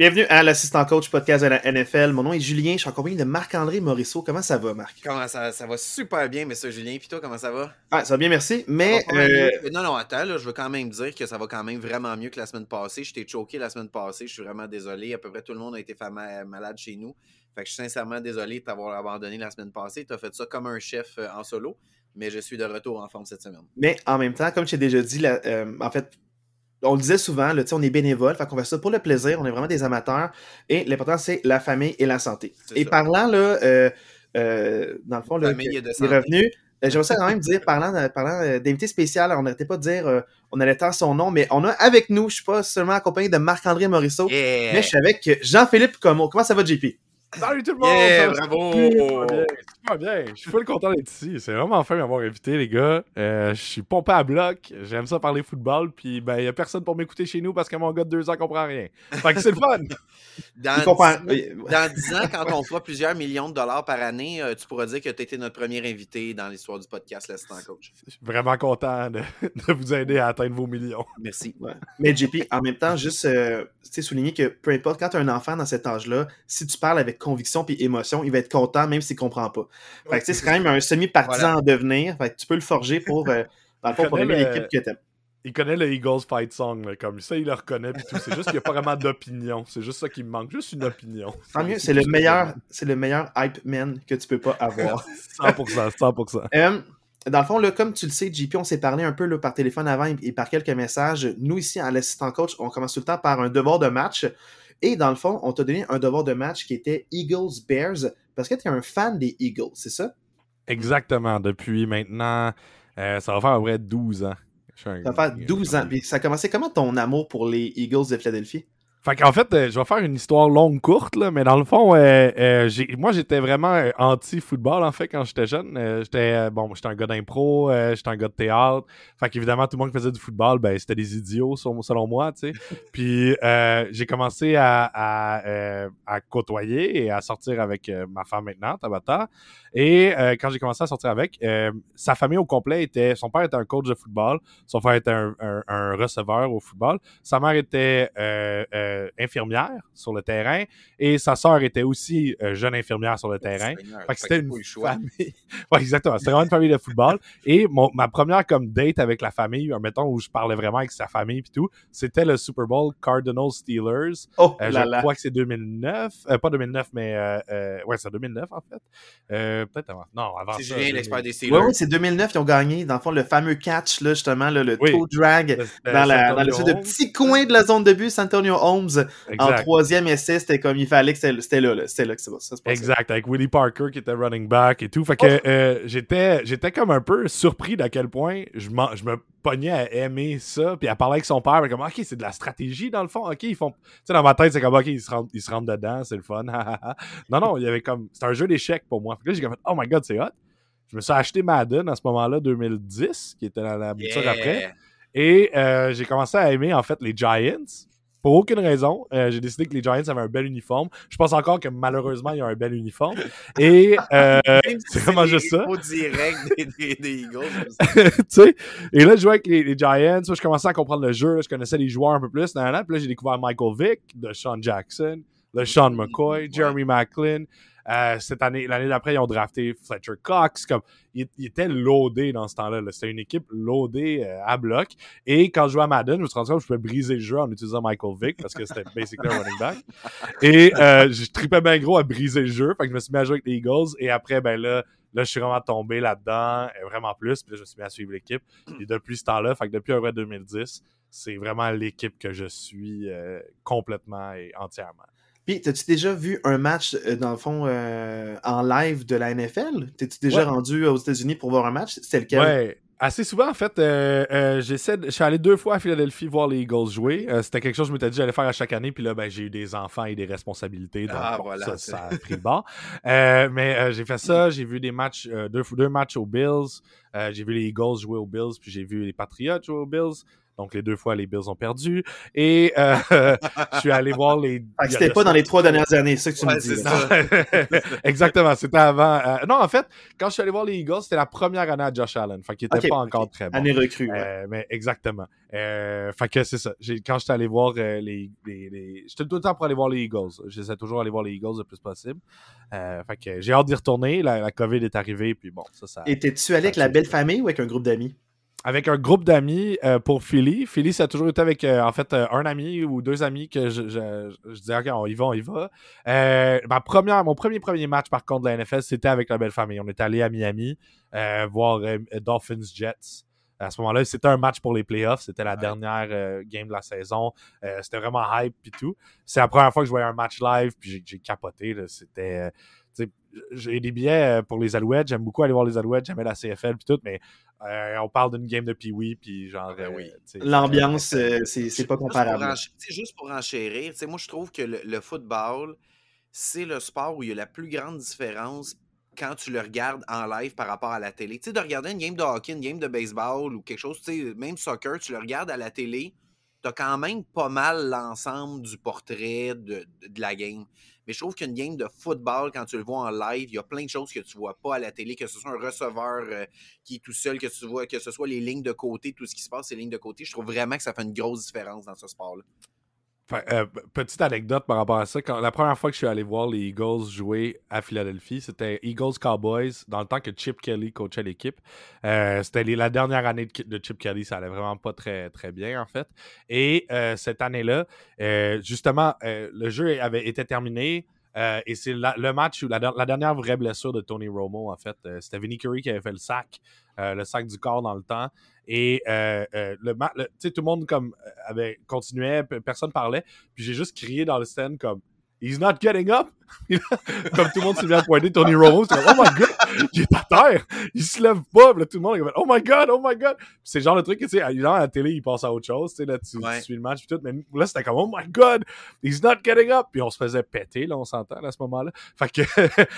Bienvenue à l'assistant coach podcast de la NFL. Mon nom est Julien, je suis en compagnie de Marc-André Morisseau. Comment ça va, Marc? Comment ça, ça va super bien, monsieur Julien. Puis toi, comment ça va? Ah, ça va bien, merci. Mais. Mal euh. Non, non, attends, là, je veux quand même dire que ça va quand même vraiment mieux que la semaine passée. Je t'ai choqué la semaine passée. Je suis vraiment désolé. À peu près tout le monde a été malade chez nous. Fait que je suis sincèrement désolé de t'avoir abandonné la semaine passée. Tu as fait ça comme un chef euh, en solo. Mais je suis de retour en forme cette semaine. mais en même temps, comme je t'ai déjà dit, la- euh, en fait, on le disait souvent, là, on est bénévole, fait qu'on fait ça pour le plaisir, on est vraiment des amateurs. Et l'important, c'est la famille et la santé. Et ça. parlant, là, euh, euh, dans le fond, là, de des santé. revenus. euh, J'aimerais ça quand même dire, parlant, de- parlant d'invité spécial, on n'arrêtait pas de dire, euh, on allait tant son nom, mais on a avec nous, je suis pas seulement accompagné de Marc-André Morisseau, Yeah! mais je suis avec Jean-Philippe Como. Comment ça va, JP? Salut tout le monde! Yeah, ça va bravo! super bien, super bien. Je suis full content d'être ici. C'est vraiment fin de m'avoir invité, les gars. Euh, je suis pompé à bloc. J'aime ça parler football. Puis, ben, il n'y a personne pour m'écouter chez nous parce que mon gars de deux ans comprend rien. Fait que c'est le fun! Dans Il comprend. dix- Dans 10 ans, quand on fera plusieurs millions de dollars par année, euh, tu pourras dire que tu été notre premier invité dans l'histoire du podcast L'assistant coach. Je suis vraiment content de, de vous aider à atteindre vos millions. Merci. Ouais. Mais JP, en même temps, juste euh, souligner que peu importe, quand tu as un enfant dans cet âge-là, si tu parles avec conviction puis émotion, il va être content même s'il comprend pas. Fait que, c'est quand même un semi-partisan Voilà. en devenir. Fait que tu peux le forger pour, euh, dans le fond, pour aimer le- l'équipe que t'aimes. Il connaît le Eagles Fight Song, là, comme ça, il le reconnaît. Tout. C'est juste qu'il n'y a pas vraiment d'opinion. C'est juste ça qui me manque. Juste une opinion. Tant mieux, c'est le meilleur, c'est le meilleur hype man que tu peux pas avoir. 100%, 100%. Euh, dans le fond, là, comme tu le sais, JP, on s'est parlé un peu là, par téléphone avant et, et par quelques messages. Nous, ici, à l'assistant coach, on commence tout le temps par un devoir de match. Et dans le fond, on t'a donné un devoir de match qui était Eagles-Bears parce que tu es un fan des Eagles, c'est ça? Exactement. Depuis maintenant, euh, ça va faire à peu près 12 ans. Un- Ça va faire 12 ans. Puis ça a commencé comment ton amour pour les Eagles de Philadelphie? Fait qu'en fait, euh, je vais faire une histoire longue, courte, là, mais dans le fond, euh, euh, moi, j'étais vraiment euh, anti-football, en fait, quand j'étais jeune. Euh, j'étais, euh, bon, j'étais un gars d'impro, euh, j'étais un gars de théâtre. Fait qu'évidemment, tout le monde qui faisait du football, ben, c'était des idiots, selon, moi, tu sais. Puis, euh, j'ai commencé à, à, euh, à côtoyer et à sortir avec ma femme maintenant, Tabata. Et euh, quand j'ai commencé à sortir avec, euh, sa famille au complet était, son père était un coach de football, son frère était un, un- un receveur au football, sa mère était euh, euh, infirmière sur le terrain et sa sœur était aussi euh, jeune infirmière sur le terrain. C'était une le famille. ouais, exactement. C'était vraiment une famille de football. Et mon, ma première comme date avec la famille, mettons, où je parlais vraiment avec sa famille et tout, c'était le Super Bowl Cardinals Steelers. Oh Euh, là je là! crois que c'est 2009. Euh, pas 2009, mais euh, euh, ouais, c'est 2009 en fait. Euh, Peut-être avant. Non, avant C'est. Julien, 2000. l'expert des Steelers. Oui, oui, c'est 2009 ils ont gagné, dans le fond, le fameux catch, là, justement, là, le Oui. toe drag dans, la, Santonio dans l'espèce de Holmes. petit coin de la zone de but, Santonio Holmes, en Exact. troisième essai, c'était comme il fallait que c'était là, là. C'était là que ça, ça se passait. Exact, avec Willie Parker qui était running back et tout. Fait que euh, j'étais j'étais comme un peu surpris d'à quel point je, me pognais à aimer ça, puis à parler avec son père, comme OK, c'est de la stratégie dans le fond. OK, ils font tu sais dans ma tête, c'est comme OK, ils se rentrent ils se rentrent dedans, c'est le fun. non non, il y avait comme c'était un jeu d'échecs pour moi. Fait que là j'ai comme fait, "Oh my god, c'est hot." Je me suis acheté Madden à ce moment-là 2010, qui était la, la mouture Yeah. après. Et euh, j'ai commencé à aimer en fait les Giants. Pour aucune raison, Euh, j'ai décidé que les Giants avaient un bel uniforme. Je pense encore que malheureusement, il y a un bel uniforme. Et euh, c'est vraiment juste ça. Direct des, des, des Eagles. tu sais. Et là, je jouais avec les, les Giants. Moi, je commençais à comprendre le jeu. là. Je connaissais les joueurs un peu plus. nan, nan. Puis là, j'ai découvert Michael Vick, de Sean Jackson, le Sean McCoy, Ouais. Jeremy Macklin. Euh, cette année, l'année d'après, ils ont drafté Fletcher Cox. Comme, il, il était loadé dans ce temps-là. là. C'était une équipe loadée euh, à bloc. Et quand je jouais à Madden, je me suis rendu compte que je pouvais briser le jeu en utilisant Michael Vick parce que c'était basically un running back. Et euh, je tripais bien gros à briser le jeu. Fait que je me suis mis à jouer avec les Eagles. Et après, ben là, là, je suis vraiment tombé là-dedans, euh, vraiment plus. Puis je me suis mis à suivre l'équipe. Et depuis ce temps-là, fait que depuis un 2010, c'est vraiment l'équipe que je suis complètement et entièrement. Puis, t'as-tu déjà vu un match, euh, dans le fond, euh, en live de la NFL? T'es-tu déjà Ouais. rendu aux États-Unis pour voir un match? C'était lequel? Ouais. Assez souvent, en fait, euh, euh, j'essaie de- je suis allé deux fois à Philadelphie voir les Eagles jouer. C'était quelque chose que je m'étais dit que j'allais faire à chaque année. Puis là, ben, j'ai eu des enfants et des responsabilités. Donc, Ah, voilà, ça, a pris le bord. Mais j'ai fait ça. J'ai vu des matchs, deux, deux matchs aux Bills. J'ai vu les Eagles jouer aux Bills. Puis j'ai vu les Patriots jouer aux Bills. Donc, les deux fois, les Bills ont perdu. Et euh, je suis allé voir les. C'était pas dans les trois dernières années, c'est ça que tu me dis. Ça. Exactement, c'était avant. Euh, non, en fait, quand je suis allé voir les Eagles, c'était la première année à Josh Allen. Fait qu'il était pas encore très bon. Année recrue. Euh, mais exactement. Euh, fait que c'est ça. Quand je suis allé voir les, les, les... J'étais tout le temps pour aller voir les Eagles. J'essaie toujours d'aller voir les Eagles le plus possible. fait que j'ai hâte d'y retourner. La, la, COVID est arrivée, puis bon, ça, ça. Et t'es-tu allé avec la belle famille ou avec un groupe d'amis? Avec un groupe d'amis euh, pour Philly. Philly, ça a toujours été avec, euh, en fait, euh, un ami ou deux amis que je, je, je disais, OK, on y va, on y va. ma première, mon premier premier match, par contre, de la NFL, c'était avec la belle famille. On est allé à Miami voir Dolphins Jets. À ce moment-là, c'était un match pour les playoffs. C'était la dernière game de la saison. c'était vraiment hype et tout. C'est la première fois que je voyais un match live, puis j'ai capoté. C'était j'ai des billets euh, pour les Alouettes. J'aime beaucoup aller voir les Alouettes. J'aimais la CFL puis tout, mais euh, on parle d'une game de Pee-Wee puis genre. Ben oui. Euh, L'ambiance, c'est pas comparable. C'est juste pour enchérir. moi, je trouve que le, football, c'est le sport où il y a la plus grande différence quand tu le regardes en live par rapport à la télé. Tu sais, de regarder une game de hockey, une game de baseball ou quelque chose, tu sais, même soccer, tu le regardes à la télé, tu as quand même pas mal l'ensemble du portrait de, de, la game. Mais je trouve qu'une game de football, quand tu le vois en live, il y a plein de choses que tu vois pas à la télé, que ce soit un receveur euh, qui est tout seul, que tu vois, que ce soit les lignes de côté, tout ce qui se passe, ces lignes de côté. Je trouve vraiment que ça fait une grosse différence dans ce sport-là. Euh, petite anecdote par rapport à ça. La première fois que je suis allé voir les Eagles jouer à Philadelphie, c'était Eagles Cowboys dans le temps que Chip Kelly coachait l'équipe. Euh, c'était la dernière année de, Chip Kelly, ça allait vraiment pas très, très bien en fait. Et euh, cette année-là, justement, le jeu avait été terminé. et c'est le match où la, dernière vraie blessure de Tony Romo, en fait, c'était Vinny Curry qui avait fait le sac, le sac du corps dans le temps. Et euh, euh, le, tout le monde comme avait continuait, personne parlait. Puis j'ai juste crié dans le stand comme He's not getting up. comme tout le monde s'est mis à pointer Tony Romo, c'est comme Oh my god, il est à terre, il se lève pas. Là, tout le monde est comme Oh my god, oh my god. c'est le genre de truc que tu sais, à la télé, il passe à autre chose. Là, tu, tu suis le match et tout. Mais là, c'était comme Oh my god, he's not getting up. Puis on se faisait péter, là, on s'entend à ce moment-là. Fait que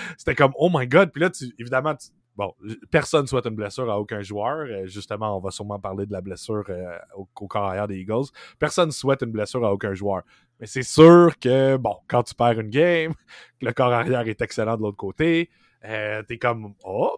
c'était comme Oh my god. Puis là, tu, évidemment, tu, bon, personne souhaite une blessure à aucun joueur. Euh, justement, on va sûrement parler de la blessure euh, au, au carrière des Eagles. Personne souhaite une blessure à aucun joueur. Mais c'est sûr que, bon, quand tu perds une game, le corps arrière est excellent de l'autre côté, euh, t'es comme, oh,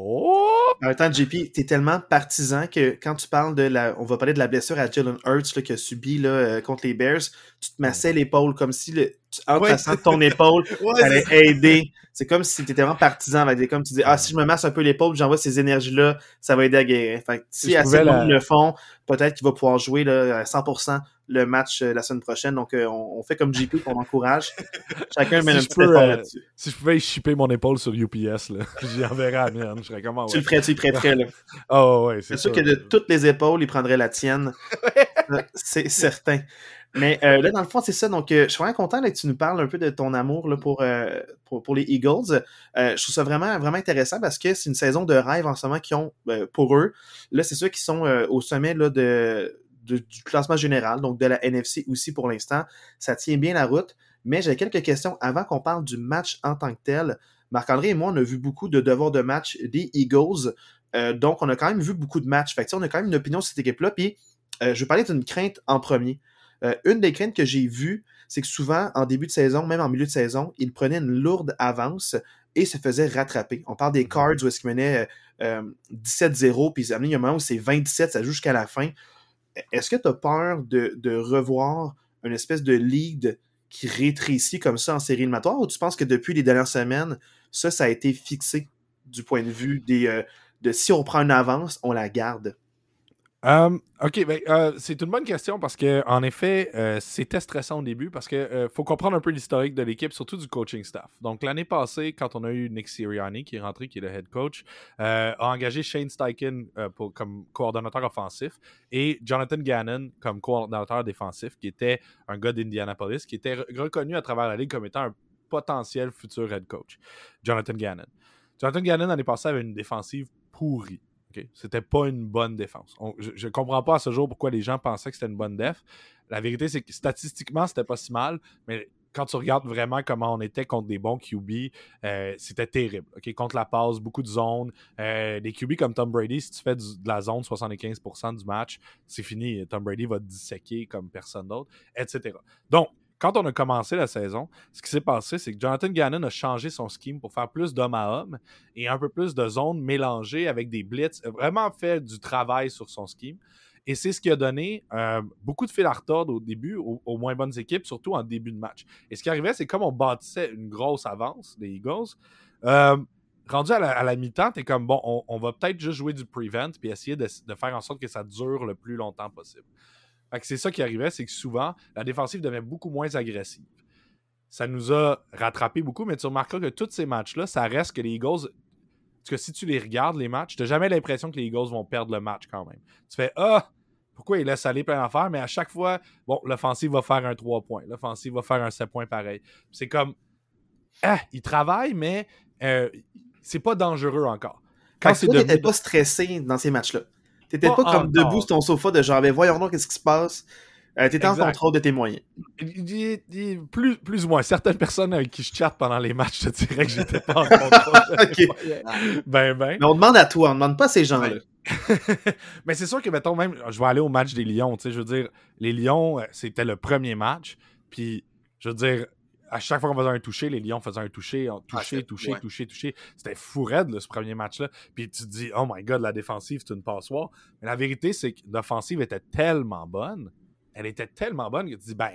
Oh! En même temps, JP, t'es tellement partisan que quand tu parles de la. On va parler de la blessure à Jalen Hurts qu'il a subi là, euh, contre les Bears, tu te massais l'épaule comme si le, en passant ton épaule, ouais, allait aider. C'est comme si tu étais vraiment partisan avec comme tu dis Ah, si je me masse un peu l'épaule, j'envoie ces énergies-là, ça va aider à guérir. Fait si, assez de le font, peut-être qu'il va pouvoir jouer là, à 100% le match euh, la semaine prochaine. Donc, euh, on, fait comme JP, on encourage. Chacun met un petit effort euh, là-dessus. Si je pouvais shipper mon épaule sur UPS, là, j'y enverrais à mienne. Je serais comment, Tu le ferais, tu y prêterais, là. oh, ouais, c'est sûr que de toutes les épaules, il prendrait la tienne. c'est certain. Mais là, dans le fond, c'est ça. Donc, je suis vraiment content que tu nous parles un peu de ton amour là, pour, pour, les Eagles. je trouve ça vraiment, vraiment intéressant parce que c'est une saison de rêve en ce moment qu'ils ont pour eux. Là, c'est ceux qui sont au sommet là, de, du classement général, donc de la NFC aussi pour l'instant. Ça tient bien la route. Mais j'ai quelques questions avant qu'on parle du match en tant que tel. Marc-André et moi, on a vu beaucoup de devoirs de match des Eagles. Euh, donc, on a quand même vu beaucoup de matchs. Fait que, on a quand même une opinion sur cette équipe-là. Puis, euh, je vais parler d'une crainte en premier. Euh, une des craintes que j'ai vues, c'est que souvent, en début de saison, même en milieu de saison, ils prenaient une lourde avance et se faisaient rattraper. On parle des mm-hmm. Cards où est-ce qu'ils menaient 17-0, puis il y a un moment où c'est 27, ça joue jusqu'à la fin est-ce que tu as peur de, revoir une espèce de lead qui rétrécit comme ça en série éliminatoire ou tu penses que depuis les dernières semaines, ça, ça a été fixé du point de vue des, euh, de si on prend une avance, on la garde? Euh, ok, ben, euh, c'est une bonne question parce que en effet, euh, c'était stressant au début parce que faut comprendre un peu l'historique de l'équipe, surtout du coaching staff. Donc l'année passée, quand on a eu Nick Sirianni qui est rentré, qui est le head coach, a engagé Shane Steichen comme coordonnateur offensif et Jonathan Gannon comme coordonnateur défensif, qui était un gars d'Indianapolis, qui était reconnu à travers la ligue comme étant un potentiel futur head coach. Jonathan Gannon. Jonathan Gannon l'année passée avait une défensive pourrie. C'était pas une bonne défense. je, ne comprends pas à ce jour pourquoi les gens pensaient que c'était une bonne def. La vérité, c'est que statistiquement, c'était pas si mal, mais quand tu regardes vraiment comment on était contre des bons QB, euh, c'était terrible. ok? Contre la passe, beaucoup de zones. Euh, des QB comme Tom Brady, si tu fais de la zone 75% du match, c'est fini. Tom Brady va te disséquer comme personne d'autre, etc. Donc, quand on a commencé la saison, ce qui s'est passé, c'est que Jonathan Gannon a changé son scheme pour faire plus d'homme à homme et un peu plus de zones mélangées avec des blitz. Vraiment fait du travail sur son scheme. Et c'est ce qui a donné euh, beaucoup de fil à retordre au début, aux, moins bonnes équipes, surtout en début de match. Et ce qui arrivait, c'est comme on bâtissait une grosse avance des Eagles, euh, rendu à la, mi-temps, t'es comme bon, on, va peut-être juste jouer du prevent puis essayer de, faire en sorte que ça dure le plus longtemps possible. C'est ça qui arrivait, c'est que souvent, la défensive devenait beaucoup moins agressive. Ça nous a rattrapé beaucoup, mais tu remarqueras que tous ces matchs-là, ça reste que les Eagles parce que si tu les regardes, les matchs, tu n'as jamais l'impression que les Eagles vont perdre le match quand même. Tu fais Ah, pourquoi ils laissent aller plein d'affaires, mais à chaque fois, bon, l'offensive va faire un 3 points, l'offensive va faire un 7 points pareil. C'est comme, ah, ils travaillent, mais euh, c'est pas dangereux encore. Quand tu n'étais pas stressé dans ces matchs-là? Tu n'étais pas, comme debout sur ton sofa de genre, mais voyons donc qu'est-ce qui se passe? Euh, tu étais en contrôle de tes moyens. plus, plus ou moins. Certaines personnes avec qui je chatte pendant les matchs te diraient que j'étais pas en contrôle. ok. Ben, ben. Mais on demande à toi, on demande pas à ces gens-là. mais c'est sûr que, mettons, même, je vais aller au match des Lions. Tu sais, je veux dire, les Lions, euh, c'était le premier match. Puis, je veux dire, à chaque fois qu'on faisait un toucher, les Lions faisaient un toucher, toucher, toucher, toucher, toucher. C'était fou raide, ce premier match-là. Puis tu te dis, oh my god, la défensive, c'est une passoire. Mais la vérité, c'est que l'offensive était tellement bonne, elle était tellement bonne que tu te dis, ben,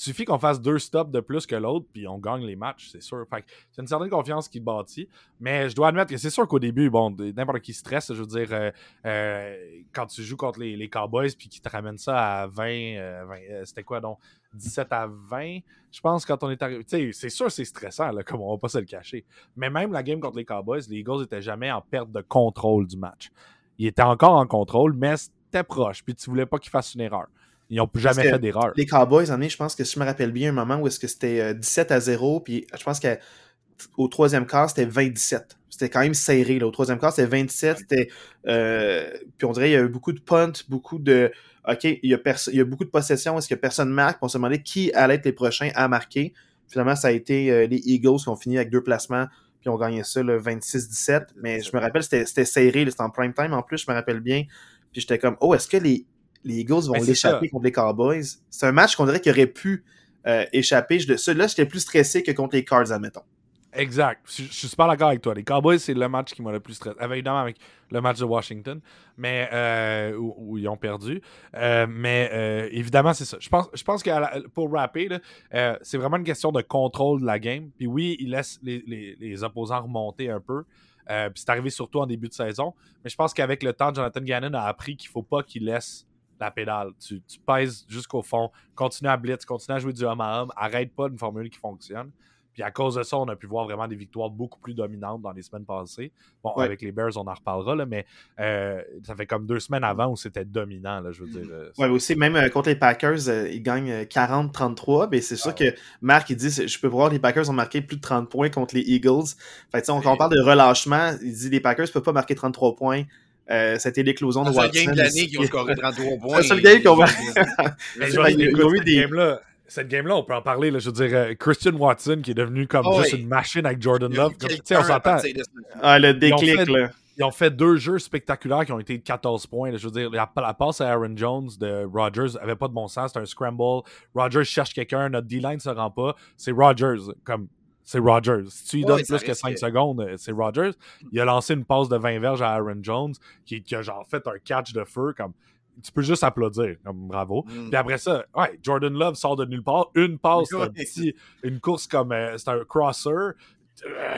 suffit qu'on fasse deux stops de plus que l'autre, puis on gagne les matchs, c'est sûr. c'est une certaine confiance qui bâtit. Mais je dois admettre que c'est sûr qu'au début, bon, n'importe qui stresse, je veux dire, euh, euh, quand tu joues contre les, Cowboys, puis qu'ils te ramènent ça à 20, euh, c'était quoi donc 17 à 20, je pense, quand on est arrivé. C'est sûr, c'est stressant, là, comme on va pas se le cacher. Mais même la game contre les Cowboys, les Eagles n'étaient jamais en perte de contrôle du match. Ils étaient encore en contrôle, mais c'était proche, puis tu voulais pas qu'ils fassent une erreur. Ils n'ont jamais fait d'erreur. Les Cowboys, je pense que si je me rappelle bien, un moment où est-ce que c'était 17 euh, à 0, puis je pense qu'au troisième quart, c'était 27. C'était quand même serré. Là. Au troisième quart, c'était 27. C'était, euh, puis on dirait qu'il y a eu beaucoup de punts, beaucoup de. OK, il y a, il y a beaucoup de possessions. Est-ce que personne marque? On se demandait qui allait être les prochains à marquer. Finalement, ça a été euh, les Eagles qui ont fini avec deux placements, puis ont gagné ça le 26-17. Mais je me rappelle, c'était serré. C'était en prime time en plus, je me rappelle bien. Puis j'étais comme, oh, est-ce que les les Eagles vont l'échapper contre les Cowboys. C'est un match qu'on dirait qu'il aurait pu euh, échapper. Celui-là, j'étais plus stressé que contre les Cards, admettons. Exact. Je, suis super d'accord avec toi. Les Cowboys, c'est le match qui m'a le plus stressé. Évidemment, avec le match de Washington, mais euh, où, ils ont perdu. Euh, mais évidemment, c'est ça. Je pense, je pense que pour rapper, c'est vraiment une question de contrôle de la game. Puis oui, ils laissent les, opposants remonter un peu. puis c'est arrivé surtout en début de saison. Mais je pense qu'avec le temps, Jonathan Gannon a appris qu'il ne faut pas qu'il laisse la pédale. Tu, pèses jusqu'au fond, continue à blitz, continue à jouer du homme à homme, arrête pas une formule qui fonctionne. Puis à cause de ça, on a pu voir vraiment des victoires beaucoup plus dominantes dans les semaines passées. Bon, avec les Bears, on en reparlera, là, mais euh, ça fait comme deux semaines avant où c'était dominant, là, je veux dire. Euh, oui, aussi, même euh, contre les Packers, ils gagnent 40-33. Mais c'est sûr ah que Marc, il dit je peux voir les Packers ont marqué plus de 30 points contre les Eagles. Fait, on, quand on parle de relâchement, il dit les Packers ne peuvent pas marquer 33 points euh, c'était l'éclosion de Watson. C'est le game de l'année qui ont scoré 33 points. C'est le game qu'on va. cette game-là, on peut en parler. Là, je veux dire, euh, Christian Watson qui est devenu comme oh, juste une machine avec Jordan Love. Tu sais, on s'entend. Ah, le déclic, là. Ils ont fait deux jeux spectaculaires qui ont été de 14 points. Je veux dire, la, passe à Aaron Jones de Rodgers avait pas de bon sens. C'était un scramble. Rodgers cherche quelqu'un. Notre D-line ne se rend pas. C'est Rodgers. Comme c'est Rogers. Si tu lui donnes plus que 5 secondes, euh, c'est Rogers. Il a lancé une passe de 20 verges à Aaron Jones qui, a genre fait un catch de feu comme tu peux juste applaudir, comme bravo. Mm. Puis après ça, ouais, Jordan Love sort de nulle part, une passe, une course comme euh, c'est un crosser. Euh,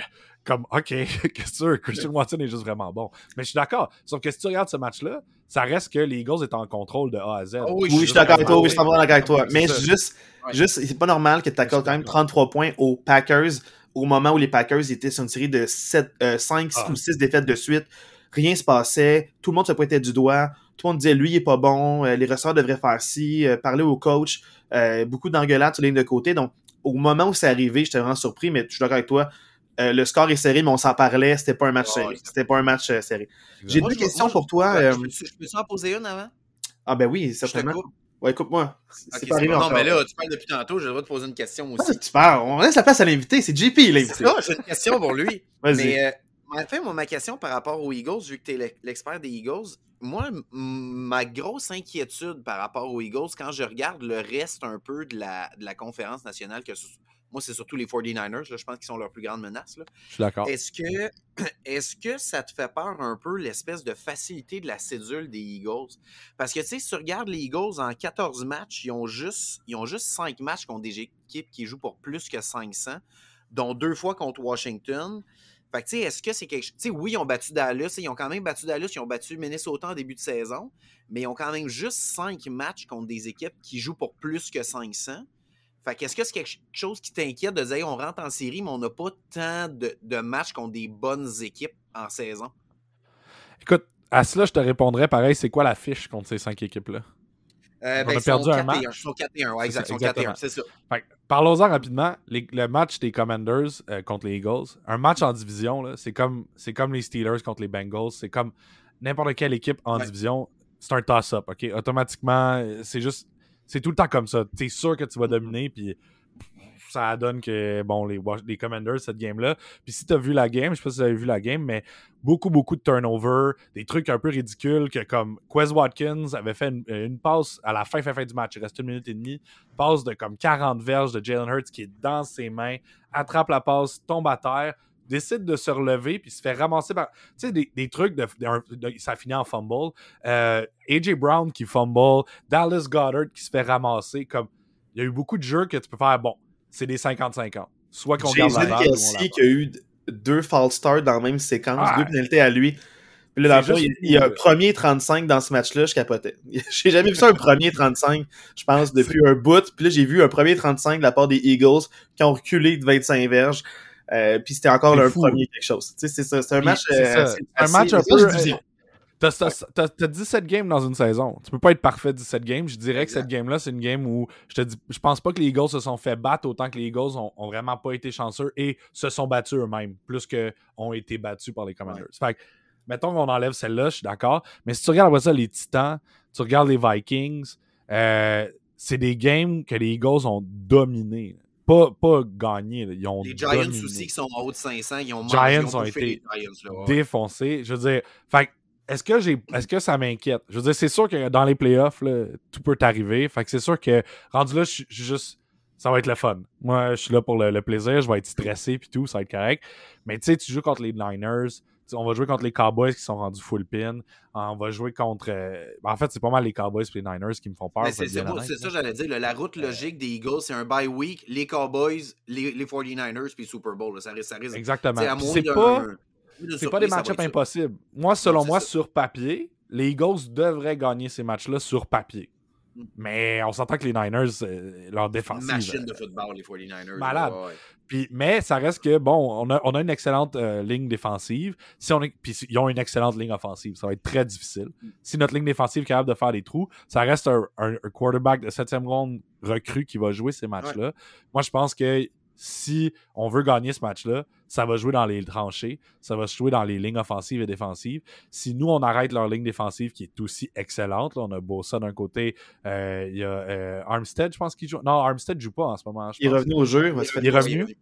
comme, OK, qu'est-ce que Christian Watson est juste vraiment bon. Mais je suis d'accord. Sauf que si tu regardes ce match-là, ça reste que les Eagles étaient en contrôle de A à Z. Oh oui, je suis d'accord avec toi. Oui, je suis d'accord avec toi. Mais juste, juste c'est pas normal que tu accordes quand même 33 points aux Packers au moment où les Packers étaient sur une série de 7, 5 euh, ah. ou 6 défaites de suite. Rien se passait. Tout le monde se pointait du doigt. Tout le monde disait lui, il est pas bon. Euh, les ressorts devraient faire ci. Euh, parler au coach. beaucoup d'engueulades sur ligne de côté. Donc, au moment où c'est arrivé, j'étais vraiment surpris, mais je suis d'accord avec toi. Le score est serré, mais on s'en parlait. C'était pas un match serré. C'était pas un match serré. J'ai deux questions pour toi. je, peux, en poser une avant? Ah ben oui, certainement. Ouais, écoute-moi. C'est Ok, pas arrivé bon. encore. Non, mais là, tu parles depuis tantôt, j'ai le droit de poser une question moi aussi. Ah, tu parles. On laisse la place à l'invité. C'est JP, l'invité. j'ai une question pour lui. Vas-y. Mais euh, en fait, moi, ma question par rapport aux Eagles, vu que tu es l'expert des Eagles, moi, ma grosse inquiétude par rapport aux Eagles, quand je regarde le reste un peu de la, de la conférence nationale, que ce- moi, c'est surtout les 49ers, là, je pense qu'ils sont leur plus grande menace. là. Je suis d'accord. Est-ce que, est que ça te fait peur un peu l'espèce de facilité de la cédule des Eagles? Parce que, tu sais, si tu regardes les Eagles en 14 matchs, ils ont juste, ils ont juste 5 matchs contre des équipes qui jouent pour plus que 500, dont deux fois contre Washington. Fait que, tu sais, est-ce que c'est quelque chose. Tu sais, oui, ils ont battu Dallas, ils ont quand même battu Dallas, ils ont battu Minnesota en début de saison, mais ils ont quand même juste 5 matchs contre des équipes qui jouent pour plus que 500. Fait que est-ce que c'est quelque chose qui t'inquiète de dire on rentre en série, mais on n'a pas tant de, de matchs contre des bonnes équipes en saison? Écoute, à cela, je te répondrais pareil, c'est quoi la fiche contre ces cinq équipes-là? Euh, On ben, a ils perdu sont un 4 et match. 1. Ils sont 4 et 1, ouais, exact. ça, Ils sont 4 et 1, exactement. c'est ça. Fait que, parlons-en rapidement. Les- le match des Commanders euh, contre les Eagles, un match en division, c'est comme, comme les Steelers contre les Bengals. C'est comme n'importe quelle équipe en Ouais. division. C'est un toss-up, OK? Automatiquement, euh, c'est juste... C'est tout le temps comme ça. T'es sûr que tu vas dominer, puis ça donne que, bon, les, les Commanders, cette game-là. Puis si t'as vu la game, je sais pas si vous avez vu la game, mais beaucoup, beaucoup de turnover, des trucs un peu ridicules que comme Quez Watkins avait fait une, une passe à la fin, fin, fin du match. Il reste une minute et demie. Passe de comme 40 verges de Jalen Hurts qui est dans ses mains, attrape la passe, tombe à terre, décide de se relever puis se fait ramasser par. Tu sais, des, des trucs de, de- de- Ça finit en fumble. Euh, A.J. Brown qui fumble, Dallas Goddard qui se fait ramasser. Comme il y a eu beaucoup de jeux que tu peux faire. Bon, c'est des 50-50. Soit qu'on garde la balle qui a eu deux false starts dans la même séquence, Ah. deux pénalités à lui. Puis là, dans il, il y a un premier 35 dans ce match-là, je capotais. J'ai jamais vu ça, un premier 35, je pense, depuis un bout. Puis là, j'ai vu un premier 35 de la part des Eagles qui ont reculé de 25 verges. Euh, puis c'était encore fou. premier quelque chose. Tu sais, c'est ça. C'est un match. c'est euh, assez- un match un peu, T'as, t'as- t'as- t'as 17 games dans une saison. Tu peux pas être parfait 17 games. Je dirais que cette game-là, c'est une game où je te dis, je pense pas que les Eagles se sont fait battre autant que les Eagles ont, ont vraiment pas été chanceux et se sont battus eux-mêmes, plus que ont été battus par les Commanders. Fait que, mettons qu'on enlève celle-là, je suis d'accord. Mais si tu regardes après ça les Titans, tu regardes les Vikings, euh, c'est des games que les Eagles ont dominés. Pas, pas gagné. là. Ils ont Les Giants dominé aussi qui sont en haut de 500, ils ont Giants mangé, ont été les Giants, là, ouais. défoncé. Je veux dire, fait est-ce que j'ai est-ce que ça m'inquiète? Je veux dire, c'est sûr que dans les playoffs, là, tout peut t'arriver. Fait que c'est sûr que rendu là, je suis juste. Ça va être le fun. Moi, je suis là pour le, le plaisir, je vais être stressé puis tout, ça va être correct. Mais tu sais, tu joues contre les Niners, on va jouer contre les Cowboys qui sont rendus full pin. On va jouer contre. euh, En fait, c'est pas mal les Cowboys et les Niners qui me font peur. C'est ça, là. j'allais dire. la route logique des Eagles, c'est un bye week, les Cowboys, les, les 49ers, puis Super Bowl. là. Ça risque. Exactement. C'est pas. pas des match-ups impossibles. Moi, selon moi, ça. sur papier, les Eagles devraient gagner ces matchs-là sur papier. Mm. Mais on s'entend que les Niners, euh, leur Une défensive. machine euh, de football, les 49ers. malade. ouais. puis- mais ça reste que, bon, on a, on a une excellente euh, ligne défensive. Si on est, puis ils ont une excellente ligne offensive. Ça va être très difficile. Mm. Si notre ligne défensive est capable de faire des trous, ça reste un, un- un quarterback de 7e ronde recru qui va jouer ces matchs-là. Moi, je pense que si on veut gagner ce match-là, ça va jouer dans les tranchées, ça va se jouer dans les lignes offensives et défensives. Si nous, on arrête leur ligne défensive qui est aussi excellente, là, on a Bossa d'un côté, euh, il y a euh, Armstead, je pense qu'il joue. Non, Armstead joue pas en ce moment. Il est revenu au jeu. faire Il est revenu?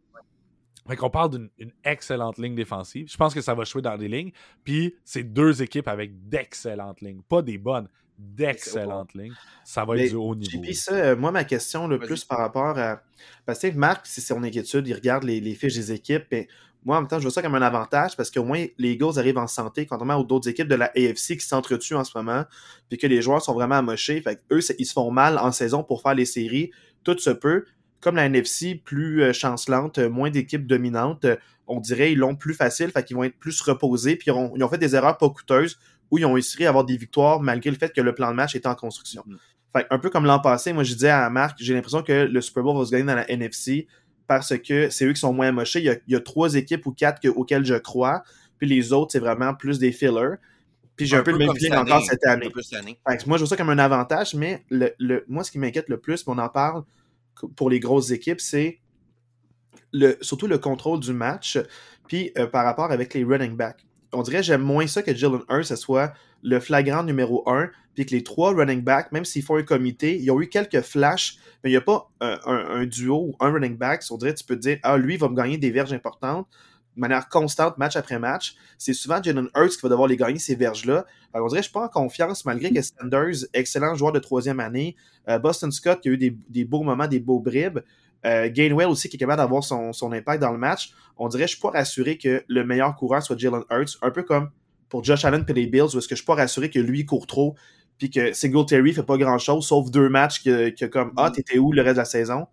Fait qu'on parle d'une une excellente ligne défensive. Je pense que ça va jouer dans des lignes. Puis c'est deux équipes avec d'excellentes lignes. Pas des bonnes, d'excellentes lignes. Ça va Mais, être du haut niveau. Puis ça, euh, moi, ma question, le plus par rapport à. Parce que Marc, c'est son inquiétude, il regarde les, les fiches des équipes. Mais moi, en même temps, je vois ça comme un avantage parce qu'au moins, les Eagles arrivent en santé, contrairement aux d'autres équipes de la AFC qui s'entretuent en ce moment, puis que les joueurs sont vraiment amochés. Fait eux, ils se font mal en saison pour faire les séries. Tout se peut. Comme la NFC, plus euh, chancelante, euh, moins d'équipes dominantes, on dirait ils l'ont plus facile, fait qu'ils vont être plus reposés, puis ils ont, ils ont fait des erreurs pas coûteuses où ils ont réussi à avoir des victoires malgré le fait que le plan de match était en construction. Mm. Fait un peu comme l'an passé, moi je disais à Marc, j'ai l'impression que le Super Bowl va se gagner dans la NFC parce que c'est eux qui sont moins mochés. Il y a, il y a trois équipes ou quatre que- auxquelles je crois, puis les autres, c'est vraiment plus des fillers. Puis j'ai un, peu le même feeling encore année, cette année. cette. Fait moi, je vois ça comme un avantage, mais le, le- moi, ce qui m'inquiète le plus, puis on en parle pour les grosses équipes, c'est le, surtout le contrôle du match, puis euh, par rapport avec les running backs. On dirait j'aime moins ça que Jalen Hurts, ce soit le flagrant numéro 1, puis que les trois running backs, même s'ils font un comité, ils ont eu quelques flashs, mais il n'y a pas un, duo ou un running back. On dirait tu peux dire, ah, lui, va me gagner des verges importantes de manière constante, match après match. C'est souvent Jalen Hurts qui va devoir les gagner, ces verges-là. on dirait, je suis pas en confiance, malgré que Sanders, excellent joueur de troisième année, euh, Boston Scott qui a eu des, beaux moments, des beaux bribes, euh, Gainwell aussi qui est capable d'avoir son, impact dans le match. On dirait, je suis pas rassuré que le meilleur coureur soit Jalen Hurts, un peu comme pour Josh Allen et les Bills, où est-ce que je suis pas rassuré que lui court trop, puis que Singletary fait pas grand-chose, sauf deux matchs que, que comme, ah, t'étais où le reste de la saison?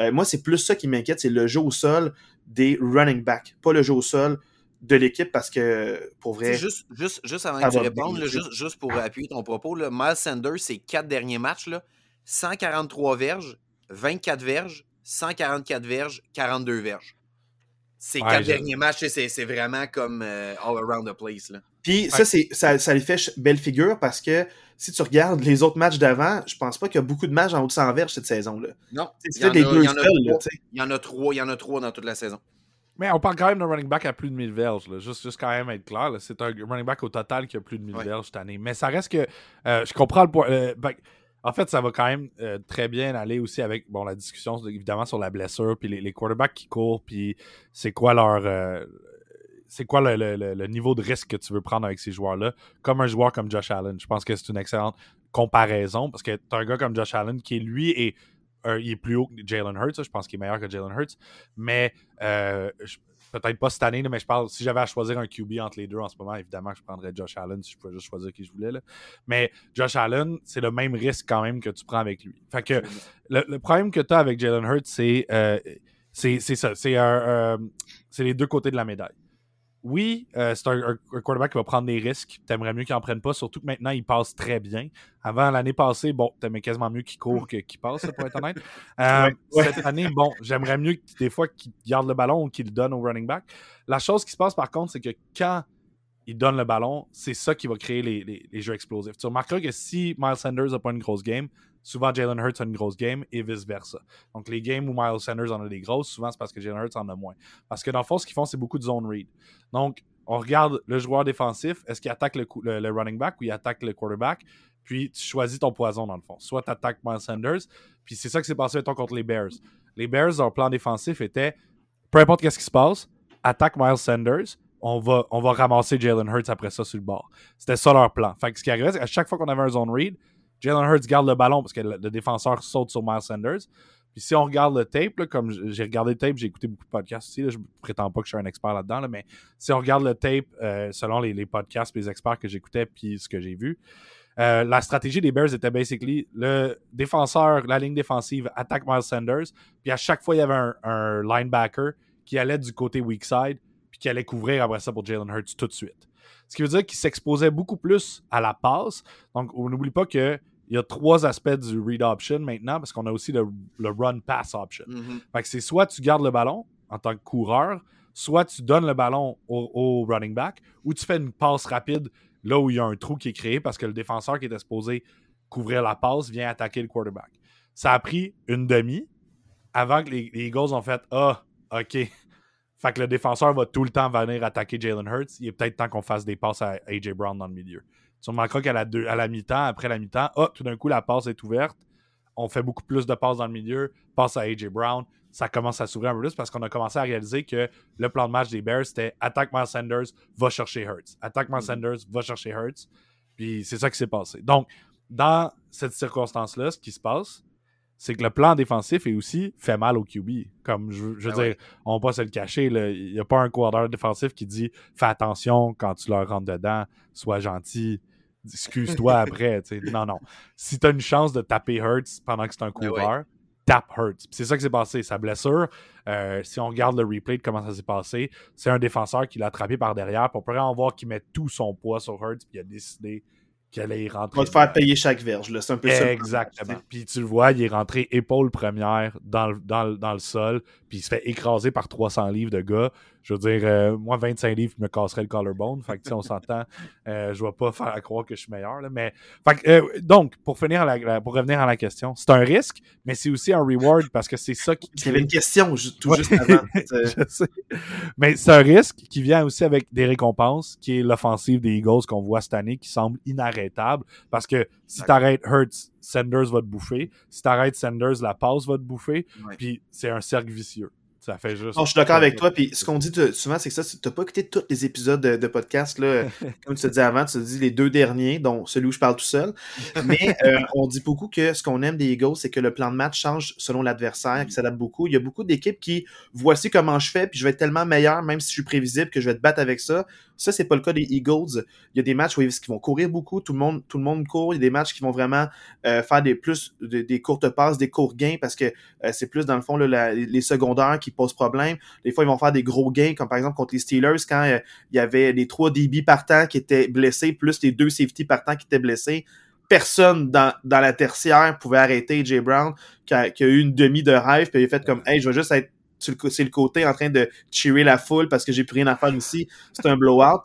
Euh, moi, c'est plus ça qui m'inquiète, c'est le jeu au sol des running backs, pas le jeu au sol de l'équipe parce que pour vrai. Juste, juste, juste avant que tu répondes, juste, juste, pour appuyer ton propos, là, Miles Sanders, ses quatre derniers matchs, là, 143 verges, 24 verges, 144 verges, 42 verges. Ces quatre derniers matchs, c'est vraiment comme euh, all around the place. Là. Puis ça, ça, ça lui fait belle figure parce que si tu regardes les autres matchs d'avant, je pense pas qu'il y a beaucoup de matchs en haut de 100 verges cette saison-là. Non. Il y, en a trois, il y en a trois dans toute la saison. Mais on parle quand même d'un running back à plus de 1000 verges. Juste, juste quand même être clair. C'est un running back au total qui a plus de 1000 verges cette année. Mais ça reste que. Euh, je comprends le point. Euh, ben, en fait, ça va quand même euh, très bien aller aussi avec bon la discussion évidemment sur la blessure, puis les, quarterbacks qui courent, puis c'est quoi leur c'est quoi le, niveau de risque que tu veux prendre avec ces joueurs-là, comme un joueur comme Josh Allen. Je pense que c'est une excellente comparaison parce que tu as un gars comme Josh Allen qui, lui, est, il est plus haut que Jalen Hurts. Je pense qu'il est meilleur que Jalen Hurts. Mais euh, peut-être pas cette année, mais je parle, si j'avais à choisir un QB entre les deux en ce moment, évidemment, je prendrais Josh Allen si je pouvais juste choisir qui je voulais. Mais Josh Allen, c'est le même risque quand même que tu prends avec lui. Fait que le, problème que tu as avec Jalen Hurts, c'est euh, c'est ça. Euh, c'est les deux côtés de la médaille oui, euh, c'est un, quarterback qui va prendre des risques. T'aimerais mieux qu'il en prenne pas, surtout que maintenant, il passe très bien. Avant l'année passée, bon, t'aimais quasiment mieux qu'il court qu'il passe, pour être honnête. Euh, cette année, bon, j'aimerais mieux des fois qu'il garde le ballon ou qu'il le donne au running back. La chose qui se passe, par contre, c'est que quand il donne le ballon, c'est ça qui va créer les, les, jeux explosifs. Tu remarqueras que si Miles Sanders n'a pas une grosse game, souvent Jalen Hurts a une grosse game et vice-versa. Donc les games où Miles Sanders en a des grosses, souvent c'est parce que Jalen Hurts en a moins. Parce que dans le fond, ce qu'ils font, c'est beaucoup de zone read. Donc, on regarde le joueur défensif, est-ce qu'il attaque le, running back ou il attaque le quarterback? Puis tu choisis ton poison dans le fond. Soit tu attaques Miles Sanders, puis c'est ça qui s'est passé mettons, contre les Bears. Les Bears, leur plan défensif était peu importe qu'est-ce qui se passe, attaque Miles Sanders, on va, on va ramasser Jalen Hurts après ça sur le bord. C'était ça leur plan. Fait que ce qui arrivait, c'est qu'à chaque fois qu'on avait un zone read, Jalen Hurts garde le ballon parce que le, défenseur saute sur Miles Sanders. Puis si on regarde le tape, comme j'ai regardé le tape, j'ai écouté beaucoup de podcasts aussi, je ne prétends pas que je suis un expert là-dedans, mais si on regarde le tape euh, selon les, podcasts les experts que j'écoutais puis ce que j'ai vu, euh, la stratégie des Bears était basically le défenseur, la ligne défensive attaque Miles Sanders, puis à chaque fois il y avait un, un linebacker qui allait du côté weak side, puis qui allait couvrir après ça pour Jalen Hurts tout de suite. Ce qui veut dire qu'il s'exposait beaucoup plus à la passe. Donc, on n'oublie pas qu'il y a trois aspects du read option maintenant, parce qu'on a aussi le, run-pass option. Mm-hmm. Fait que c'est soit tu gardes le ballon en tant que coureur, soit tu donnes le ballon au, running back, ou tu fais une passe rapide là où il y a un trou qui est créé parce que le défenseur qui était supposé couvrir la passe vient attaquer le quarterback. Ça a pris une demi avant que les, les Eagles ont fait Ah, OK, fait que le défenseur va tout le temps venir attaquer Jalen Hurts. Il est peut-être temps qu'on fasse des passes à AJ Brown dans le milieu. Tu remarqueras qu'à la, à la mi-temps, après la mi-temps, oh, tout d'un coup, la passe est ouverte. On fait beaucoup plus de passes dans le milieu, passe à AJ Brown. Ça commence à s'ouvrir un peu plus parce qu'on a commencé à réaliser que le plan de match des Bears, c'était attaque Miles Sanders, va chercher Hurts. Attaque Miles mm-hmm. Sanders, va chercher Hurts. Puis c'est ça qui s'est passé. Donc, dans cette circonstance-là, ce qui se passe, c'est que le plan défensif est aussi fait mal au QB. Comme je, veux ben dire, on va pas se le cacher, il n'y a pas un coordinateur défensif qui dit fais attention quand tu leur rentres dedans, sois gentil, excuse-toi après. Non, non. Si tu as une chance de taper Hurts pendant que c'est un ben coureur, tape Hurts. C'est ça qui s'est passé. Sa blessure, euh, si on regarde le replay de comment ça s'est passé, c'est un défenseur qui l'a attrapé par derrière. On voir qu'il met tout son poids sur Hurts, puis il a décidé y rentrer. On va te faire payer chaque verge, c'est un peu ça. Exactement. Puis tu le vois, il est rentré épaule première dans le, dans, dans le sol, puis il se fait écraser par 300 livres de gars. Je veux dire, euh, moi, 25 livres, je me casserais le collarbone. Fait que, si on s'entend, euh, je vais pas faire à croire que je suis meilleur. Là, mais, fait euh, donc, pour, finir pour revenir à la question, c'est un risque, mais c'est aussi un reward parce que c'est ça qui. J'avais une question tout juste avant. je sais. Mais c'est un risque qui vient aussi avec des récompenses, qui est l'offensive des Eagles qu'on voit cette année, qui semble inarrêtable. Parce que si tu arrêtes Hurts, Sanders va te bouffer. Si tu arrêtes Sanders, la passe va te bouffer. Puis c'est un cercle vicieux. Ça fait juste. je suis d'accord avec toi. Puis ce qu'on dit souvent, c'est que ça, tu n'as pas écouté tous les épisodes de, podcast. Là, comme tu te dis avant, tu te dis les deux derniers, dont celui où je parle tout seul. Mais euh, on dit beaucoup que ce qu'on aime des Eagles, c'est que le plan de match change selon l'adversaire, qui s'adapte beaucoup. Il y a beaucoup d'équipes qui voici comment je fais, puis je vais être tellement meilleur, même si je suis prévisible, que je vais te battre avec ça. Ça, c'est pas le cas des Eagles. Il y a des matchs où ils vont courir beaucoup, tout le monde, tout le monde court. Il y a des matchs qui vont vraiment euh, faire des plus des courtes passes, des courts gains, parce que euh, c'est plus dans le fond les secondaires qui posent problème. Des fois, ils vont faire des gros gains, comme par exemple contre les Steelers, quand euh, il y avait les trois DB partants qui étaient blessés, plus les deux safety partants qui étaient blessés personne dans, dans, la tertiaire pouvait arrêter Jay Brown, qui a, qui a, eu une demi de rêve, puis il a fait comme Hey, je vais juste être c'est le côté en train de cheerer la foule parce que j'ai plus rien à faire ici. C'est un blowout.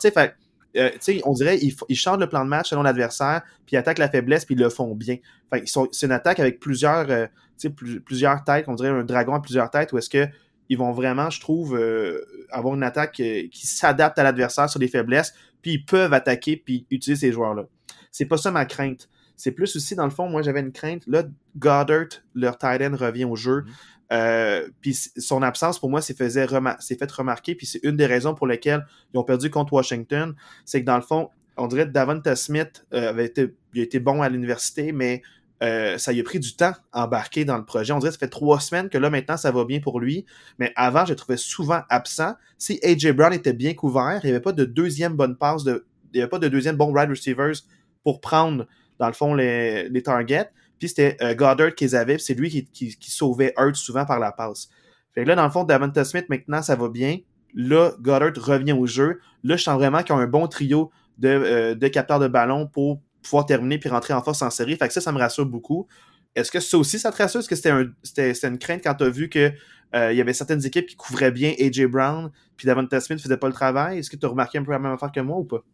Euh, on dirait ils, ils changent le plan de match selon l'adversaire, puis ils attaquent la faiblesse, puis ils le font bien. c'est une attaque avec plusieurs, euh, plusieurs têtes, on dirait un dragon à plusieurs têtes, où est-ce que ils vont vraiment, je trouve, euh, avoir une attaque qui s'adapte à l'adversaire sur des faiblesses, puis ils peuvent attaquer puis utiliser ces joueurs-là. C'est pas ça ma crainte. C'est plus aussi, dans le fond, moi j'avais une crainte. Là, Goddard, leur tight end, revient au jeu. Mm-hmm. Euh, puis son absence, pour moi, s'est fait, fait remarquer. Puis c'est une des raisons pour lesquelles ils ont perdu contre Washington. C'est que dans le fond, on dirait que Davante Smith euh, avait été, il a été bon à l'université, mais euh, ça lui a pris du temps à embarquer dans le projet. On dirait que ça fait trois semaines que là, maintenant, ça va bien pour lui. Mais avant, je le trouvais souvent absent. Si AJ Brown était bien couvert, il n'y avait pas de deuxième bonne passe, de, il n'y avait pas de deuxième bon wide receivers pour prendre, dans le fond, les targets. Puis c'était euh, Goddard qu'ils avaient, c'est lui qui, sauvait Hurt souvent par la passe. Fait que là, dans le fond, Davante Smith, maintenant, ça va bien. Là, Goddard revient au jeu. Là, je sens vraiment qu'ils ont un bon trio de, euh, de capteurs de ballon pour pouvoir terminer puis rentrer en force en série. Fait que ça, ça me rassure beaucoup. Est-ce que ça aussi, ça te rassure? Est-ce que c'était un, une crainte quand tu as vu qu'il euh, y avait certaines équipes qui couvraient bien AJ Brown puis Davante Smith ne faisait pas le travail? Est-ce que tu as remarqué un peu la même affaire que moi ou pas?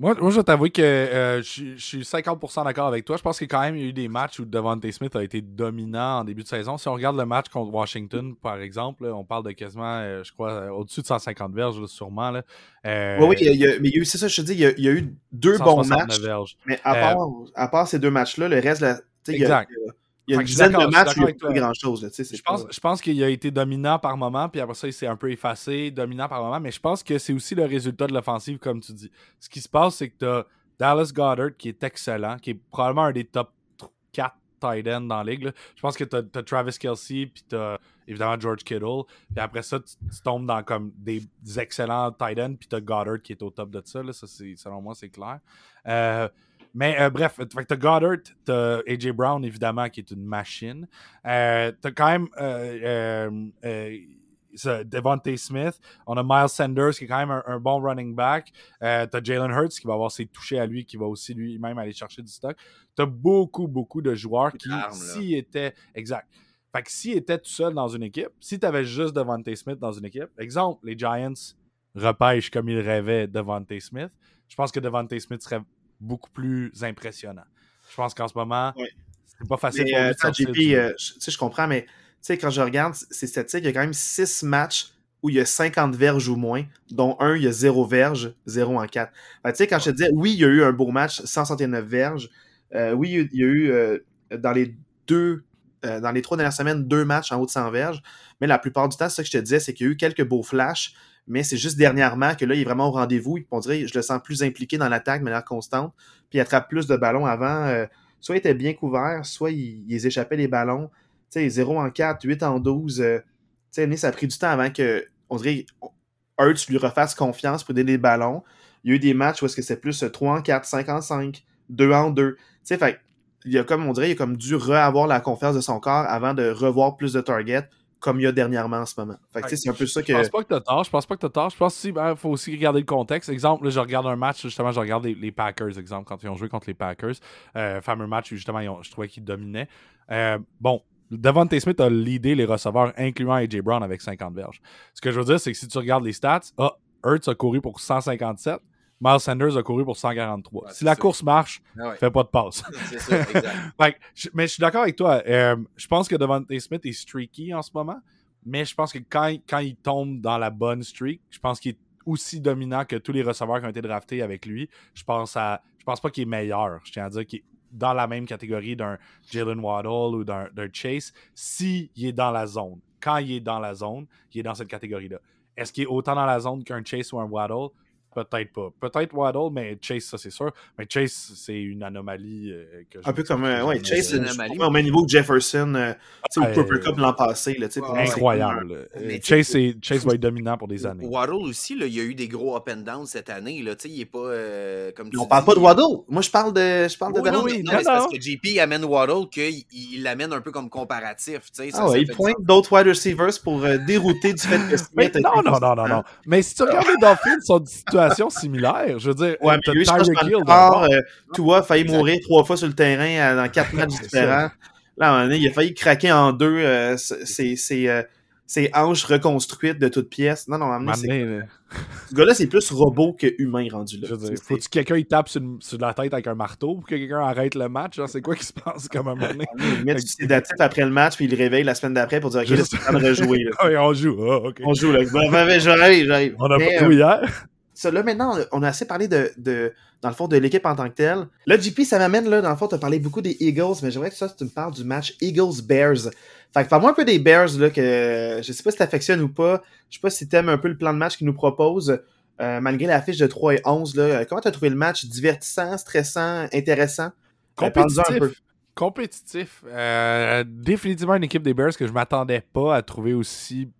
Moi, moi, je vais t'avouer que euh, je, suis 50% d'accord avec toi. Je pense qu'il y a quand même eu des matchs où Devontae Smith a été dominant en début de saison. Si on regarde le match contre Washington, par exemple, on parle de quasiment, euh, je crois, euh, au-dessus de 150 verges, sûrement. Là. oui, oui, il y a, mais il y a eu, c'est ça, je te dis, il y a, eu deux bons matchs. Mais à part, à part ces deux matchs-là, le reste, là, exact. Il y a, il y a une dizaine de matchs il pas grand-chose. Je, pense, je pense qu'il a été dominant par moment, puis après ça, il s'est un peu effacé, dominant par moment, mais je pense que c'est aussi le résultat de l'offensive, comme tu dis. Ce qui se passe, c'est que tu as Dallas Goddard, qui est excellent, qui est probablement un des top 4 tight ends dans la ligue. Je pense que tu as, Travis Kelsey, puis tu as évidemment George Kittle, puis après ça, tu, tombes dans comme des, excellents tight ends, puis tu as Goddard qui est au top de ça. Là. ça selon moi, c'est clair. Euh, mais euh, bref, t'as Goddard, t'as AJ Brown, évidemment, qui est une machine. Euh, t'as quand même euh, euh Devontae Smith. On a Miles Sanders, qui est quand même un, bon running back. t'as Jalen Hurts, qui va avoir ses touchés à lui, qui va aussi lui-même aller chercher du stock. T'as beaucoup, beaucoup de joueurs qui, s'ils étaient... Exact. Fait que s'ils étaient tout seuls dans une équipe, si t'avais juste Devontae Smith dans une équipe, exemple, les Giants repêchent comme ils rêvaient Devontae Smith, je pense que Devontae Smith serait beaucoup plus impressionnant. Je pense qu'en ce moment, c'est pas facile pour euh, JP, euh, je comprends, mais quand je regarde ces statistiques, il y a quand même 6 matchs où il y a 50 verges ou moins, dont un, il y a 0 verges, 0 en 4. tu sais, quand je te disais, oui, il y a eu un beau match, 169 verges. Euh, oui, il y a eu dans les deux, dans les trois dernières semaines, deux matchs en haut de 100 verges. Mais la plupart du temps, ce que je te disais, c'est qu'il y a eu quelques beaux flashs mais c'est juste dernièrement que là, il est vraiment au rendez-vous. On dirait, je le sens plus impliqué dans l'attaque de manière constante, puis il attrape plus de ballons avant. Euh, soit il était bien couvert, soit il, échappait les ballons. Tu sais, 0 en 4, 8 en 12. Euh, tu sais, ça a pris du temps avant que, on dirait, Hurts lui refasse confiance pour donner des ballons. Il y a eu des matchs où est-ce que c'est plus 3 en 4, 5 en 5, 2 en 2. Tu sais, fait il a comme, on dirait, il a comme dû re-avoir la confiance de son corps avant de revoir plus de targets comme il y a dernièrement en ce moment. c'est un peu ça que. Je pense pas que t'as tort. Je pense pas que t'as tort. Je pense qu'il ben, faut aussi regarder le contexte. Exemple, là, je regarde un match, justement, je regarde les, Packers, exemple, quand ils ont joué contre les Packers. Euh, fameux match où justement, je trouvais qu'ils dominaient. Euh, bon, Devontae Smith a leadé les receveurs, incluant AJ Brown avec 50 verges. Ce que je veux dire, c'est que si tu regardes les stats, ah, Hurts a couru pour 157, Miles Sanders a couru pour 143. si la course marche, ah ouais. fais pas de passe. c'est ça, exact. mais je suis d'accord avec toi. Euh, je pense que Devontae Smith est streaky en ce moment, mais je pense que quand, quand il tombe dans la bonne streak, je pense qu'il est aussi dominant que tous les receveurs qui ont été draftés avec lui. Je pense à. Je pense pas qu'il est meilleur. Je tiens à dire qu'il est dans la même catégorie d'un Jalen Waddle ou d'un Chase s'il est dans la zone. Quand il est dans la zone, il est dans cette catégorie-là. Est-ce qu'il est autant dans la zone qu'un Chase ou un Waddle? Peut-être pas. Peut-être Waddle, mais Chase, ça c'est sûr. Mais Chase, c'est une anomalie. Euh, que un peu comme. Euh, ouais, Chase, c'est une anomalie. Au même niveau que Jefferson, euh, sais, au Cooper Cup l'an passé. Là, pour incroyable. Chase, Chase va être dominant pour des années. Waddle aussi, là, il y a eu des gros up and down cette année. Là, il est pas. comme tu On parle pas de Waddle. Moi, je parle de. Je parle de oui, non, oui, non, c'est parce que JP amène Waddle qu'il l'amène un peu comme comparatif. Ça, ah ouais, il pointe d'autres wide receivers pour dérouter du fait que Smith. Non, non, non, non, non. Mais si tu regardes les Dolphins, sont une similaire. Je veux dire, ouais, mais lui, pense que euh, a failli mourir trois fois sur le terrain euh, dans quatre matchs différents. Là, il a failli craquer en deux euh, ses, hanches reconstruites de toutes pièces. Non, non, amener, Ce gars-là, c'est plus robot que humain rendu là. Je veux dire, faut que quelqu'un il tape sur, la tête avec un marteau pour que quelqu'un arrête le match? C'est quoi qui se passe comme un moment donné? Il met du sédatif après le match, puis il le réveille la semaine d'après pour dire OK, c'est temps de rejouer. on joue. Ah, on joue, là. j'arrive, j'arrive. On a pas joué hier? Ça, là, maintenant, on a assez parlé de, de dans le fond, de l'équipe en tant que telle. Là, JP, ça m'amène, là, dans le fond, tu as parlé beaucoup des Eagles, mais j'aimerais que ça, tu me parles du match Eagles-Bears. Fait que parle-moi un peu des Bears, là, que je sais pas si t'affectionnes ou pas. Je sais pas si t'aimes un peu le plan de match qu'ils nous proposent, euh, malgré la fiche de 3 et 11, là. Comment t'as trouvé le match? Divertissant, stressant, intéressant? Euh, Compétitif. Un peu. Compétitif. Euh, définitivement une équipe des Bears que je m'attendais pas à trouver aussi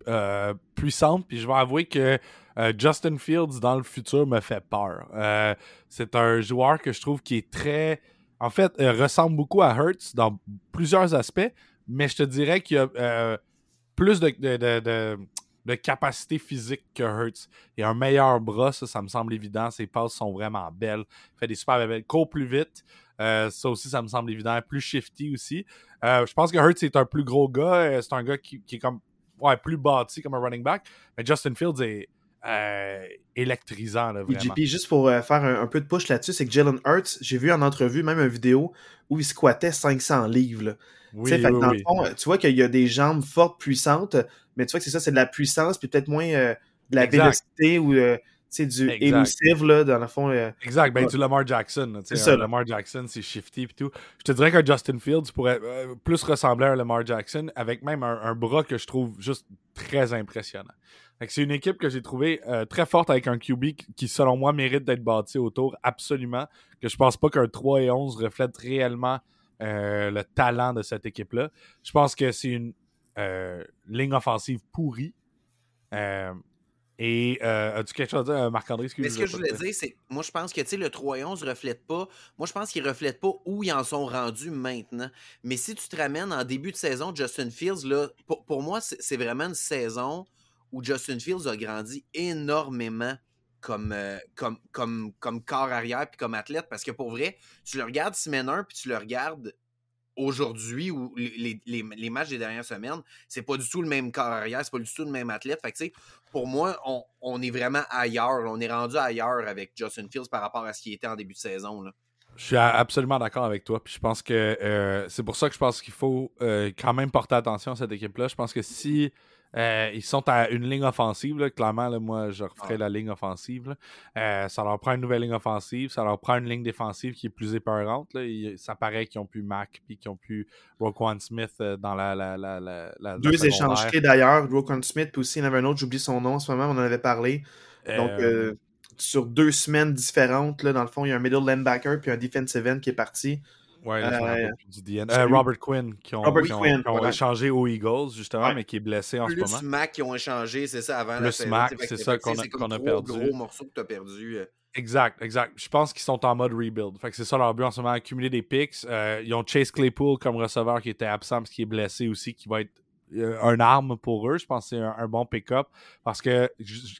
puissante. Puis je vais avouer que euh, Justin Fields dans le futur me fait peur. Euh, c'est un joueur que je trouve qui est très. En fait, euh, ressemble beaucoup à Hurts dans plusieurs aspects, mais je te dirais qu'il a plus de, de, capacité physique que Hurts. Il a un meilleur bras, ça, ça me semble évident. Ses passes sont vraiment belles. Il fait des super belles. Court plus vite. ça aussi, ça me semble évident. Plus shifty aussi. je pense que Hurts est un plus gros gars. C'est un gars qui, qui, est comme ouais, plus bâti comme un running back. Mais Justin Fields est, euh, électrisant. Là, vraiment. JP, juste pour euh, faire un, peu de push là-dessus, c'est que Jalen Hurts, j'ai vu en entrevue même une vidéo où il squattait 500 livres. Oui, fait, dans le fond, tu vois qu'il y a des jambes fortes, puissantes, mais tu vois que c'est ça, c'est de la puissance, puis peut-être moins euh, de la vélocité ou c'est du élusive, là, dans le fond. exact, ben du Lamar Jackson. C'est ça. Lamar Jackson, c'est shifty et tout. Je te dirais qu'un Justin Fields pourrait plus ressembler à un Lamar Jackson, avec même un, bras que je trouve juste très impressionnant. C'est une équipe que j'ai trouvée euh, très forte avec un QB qui, selon moi, mérite d'être bâti autour, absolument. Que je pense pas qu'un 3 et 11 reflète réellement euh, le talent de cette équipe-là. Je pense que c'est une euh, ligne offensive pourrie. et as-tu quelque chose à dire, Marc-André? Mais ce que je voulais dire, c'est moi, je pense que le 3 et 11 ne reflète pas. Moi, je pense qu'ils ne reflètent pas où ils en sont rendus maintenant. Mais si tu te ramènes en début de saison, Justin Fields, là, pour, pour moi, c'est vraiment une saison où Justin Fields a grandi énormément comme, euh, comme, comme, comme corps arrière puis comme athlète. Parce que pour vrai, tu le regardes semaine 1 puis tu le regardes aujourd'hui ou les, les, les, matchs des dernières semaines, c'est pas du tout le même corps arrière, c'est pas du tout le même athlète. Fait que, pour moi, on, on, est vraiment ailleurs. On est rendu ailleurs avec Justin Fields par rapport à ce qui était en début de saison. Là. Je suis absolument d'accord avec toi. Puis je pense que euh, c'est pour ça que je pense qu'il faut euh, quand même porter attention à cette équipe-là. Je pense que si euh, ils sont à une ligne offensive. Clairement, là, moi, je referai la ligne offensive. Euh, ça leur prend une nouvelle ligne offensive. Ça leur prend une ligne défensive qui est plus épeurante. Ça paraît qu'ils ont pu Mac puis qu'ils ont pu Roquan Smith euh, dans la. la, la, la Deux échanges d'ailleurs. Roquan Smith, puis aussi il y en avait un autre, j'oublie son nom en ce moment, on en avait parlé. Donc, sur deux semaines différentes, là, dans le fond, il y a un middle linebacker puis un defensive end qui est parti. Ouais, euh, du euh, Robert Quinn qui ont, ont, échangé aux Eagles, justement, mais qui est blessé en ce moment. Plus Mac qui ont échangé, c'est ça, avant Plus la Mac, c'est ça qu'on a, qu'on a perdu. gros morceaux que tu as perdu. Euh. Exact, exact. Je pense qu'ils sont en mode rebuild. Fait que c'est ça leur but en ce moment, accumuler des picks. ils ont Chase Claypool comme receveur qui était absent parce qu'il est blessé aussi, qui va être un arme pour eux. Je pense que c'est un, bon pick-up parce que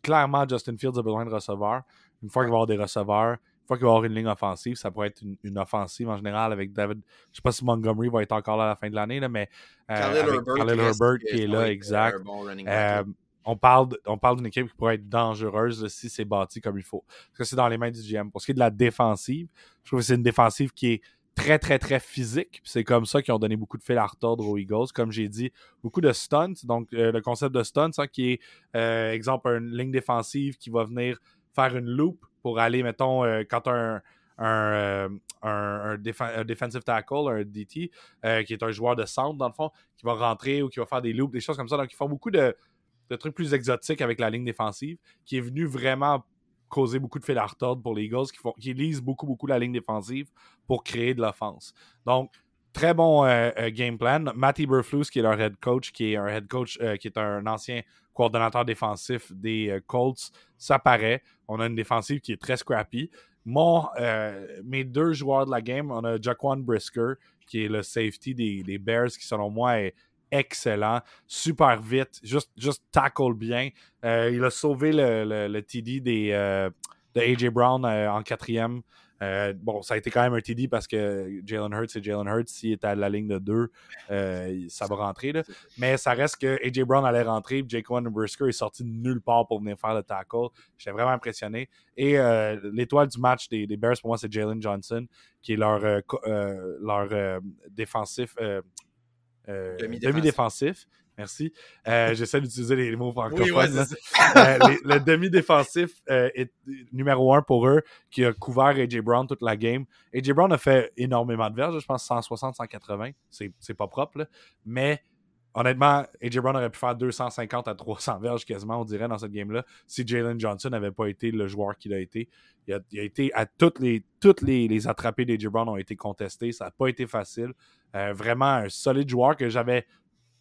clairement, Justin Fields a besoin de receveurs. Une fois qu'il va avoir des receveurs, fois qu'il va y avoir une ligne offensive, ça pourrait être une, offensive en général avec David. Je sais pas si Montgomery va être encore là à la fin de l'année, mais euh, Khalil Herbert, qui est là, exact. Euh, on parle, on parle d'une équipe qui pourrait être dangereuse si c'est bâti comme il faut. Parce que c'est dans les mains du GM. Pour ce qui est de la défensive, je trouve que c'est une défensive qui est très, très, très physique. C'est comme ça qu'ils ont donné beaucoup de fil à retordre aux Eagles. Comme j'ai dit, beaucoup de stunts. Donc, euh, le concept de stunts, hein, qui est, euh, exemple, une ligne défensive qui va venir faire une loop pour aller, mettons, euh, quand un, un, un, defensive tackle, un DT, qui est un joueur de centre, dans le fond, qui va rentrer ou qui va faire des loops, des choses comme ça. Donc, ils font beaucoup de, de trucs plus exotiques avec la ligne défensive, qui est venu vraiment causer beaucoup de fil à pour les Eagles qui, font, qui lisent beaucoup, beaucoup la ligne défensive pour créer de l'offense. Donc, très bon euh, euh, game plan. Matty Burflus, qui est leur head coach, qui est un head coach, euh, qui est un ancien coordonnateur défensif des Colts, ça paraît. On a une défensive qui est très scrappy. Mon, mes deux joueurs de la game, on a Jaquan Brisker, qui est le safety des, Bears, qui selon moi est excellent, super vite, juste, juste tackle bien. Euh, il a sauvé le, le, TD des, euh, de AJ Brown euh, en quatrième. Bon, ça a été quand même un TD parce que Jalen Hurts et Jalen Hurts, s'il était à la ligne de deux, ça va rentrer. Là. Mais ça reste que AJ Brown allait rentrer. Jake Brisker est sorti de nulle part pour venir faire le tackle. J'étais vraiment impressionné. Et l'étoile du match des, des, Bears, pour moi, c'est Jalen Johnson, qui est leur, leur défensif euh, demi-défensif. Merci. Euh, j'essaie d'utiliser les mots francophones. Euh, le demi-défensif est numéro un pour eux, qui a couvert AJ Brown toute la game. AJ Brown a fait énormément de verges, je pense 160, 180. C'est pas propre, mais honnêtement, AJ Brown aurait pu faire 250 à 300 verges quasiment, on dirait, dans cette game-là, si Jalen Johnson n'avait pas été le joueur qu'il a été. Il a, été à toutes les, toutes les, les attrapés d'AJ Brown ont été contestés. Ça n'a pas été facile. Euh, vraiment un solide joueur que j'avais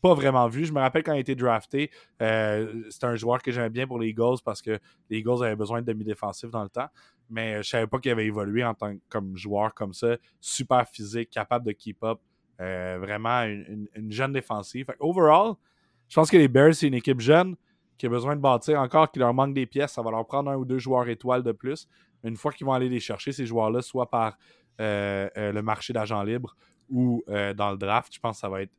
pas vraiment vu. Je me rappelle quand il a été drafté, euh, c'était un joueur que j'aimais bien pour les Eagles parce que les Eagles avaient besoin de demi-défensif dans le temps. Mais je savais pas qu'il avait évolué en tant que comme joueur comme ça, super physique, capable de keep up. Euh, vraiment une, jeune défensive. overall, je pense que les Bears, c'est une équipe jeune qui a besoin de bâtir encore, qui leur manque des pièces. Ça va leur prendre un ou deux joueurs étoiles de plus. Une fois qu'ils vont aller les chercher, ces joueurs-là, soit par le marché d'agents libres ou euh, dans le draft, je pense que ça va être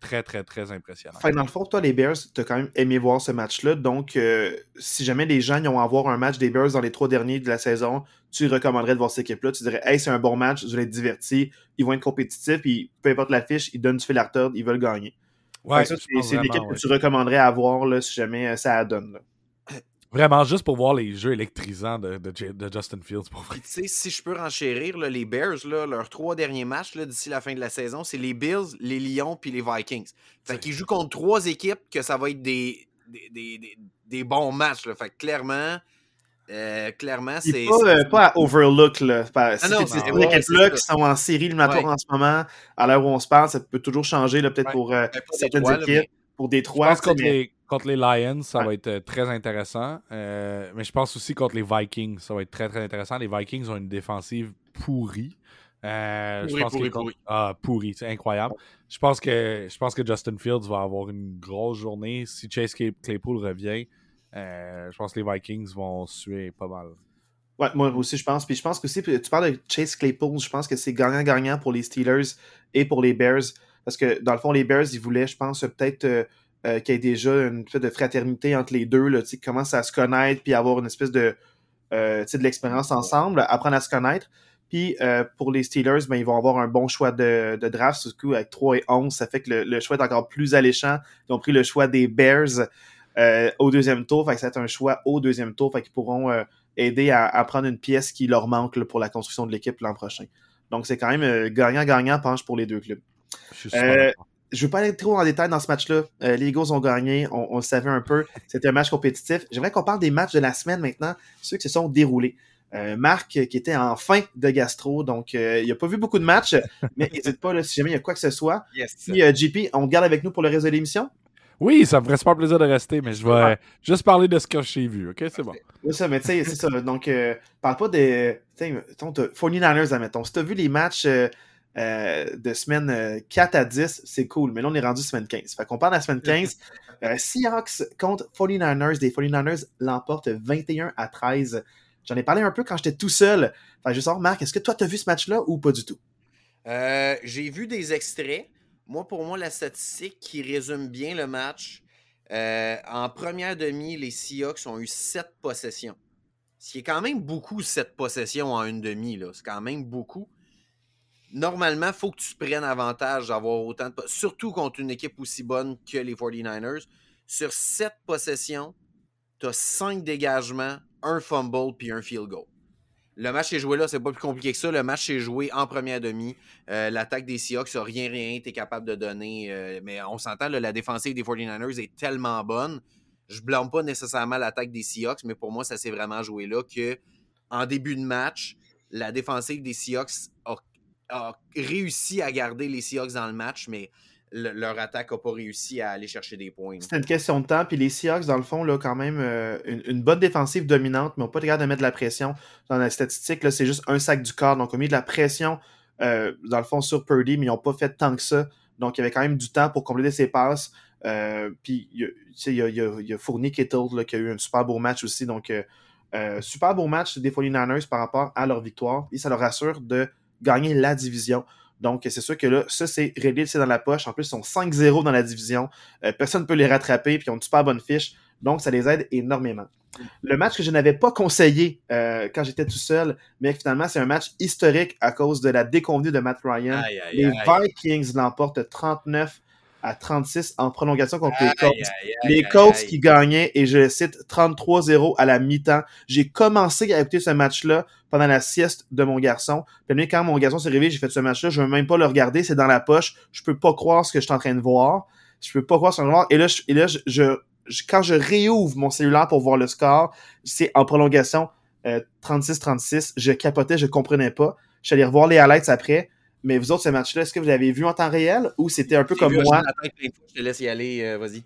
très, très, très impressionnant. dans le fond, toi, les Bears, tu as quand même aimé voir ce match-là. Donc, euh, si jamais les gens ont à voir un match des Bears dans les trois derniers de la saison, tu recommanderais de voir cette équipe-là. Tu dirais, hey, c'est un bon match, je vais être diverti, ils vont être compétitifs, puis peu importe l'affiche, ils donnent du fil à retordre, ils veulent gagner. Ouais, c'est une équipe que tu recommanderais à voir là, si jamais euh, ça donne. Vraiment, juste pour voir les jeux électrisants de, de, Justin Fields. Pour tu sais, si je peux renchérir, les Bears, là, leurs trois derniers matchs d'ici la fin de la saison, c'est les Bills, les Lions puis les Vikings. Fait qu'ils jouent contre trois équipes que ça va être des, des, des, bons matchs. Là. Fait que clairement, euh, clairement, c'est. Pas, euh, pas, à overlook. Là. Ah c'est des équipes-là qui sont en série éliminatoire en ce moment. À l'heure où on se parle, ça peut toujours changer, peut-être pour euh, ben, certaines équipes. Pour Détroit, je pense mais... Contre les Lions, ça va être euh, très intéressant. Euh, mais je pense aussi contre les Vikings, ça va être très très intéressant. Les Vikings ont une défensive pourrie. Euh, pourri, je pense pourri, pourri. Ah, pourri, c'est incroyable. Je pense, que, je pense que Justin Fields va avoir une grosse journée. Si Chase Claypool revient, je pense que les Vikings vont suer pas mal. Ouais, moi aussi, je pense. Puis je pense que tu parles de Chase Claypool, je pense que c'est gagnant-gagnant pour les Steelers et pour les Bears. Parce que dans le fond, les Bears, ils voulaient, je pense, peut-être euh, qu'il y ait déjà une espèce de fraternité entre les deux, là, qui commence à se connaître, puis avoir une espèce de, euh, de l'expérience ensemble, apprendre à se connaître. Puis euh, pour les Steelers, ben, ils vont avoir un bon choix de, de draft, du coup, avec 3 et 11, ça fait que le, choix est encore plus alléchant. Ils ont pris le choix des Bears euh, au deuxième tour, fait que ça va être un choix au deuxième tour, fait qu'ils pourront euh, aider à, à, prendre une pièce qui leur manque pour la construction de l'équipe l'an prochain. Donc c'est quand même gagnant-gagnant, penche pour les deux clubs. Je suis je veux pas aller trop en détail dans ce match-là. Euh, les Eagles ont gagné, on, le savait un peu. C'était un match compétitif. J'aimerais qu'on parle des matchs de la semaine maintenant, ceux qui se sont déroulés. Euh, Marc, qui était en fin de gastro, donc euh, il n'a pas vu beaucoup de matchs, mais n'hésite pas si jamais il y a quoi que ce soit. Yes. Puis, JP, on te garde avec nous pour le reste de l'émission? Oui, ça me ferait super plaisir de rester, mais je vais juste parler de ce que j'ai vu, OK? C'est bon. Oui, ça, mais tu sais, c'est ça. Donc, parle pas des... Tu sais, 49ers, admettons. Si tu as vu les matchs euh, de semaine 4 euh, à 10, c'est cool. Mais là, on est rendu semaine 15. Fait qu'on parle de la semaine 15. Euh, Seahawks contre 49ers. Des 49ers l'emportent 21 à 13. J'en ai parlé un peu quand j'étais tout seul. Enfin, je sors, Marc, est-ce que toi, tu as vu ce match-là ou pas du tout? Euh, j'ai vu des extraits. Moi, pour moi, la statistique qui résume bien le match, euh, en première demi, les Seahawks ont eu sept possessions. Ce qui est quand même beaucoup, sept possessions en une demi. C'est quand même beaucoup. Normalement, il faut que tu prennes avantage d'avoir autant de surtout contre une équipe aussi bonne que les 49ers. Sur sept possessions, tu as cinq dégagements, un fumble puis un field goal. Le match est joué là, c'est pas plus compliqué que ça. Le match est joué en première demi. Euh, l'attaque des Seahawks n'a rien, rien été capable de donner. Euh, mais on s'entend, la défensive des 49ers est tellement bonne. Je blâme pas nécessairement l'attaque des Seahawks, mais pour moi, ça s'est vraiment joué là que en début de match, la défensive des Seahawks a réussi à garder les Seahawks dans le match, mais leur attaque n'a pas réussi à aller chercher des points. C'était une question de temps. Puis les Seahawks, dans le fond, là, quand même, euh, une, bonne défensive dominante, mais n'ont pas regardé de mettre de la pression. Dans la statistique, c'est juste un sac du corps. Donc, on a mis de la pression, euh, dans le fond, sur Purdy, mais ils n'ont pas fait tant que ça. Donc, il y avait quand même du temps pour compléter ses passes. Euh, puis, il y a, y, a, qui a eu un super beau match aussi. Donc, super beau match des 49ers par rapport à leur victoire. Et ça leur assure de gagner la division. Donc, c'est sûr que là, ça, c'est réglé, c'est dans la poche. En plus, ils sont 5-0 dans la division. Euh, personne ne peut les rattraper, puis ils ont une super bonne fiche. Donc, ça les aide énormément. Le match que je n'avais pas conseillé euh, quand j'étais tout seul, mais finalement, c'est un match historique à cause de la déconvenue de Matt Ryan. les Vikings l'emportent 39 à 36 en prolongation contre les Colts. les Colts qui gagnaient, et je le cite, 33-0 à la mi-temps. J'ai commencé à écouter ce match-là pendant la sieste de mon garçon. Puis quand mon garçon s'est réveillé, j'ai fait ce match-là, je veux même pas le regarder, c'est dans la poche. Je peux pas croire ce que je suis en train de voir. Je peux pas croire ce que je suis en train de voir. Et là, je, je, quand je réouvre mon cellulaire pour voir le score, c'est en prolongation 36-36. Euh, je capotais, je comprenais pas. Je suis allé revoir les highlights après. Mais vous autres, ce match-là, est-ce que vous l'avez vu en temps réel ou c'était un peu comme moi? Je te laisse y aller, euh, vas-y.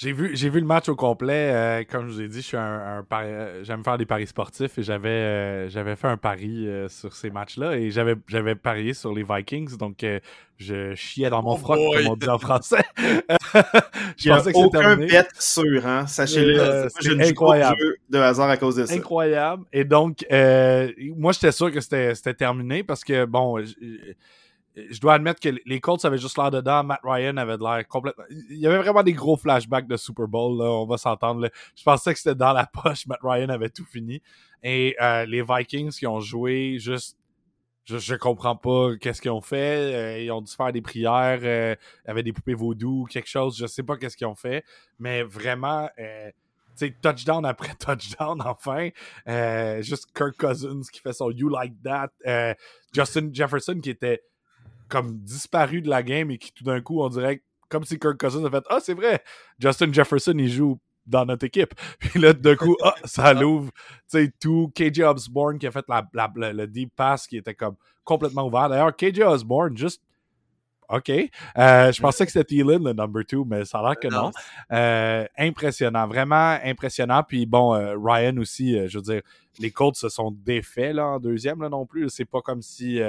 J'ai vu, j'ai vu le match au complet. Euh, comme je vous ai dit, je suis un, euh, j'aime faire des paris sportifs et j'avais, j'avais fait un pari sur ces matchs-là et j'avais, j'avais parié sur les Vikings. Donc, je chiais dans mon oh froc, comme on dit en français. je pensais que c'était aucun bet sûr, hein? Sachez-le. je ne incroyable. Jeu de hasard à cause de ça. Incroyable. Et donc, moi, j'étais sûr que c'était, c'était terminé parce que, bon je dois admettre que les Colts avaient juste l'air dedans. Matt Ryan avait l'air complètement. Il y avait vraiment des gros flashbacks de Super Bowl, là, on va s'entendre. Je pensais que c'était dans la poche. Matt Ryan avait tout fini. Et euh, les Vikings qui ont joué juste. Je, je comprends pas qu'est-ce qu'ils ont fait. Euh, ils ont dû faire des prières. Euh, avait des poupées vaudou, quelque chose. Je sais pas qu'est-ce qu'ils ont fait. Mais vraiment. sais, touchdown après touchdown, enfin. juste Kirk Cousins qui fait son You Like That. Justin Jefferson qui était comme disparu de la game et qui tout d'un coup, on dirait comme si Kirk Cousins a fait Ah, c'est vrai, Justin Jefferson, il joue dans notre équipe. Puis là, d'un coup, ah, ça l'ouvre. Tu sais, tout. KJ Osborne qui a fait la, le deep pass qui était comme complètement ouvert. D'ailleurs, KJ Osborne, juste. OK. Euh, je pensais que c'était Thielen, le number two, mais ça a l'air que non. Euh, impressionnant, vraiment impressionnant. Puis bon, euh, Ryan aussi, je veux dire, les Colts se sont défaits là, en deuxième là, non plus. C'est pas comme si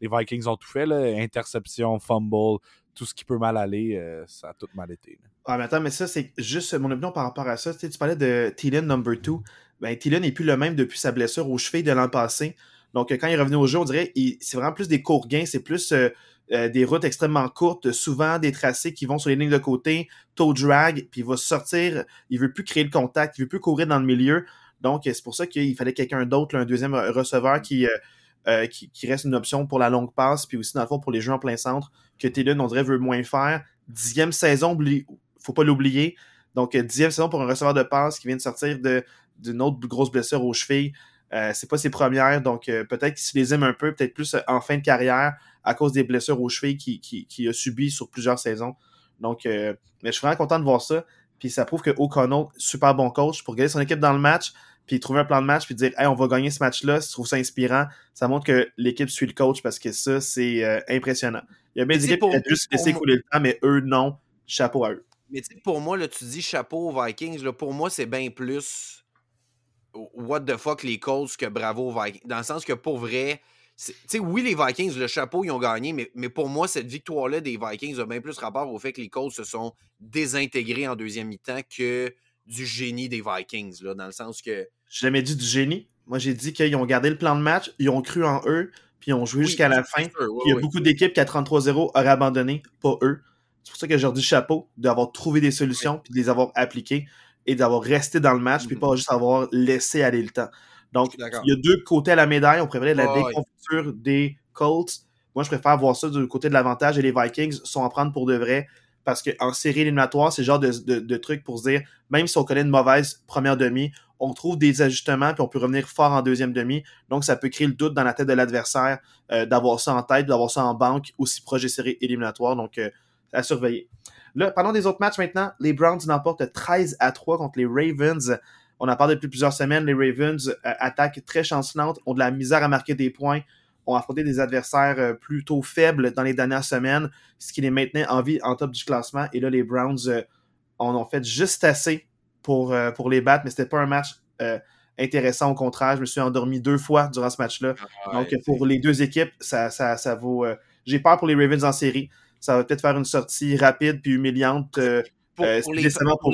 les Vikings ont tout fait, là, interception, fumble, tout ce qui peut mal aller, euh, ça a tout mal été. Ah, mais attends, mais ça, c'est juste mon opinion par rapport à ça. Tu, parlais de Thielen number 2. Ben, Thielen n'est plus le même depuis sa blessure au cheville de l'an passé. Donc, quand il est revenu au jeu, on dirait c'est vraiment plus des courts gains, c'est plus euh, euh, des routes extrêmement courtes, souvent des tracés qui vont sur les lignes de côté, toe drag, puis il va sortir, il veut plus créer le contact, il veut plus courir dans le milieu. Donc, c'est pour ça qu'il fallait quelqu'un d'autre, un deuxième receveur qui, euh, qui, reste une option pour la longue passe, puis aussi dans le fond pour les jeux en plein centre, que Taylor, on dirait, veut moins faire. Dixième saison, faut pas l'oublier. Donc, euh, dixième saison pour un receveur de passe qui vient de sortir d'une autre grosse blessure aux chevilles. Euh, c'est pas ses premières, donc peut-être qu'il se les aime un peu, peut-être plus en fin de carrière à cause des blessures aux chevilles qu'il qui, a subi sur plusieurs saisons. Donc, mais je suis vraiment content de voir ça. Puis ça prouve que O'Connell, super bon coach pour garder son équipe dans le match puis trouver un plan de match, puis dire, hey, on va gagner ce match-là, si tu trouves ça inspirant, ça montre que l'équipe suit le coach parce que ça, c'est euh, impressionnant. Il y a bien des équipes qui ont juste laissé couler le temps, mais eux, non. Chapeau à eux. Mais tu sais, pour moi, là, tu dis chapeau aux Vikings, là, pour moi, c'est bien plus what the fuck les Colts que bravo aux Vikings. Dans le sens que pour vrai, tu sais, oui, les Vikings, le chapeau, ils ont gagné, mais, mais pour moi, cette victoire-là des Vikings a bien plus rapport au fait que les Colts se sont désintégrés en deuxième mi-temps que du génie des Vikings, là, dans le sens que. J'ai jamais dit du génie. Moi, j'ai dit qu'ils ont gardé le plan de match, ils ont cru en eux, puis ils ont joué Oui, jusqu'à la fin. sûr, Puis oui, il y a oui. beaucoup d'équipes qui à 33-0 auraient abandonné, pas eux. C'est pour ça que je leur dis chapeau d'avoir trouvé des solutions, puis de les avoir appliquées et d'avoir resté dans le match, puis Mhm. pas juste avoir laissé aller le temps. Donc, il y a deux côtés à la médaille. On préférait la ouais. déconfiture des Colts. Moi, je préfère voir ça du côté de l'avantage et les Vikings sont en prendre pour de vrai parce qu'en série éliminatoire, c'est le genre de, truc pour se dire, même si on connaît une mauvaise première demi, on trouve des ajustements puis on peut revenir fort en deuxième demi. Donc, ça peut créer le doute dans la tête de l'adversaire euh, d'avoir ça en tête, d'avoir ça en banque aussi proche des séries éliminatoires. Donc, euh, à surveiller. Là, parlons des autres matchs maintenant. Les Browns l'emportent 13 à 3 contre les Ravens. On en parle depuis plusieurs semaines. Les Ravens euh, attaquent très chancelantes, ont de la misère à marquer des points, ont affronté des adversaires euh, plutôt faibles dans les dernières semaines, ce qui les maintenait en vie en top du classement. Et là, les Browns euh, en ont fait juste assez pour, euh, pour les battre, mais c'était pas un match euh, intéressant. Au contraire, je me suis endormi deux fois durant ce match-là. Donc, Ouais, pour les deux équipes, ça, ça, ça vaut. euh, J'ai peur pour les Ravens en série. Ça va peut-être faire une sortie rapide puis humiliante. euh, pour, pour les, pour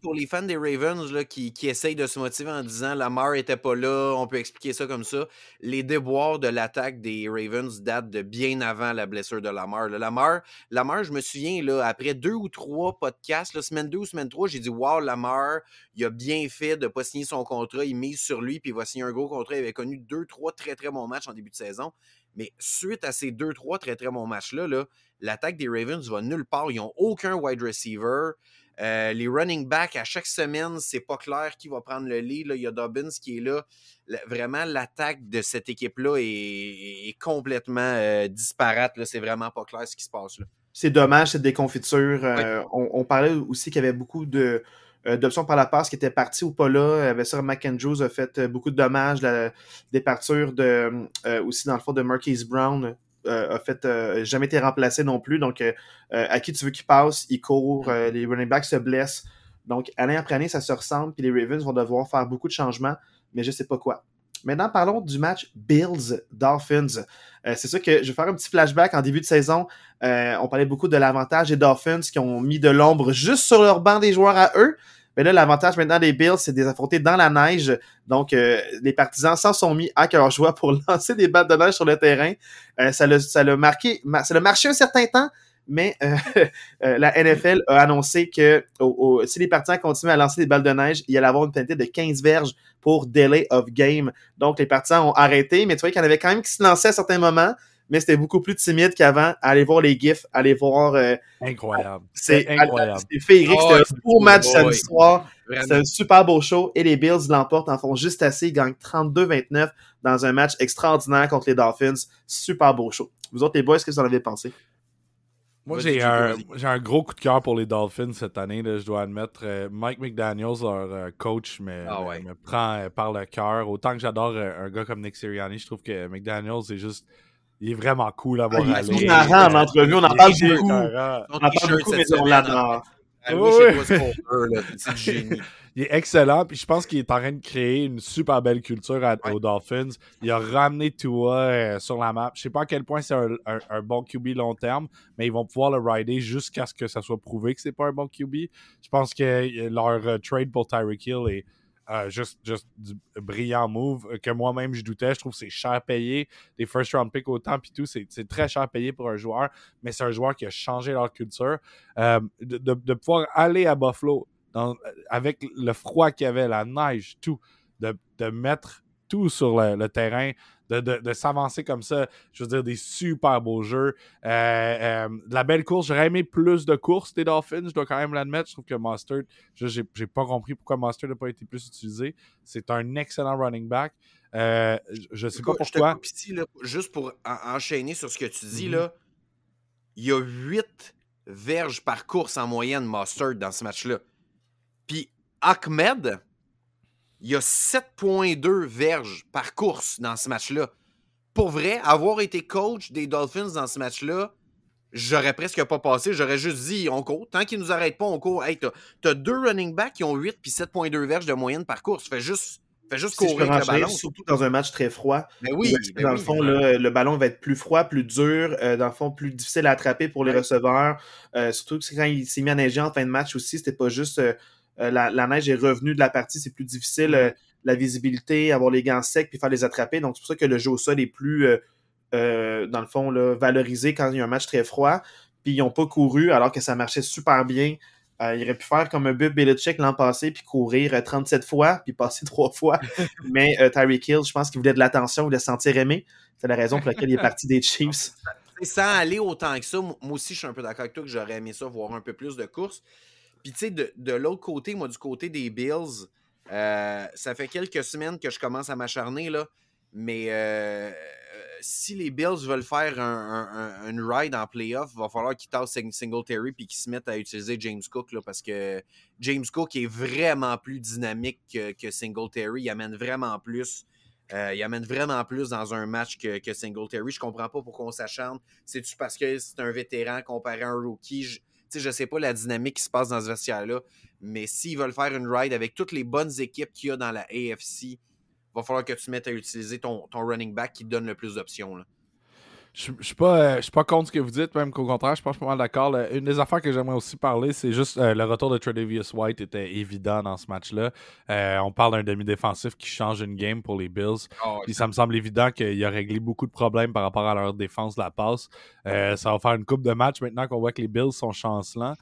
pour les fans des Ravens là, qui, qui essayent de se motiver en disant Lamar était pas là, on peut expliquer ça comme ça. Les déboires de l'attaque des Ravens datent de bien avant la blessure de Lamar. là. Lamar, je me souviens, là, après deux ou trois podcasts, là, semaine 2 ou semaine 3, j'ai dit Wow, Lamar, il a bien fait de ne pas signer son contrat, il mise sur lui, puis il va signer un gros contrat. Il avait connu deux, trois très très bons matchs en début de saison. Mais suite à ces deux, trois très très bons matchs-là, là, l'attaque des Ravens va nulle part. Ils n'ont aucun wide receiver. Euh, les running backs, à chaque semaine, c'est pas clair qui va prendre le lead. là. Il y a Dobbins qui est là. Vraiment, l'attaque de cette équipe-là est, est complètement euh, disparate. C'est vraiment pas clair ce qui se passe. Là. c'est dommage, cette déconfiture. Euh, on, on parlait aussi qu'il y avait beaucoup de euh, d'options par la passe qui étaient parties ou pas là. Euh, Sir McAndrews a fait beaucoup de dommages. La départure de aussi dans le fond de Marquise Brown a fait euh, jamais été remplacé non plus. Donc euh, euh, à qui tu veux qu'il passe, il court, euh, les running backs se blessent. Donc année après année, ça se ressemble, puis les Ravens vont devoir faire beaucoup de changements, mais je sais pas quoi. Maintenant, parlons du match Bills-Dolphins. Euh, c'est sûr que je vais faire un petit flashback en début de saison. Euh, on parlait beaucoup de l'avantage des Dolphins qui ont mis de l'ombre juste sur leur banc des joueurs à eux. Mais là, l'avantage maintenant des Bills, c'est de les affronter dans la neige. Donc, euh, les partisans s'en sont mis à cœur joie pour lancer des battes de neige sur le terrain. Euh, ça l'a ça marqué, ma- ça l'a marché un certain temps, mais euh, euh, la NFL a annoncé que si les partisans continuent à lancer des balles de neige, il y allait avoir une pénalité de 15 verges pour delay of game. Donc, les partisans ont arrêté, mais tu vois qu'il y en avait quand même qui se lançaient à certains moments, mais c'était beaucoup plus timide qu'avant. Aller voir les gifs, aller voir... euh, Incroyable. c'est incroyable. C'était féerique, Oh, c'était ouais, un beau match ouais, samedi soir. C'est un super beau show et les Bills l'emportent, en font juste assez, ils gagnent 32-29 dans un match extraordinaire contre les Dolphins. Super beau show. Vous autres, les boys, qu'est-ce que vous en avez pensé? Moi, j'ai un, gros coup de cœur pour les Dolphins cette année, là, je dois admettre. Euh, Mike McDaniels, leur euh, coach, me, Ah me- ouais. me prend euh, par le cœur. Autant que j'adore un gars comme Nick Sirianni, je trouve que McDaniels, c'est juste. Il est vraiment cool à voir Ah, il est aller. marrant en entrevue, on en Il est parle beaucoup. On en parle beaucoup, mais on l'adore. C'est du génie. Il est excellent, puis je pense qu'il est en train de créer une super belle culture à- Ouais. aux Dolphins. Il a ramené Tua euh, sur la map. Je sais pas à quel point c'est un, un- un bon QB long terme, mais ils vont pouvoir le rider jusqu'à ce que ça soit prouvé que c'est pas un bon QB. Je pense que euh, leur euh, trade pour Tyreek Hill est juste, juste du brillant move que moi-même je doutais. Je trouve que c'est cher payé. Des first round picks autant puis tout, c'est c'est très cher payé pour un joueur, mais c'est un joueur qui a changé leur culture. Euh, de, de- pouvoir aller à Buffalo avec le froid qu'il y avait, la neige, tout, de, mettre tout sur le terrain, de, de- de s'avancer comme ça. Je veux dire, des super beaux jeux. Euh, euh, de la belle course. J'aurais aimé plus de courses des Dolphins, je dois quand même l'admettre. Je trouve que Mustard, je- j'ai pas compris pourquoi Mustard n'a pas été plus utilisé. C'est un excellent running back. Euh, je- sais pas Écoute, pourquoi. coupe ici, là, juste pour en- enchaîner sur ce que tu dis, Mhm. là. Il y a 8 verges par course en moyenne, Mustard, dans ce match-là. Puis Ahmed, il y a 7,2 verges par course dans ce match-là. Pour vrai, avoir été coach des Dolphins dans ce match-là, j'aurais presque pas passé. J'aurais juste dit, on court. Tant qu'ils nous arrêtent pas, on court. Hey, t'as, deux running backs qui ont 8 puis 7,2 verges de moyenne par course. Fais juste, fais juste Si je peux courir avec le ballon. surtout dans un match très froid. Mais oui, est-ce que, ben dans oui, le fond, ben- le ballon va être plus froid, plus dur, euh, dans le fond, plus difficile à attraper pour les Ouais. receveurs. Euh, surtout que quand il s'est mis à neiger en fin de match aussi, c'était pas juste euh, la, la, neige est revenue de la partie, c'est plus difficile la visibilité, avoir les gants secs puis faire les attraper. Donc, c'est pour ça que le jeu au sol est plus, euh, euh, dans le fond, là, valorisé quand il y a un match très froid. Puis, ils n'ont pas couru alors que ça marchait super bien. Euh, il aurait pu faire comme un Bob Belichick l'an passé, puis courir 37 fois, puis passer trois fois. Mais Tyreek Hill, je pense qu'il voulait de l'attention, il voulait se sentir aimé. C'est la raison pour laquelle il est parti des Chiefs. Sans aller autant que ça, moi aussi, je suis un peu d'accord avec toi que j'aurais aimé ça, voir un peu plus de courses. Puis, tu sais, de, de l'autre côté, moi, du côté des Bills, euh, ça fait quelques semaines que je commence à m'acharner, là. Mais euh, si les Bills veulent faire un, ride en playoff, il va falloir qu'ils tassent Singletary puis qu'ils se mettent à utiliser James Cook là, parce que James Cook est vraiment plus dynamique que, que Singletary. Il amène vraiment plus. Euh, il amène vraiment plus dans un match que, que Singletary. Je comprends pas pourquoi on s'acharne. C'est-tu parce que c'est un vétéran comparé à un rookie? Je, je sais pas la dynamique qui se passe dans ce vestiaire-là. Mais s'ils veulent faire une ride avec toutes les bonnes équipes qu'il y a dans la AFC, va falloir que tu mettes à utiliser ton, ton running back qui te donne le plus d'options. Je ne suis pas, euh, pas contre ce que vous dites, même qu'au contraire, je pense pas mal d'accord. Une des affaires que j'aimerais aussi parler, c'est juste euh, le retour de Tredavious White était évident dans ce match-là. Euh, on parle d'un demi-défensif qui change une game pour les Bills. Ah ça me semble évident qu'il a réglé beaucoup de problèmes par rapport à leur défense de la passe. ça va faire une coupe de match maintenant qu'on voit que les Bills sont chancelants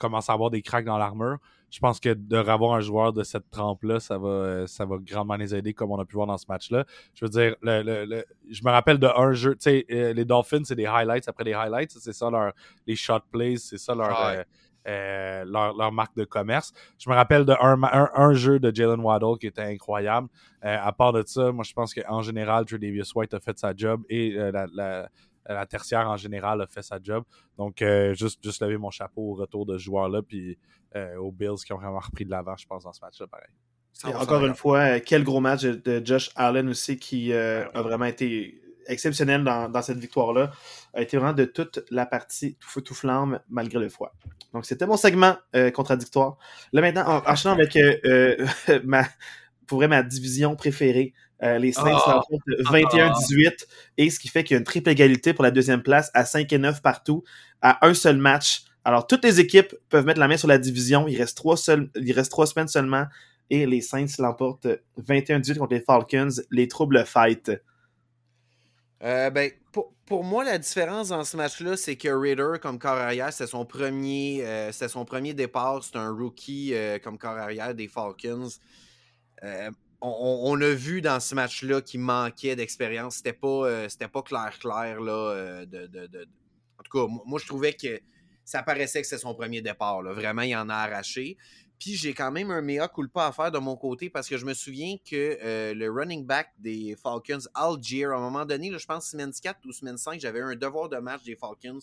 commence à avoir des cracks dans l'armure. Je pense que de revoir un joueur de cette trempe-là, ça va, ça va grandement les aider, comme on a pu voir dans ce match-là. Je veux dire, le, je me rappelle de un jeu, tu sais, euh, les Dolphins, c'est des highlights après des highlights, c'est ça leur, les shot plays, c'est ça leur, euh, euh, leur, leur, marque de commerce. Je me rappelle de un, un, jeu de Jalen Waddle qui était incroyable. à part de ça, moi je pense qu'en général, Tredavious White a fait sa job et la, la tertiaire en général a fait sa job. Donc, euh, juste, juste lever mon chapeau au retour de ce joueur-là, puis euh, aux Bills qui ont vraiment repris de l'avant, je pense, dans ce match-là, pareil. encore une fois, euh, quel gros match de Josh Allen aussi qui a vraiment été exceptionnel dans, cette victoire-là. A été vraiment de toute la partie tout feu tout flamme malgré le froid. Donc c'était mon segment contradictoire. Là maintenant, en, enchaînant avec ma, pour vrai, ma division préférée, euh, les Saints oh. 21-18, et ce qui fait qu'il y a une triple égalité pour la deuxième place à 5 et 9 partout, à un seul match. Alors, toutes les équipes peuvent mettre la main sur la division. Il reste trois, semaines seulement. Et les Saints l'emportent 21-18 contre les Falcons. Les troubles fight. Euh, ben, pour, moi, la différence dans ce match-là, c'est que Ritter, comme corps arrière, c'est son premier, euh, son premier départ. C'est un rookie comme corps arrière des Falcons on, a vu dans ce match-là qu'il manquait d'expérience. C'était pas, euh, pas clair-clair. là. Euh, de, En tout cas, moi, je trouvais que ça paraissait que c'est son premier départ. Là. Vraiment, il en a arraché. Puis j'ai quand même un mea culpa à faire de mon côté parce que je me souviens que euh, le running back des Falcons, Algier, à un moment donné, je pense semaine 4 ou semaine 5, j'avais un devoir de match des Falcons.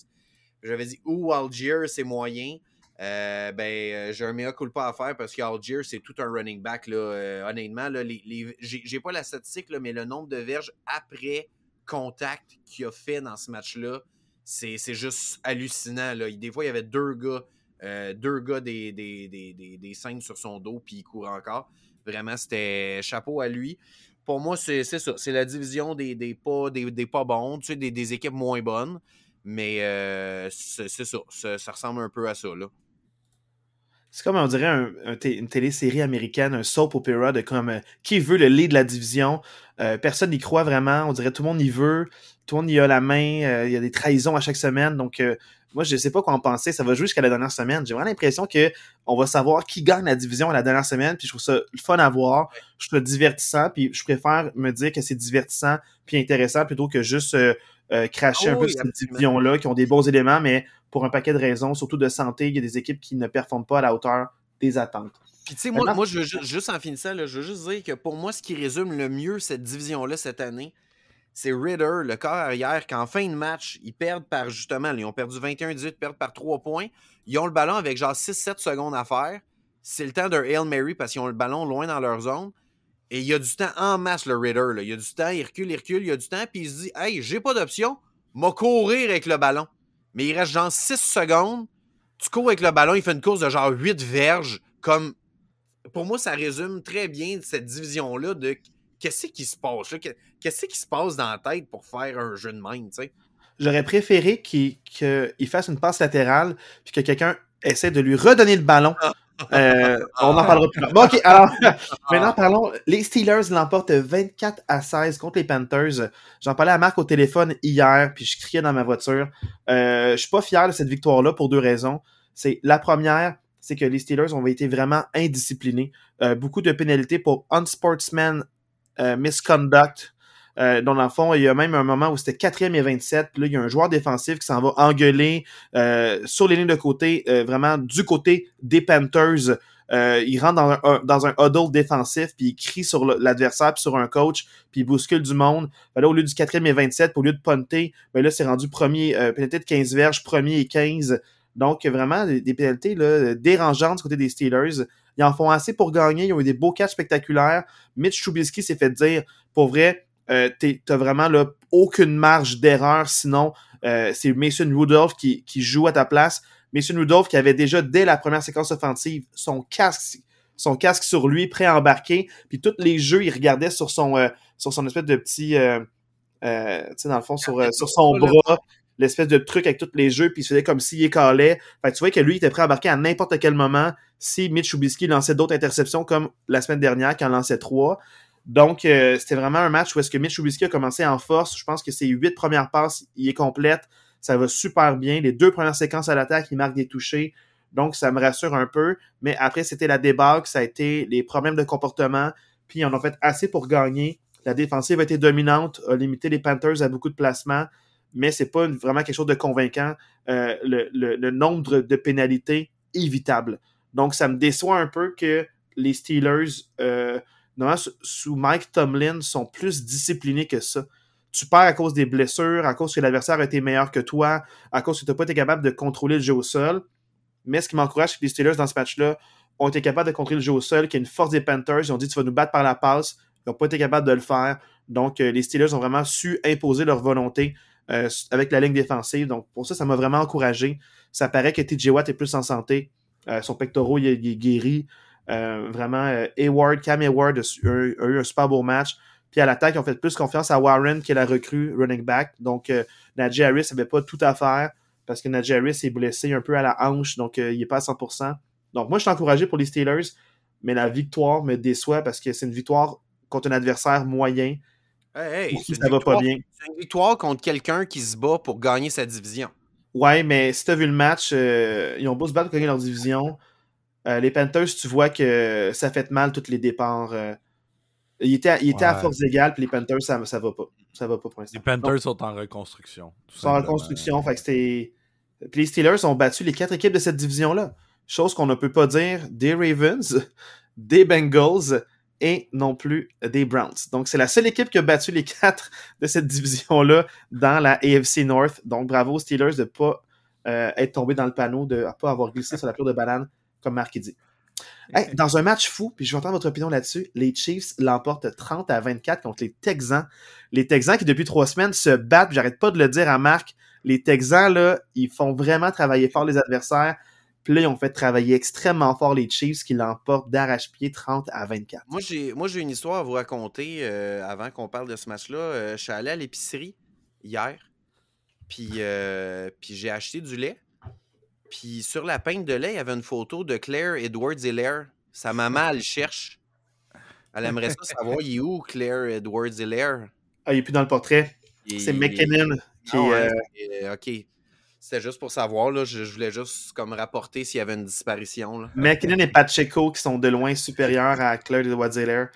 J'avais dit, ou Algier, c'est moyen. Euh, ben, euh, j'ai un mea culpa à faire parce qu'Algier, c'est tout un running back. Là, honnêtement, là, les, j'ai pas la statistique, là, mais le nombre de verges après contact qu'il a fait dans ce match-là, c'est, juste hallucinant. Là. Des fois, il y avait deux gars, deux gars des, des, des, des, scènes sur son dos, puis il court encore. Vraiment, c'était chapeau à lui. Pour moi, c'est, ça. C'est la division des, des, pas, des, pas bons, tu sais, des, équipes moins bonnes. Mais c'est, ça, ça, ça. ressemble un peu à ça. Là. C'est comme, on dirait, une télésérie américaine, un soap opera de comme euh, qui veut le lead de la division. Euh, personne n'y croit vraiment. On dirait tout le monde y veut. Tout le monde y a la main. Euh, il y a des trahisons à chaque semaine. Donc, moi, je ne sais pas quoi en penser. Ça va jouer jusqu'à la dernière semaine. J'ai vraiment l'impression que on va savoir qui gagne la division à la dernière semaine. Puis je trouve ça fun à voir. Je trouve ça divertissant. Puis je préfère me dire que c'est divertissant puis intéressant plutôt que juste cracher un oh peu cette division-là, qui ont des bons éléments, mais pour un paquet de raisons, surtout de santé. Il y a des équipes qui ne performent pas à la hauteur des attentes. Puis tu sais, moi, moi, je veux juste, en finissant, là, je veux juste dire que pour moi, ce qui résume le mieux cette division-là cette année, c'est Ritter, le corps arrière, qu'en fin de match, ils perdent par justement, ils ont perdu 21-18, ils perdent par 3 points. Ils ont le ballon avec genre 6-7 secondes à faire. C'est le temps d'un Hail Mary parce qu'ils ont le ballon loin dans leur zone. Et il y a du temps en masse, le Ritter. Là. Il y a du temps, il recule, il recule, il y a du temps, puis il se dit Hey, j'ai pas d'option, m'a courir avec le ballon mais il reste genre 6 secondes. Tu cours avec le ballon, il fait une course de genre 8 verges. Comme, pour moi, ça résume très bien cette division-là de qu'est-ce qui se passe. Qu'est-ce qui se passe dans la tête pour faire un jeu de main, tu sais. J'aurais préféré qu'il fasse une passe latérale puis que quelqu'un essaie de lui redonner le ballon. Ah. Euh, on en parlera plus tard. Bon, ok, alors, maintenant parlons. Les Steelers l'emportent 24 à 16 contre les Panthers. J'en parlais à Marc au téléphone hier, puis je criais dans ma voiture. Euh, je suis pas fier de cette victoire-là pour deux raisons. C'est la première, c'est que les Steelers ont été vraiment indisciplinés. Euh, beaucoup de pénalités pour unsportsman misconduct. Euh, dans le fond, il y a même un moment où c'était 4e et 27, puis là, il y a un joueur défensif qui s'en va engueuler euh, sur les lignes de côté, euh, vraiment du côté des Panthers. Euh, il rentre dans un, dans un huddle défensif, puis il crie sur l'adversaire, puis sur un coach, puis il bouscule du monde. Ben là, au lieu du 4e et 27, au lieu de punter, ben là, c'est rendu premier, euh, pénalité de 15 verges, premier et 15. Donc, vraiment, des, pénalités là, dérangeantes du côté des Steelers. Ils en font assez pour gagner. Ils ont eu des beaux catchs spectaculaires. Mitch Trubisky s'est fait dire, pour vrai, euh, t'as vraiment là, aucune marge d'erreur, sinon euh, c'est Mason Rudolph qui, qui joue à ta place. Mason Rudolph qui avait déjà, dès la première séquence offensive, son casque son casque sur lui, prêt à embarquer, puis tous les jeux, il regardait sur son euh, sur son espèce de petit tu sais, dans le fond, sur, sur son bras, l'espèce de truc avec tous les jeux, puis il se faisait comme s'il écalait. Fait que tu vois que lui, il était prêt à embarquer à n'importe quel moment si Mitch Trubisky lançait d'autres interceptions comme la semaine dernière, qui en lançait trois. Donc, euh, c'était vraiment un match où est-ce que Mitch Trubisky a commencé en force. Je pense que ses huit premières passes, il est complète. Ça va super bien. Les deux premières séquences à l'attaque, il marque des touchés. Donc, ça me rassure un peu. Mais après, c'était la débâcle. Ça a été les problèmes de comportement. Puis, on a fait assez pour gagner. La défensive a été dominante, a limité les Panthers à beaucoup de placements. Mais c'est pas vraiment quelque chose de convaincant. Euh, le, le, le nombre de pénalités évitable. Donc, ça me déçoit un peu que les Steelers... Euh, normalement, sous Mike Tomlin, sont plus disciplinés que ça. Tu perds à cause des blessures, à cause que l'adversaire a été meilleur que toi, à cause que tu n'as pas été capable de contrôler le jeu au sol. Mais ce qui m'encourage, c'est que les Steelers, dans ce match-là, ont été capables de contrôler le jeu au sol, qui est une force des Panthers. Ils ont dit, tu vas nous battre par la passe. Ils n'ont pas été capables de le faire. Donc, euh, les Steelers ont vraiment su imposer leur volonté euh, avec la ligne défensive. Donc, pour ça, ça m'a vraiment encouragé. Ça paraît que TJ Watt est plus en santé. Euh, son pectoral, il, est guéri. Euh, vraiment, euh, Hayward, Cam Hayward a, a, a, eu un super beau match. Puis à l'attaque, ils ont fait plus confiance à Warren, qui est la recrue running back. Donc, euh, Najee Harris n'avait pas tout à faire parce que Najee Harris est blessé un peu à la hanche, donc il n'est pas à 100%. Donc, moi, je suis encouragé pour les Steelers, mais la victoire me déçoit parce que c'est une victoire contre un adversaire moyen. Hey, hey, ça va pas bien. C'est une victoire contre quelqu'un qui se bat pour gagner sa division. Ouais, mais si tu as vu le match, euh, ils ont beau se battre pour gagner leur division. Euh, les Panthers, tu vois que ça fait mal tous les départs. Euh, il était, il était ouais. à force égale, puis les Panthers, ça, ça va pas. Ça va pas pour l'instant. Les Panthers Donc, sont en reconstruction. Sont en reconstruction, fait que c'était. Puis les Steelers ont battu les quatre équipes de cette division-là. Chose qu'on ne peut pas dire des Ravens, des Bengals et non plus des Browns. Donc, c'est la seule équipe qui a battu les quatre de cette division-là dans la AFC North. Donc, bravo aux Steelers de ne pas euh, être tombé dans le panneau, de ne pas avoir glissé sur la pleure de banane, comme Marc dit. Hey, dans un match fou, puis je vais entendre votre opinion là-dessus, les Chiefs l'emportent 30 à 24 contre les Texans. Les Texans qui, depuis trois semaines, se battent, j'arrête pas de le dire à Marc, les Texans, là, ils font vraiment travailler fort les adversaires. Puis là, ils ont fait travailler extrêmement fort les Chiefs qui l'emportent d'arrache-pied 30 à 24. Moi, j'ai, moi, j'ai une histoire à vous raconter euh, avant qu'on parle de ce match-là. Euh, je suis allé à l'épicerie hier, puis, euh, puis j'ai acheté du lait. Puis sur la pinte de lait, il y avait une photo de Claire Edwards Hilaire. Sa maman, elle cherche. Elle aimerait ça savoir, il est où Claire Edwards Hilaire? Ah, il est plus dans le portrait. C'est McKinnon qui non, est... Euh... OK. C'était juste pour savoir, là, je, je, voulais juste comme rapporter s'il y avait une disparition. Là. McKinnon et Pacheco qui sont de loin supérieurs à Claire Edwards Hilaire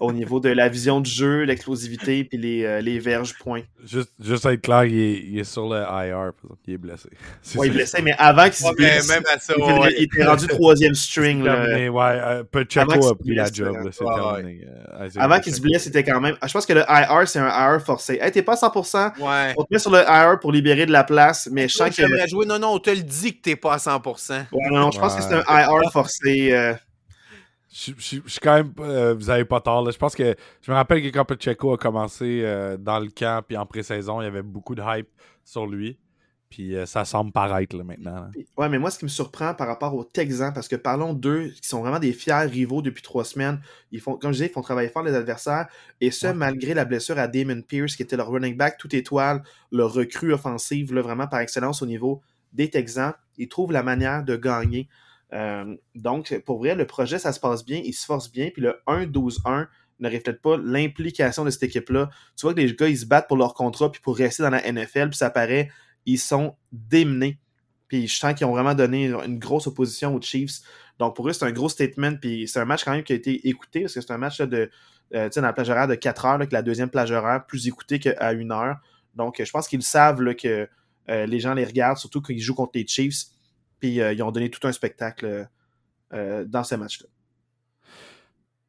au niveau de la vision du jeu, l'explosivité puis les, euh, les verges points. Juste, juste être clair, il est, il est sur le IR, il est blessé. Est ouais, il est blessé, mais avant qu'il se blesse, même à ça, il, ouais. il, était rendu troisième string. Terminé, ouais, euh, Pacheco a pris la job, c'est ouais, terminé. Euh, avant qu'il se blesse, c'était quand même... Je pense que le IR, c'est un IR forcé. Hey, t'es pas 100%, ouais. on te met sur le IR pour libérer de la place, mais je sens que... Jouer, non, non, on te le dit que t'es pas à 100%. Ouais, non, non, je pense que c'est un IR forcé... Euh... Je, je, je, suis quand même. Euh, vous avez pas tort. Là. Je pense que. Je me rappelle que quand Pacheco a commencé euh, dans le camp puis en pré-saison, il y avait beaucoup de hype sur lui. Puis euh, ça semble paraître là, maintenant. Là. Ouais, mais moi, ce qui me surprend par rapport aux Texans, parce que parlons d'eux, qui sont vraiment des fiers rivaux depuis trois semaines. Ils font, comme je disais, ils font travailler fort les adversaires. Et ce, ouais. malgré la blessure à Damon Pierce, qui était leur running back tout étoile, leur recrue offensive, là, vraiment par excellence au niveau des Texans. Ils trouvent la manière de gagner. Donc, pour vrai, le projet, ça se passe bien, il se force bien, puis le 1-12-1 ne reflète pas l'implication de cette équipe-là. Tu vois que les gars, ils se battent pour leur contrat, puis pour rester dans la NFL, puis ça paraît, ils sont démenés. Puis je sens qu'ils ont vraiment donné une grosse opposition aux Chiefs. Donc pour eux, c'est un gros statement. Puis c'est un match quand même qui a été écouté, parce que c'est un match de, euh, dans la plage horaire de 4 heures, que la deuxième plage horaire, plus écouté qu'à 1 heure. Donc je pense qu'ils savent que euh, les gens les regardent, surtout quand ils jouent contre les Chiefs. Puis euh, ils ont donné tout un spectacle dans ce match-là.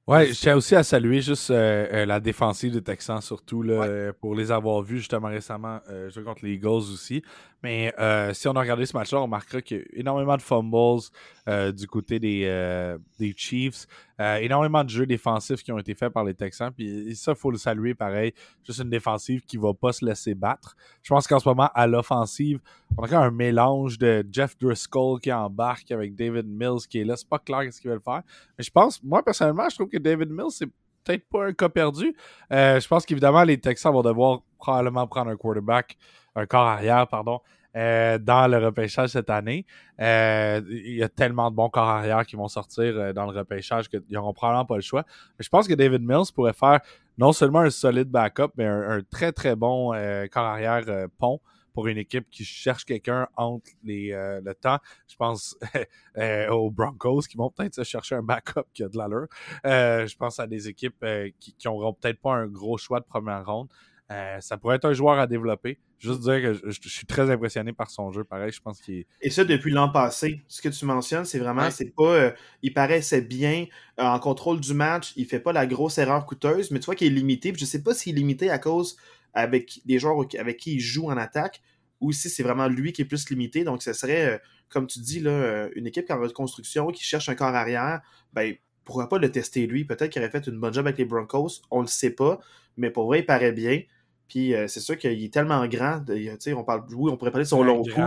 Ouais, je tiens aussi à saluer juste euh, euh, la défensive des Texans, surtout là, pour les avoir vus justement récemment euh, contre les Eagles aussi. Mais euh, si on a regardé ce match-là, on remarquera qu'il y a énormément de fumbles euh, du côté des, euh, des Chiefs, énormément de jeux défensifs qui ont été faits par les Texans. Puis ça, il faut le saluer pareil. Juste une défensive qui ne va pas se laisser battre. Je pense qu'en ce moment, à l'offensive, on a un mélange de Jeff Driscoll qui embarque avec David Mills qui est là. C'est pas clair ce qu'ils veulent faire. Mais je pense, moi personnellement, je trouve que David Mills, c'est peut-être pas un cas perdu. je pense qu'évidemment, les Texans vont devoir probablement prendre un quarterback un corps arrière, pardon, euh, dans le repêchage cette année. Euh, il y a tellement de bons corps arrière qui vont sortir euh, dans le repêchage qu'ils n'auront probablement pas le choix. Mais je pense que David Mills pourrait faire non seulement un solide backup, mais un, très très bon corps arrière pont pour une équipe qui cherche quelqu'un entre les, le temps. Je pense aux Broncos qui vont peut-être se chercher un backup qui a de l'allure. je pense à des équipes qui n'auront peut-être pas un gros choix de première ronde. Euh, ça pourrait être un joueur à développer. Juste dire que je, suis très impressionné par son jeu. Pareil, je pense qu'il Et ça, depuis l'an passé. Ce que tu mentionnes, c'est vraiment, c'est pas. Euh, il paraissait bien euh, en contrôle du match. Il fait pas la grosse erreur coûteuse, mais tu vois qu'il est limité. je sais pas s'il est limité à cause avec des joueurs avec qui il joue en attaque ou si c'est vraiment lui qui est plus limité. Donc, ce serait, comme tu dis, là, une équipe en reconstruction qui cherche un corps arrière. Ben, pourquoi pas le tester lui? Peut-être qu'il aurait fait une bonne job avec les Broncos. On le sait pas. Mais pour vrai, il paraît bien. Puis euh, c'est sûr qu'il est tellement grand, on parle, oui, on pourrait parler de son long cou,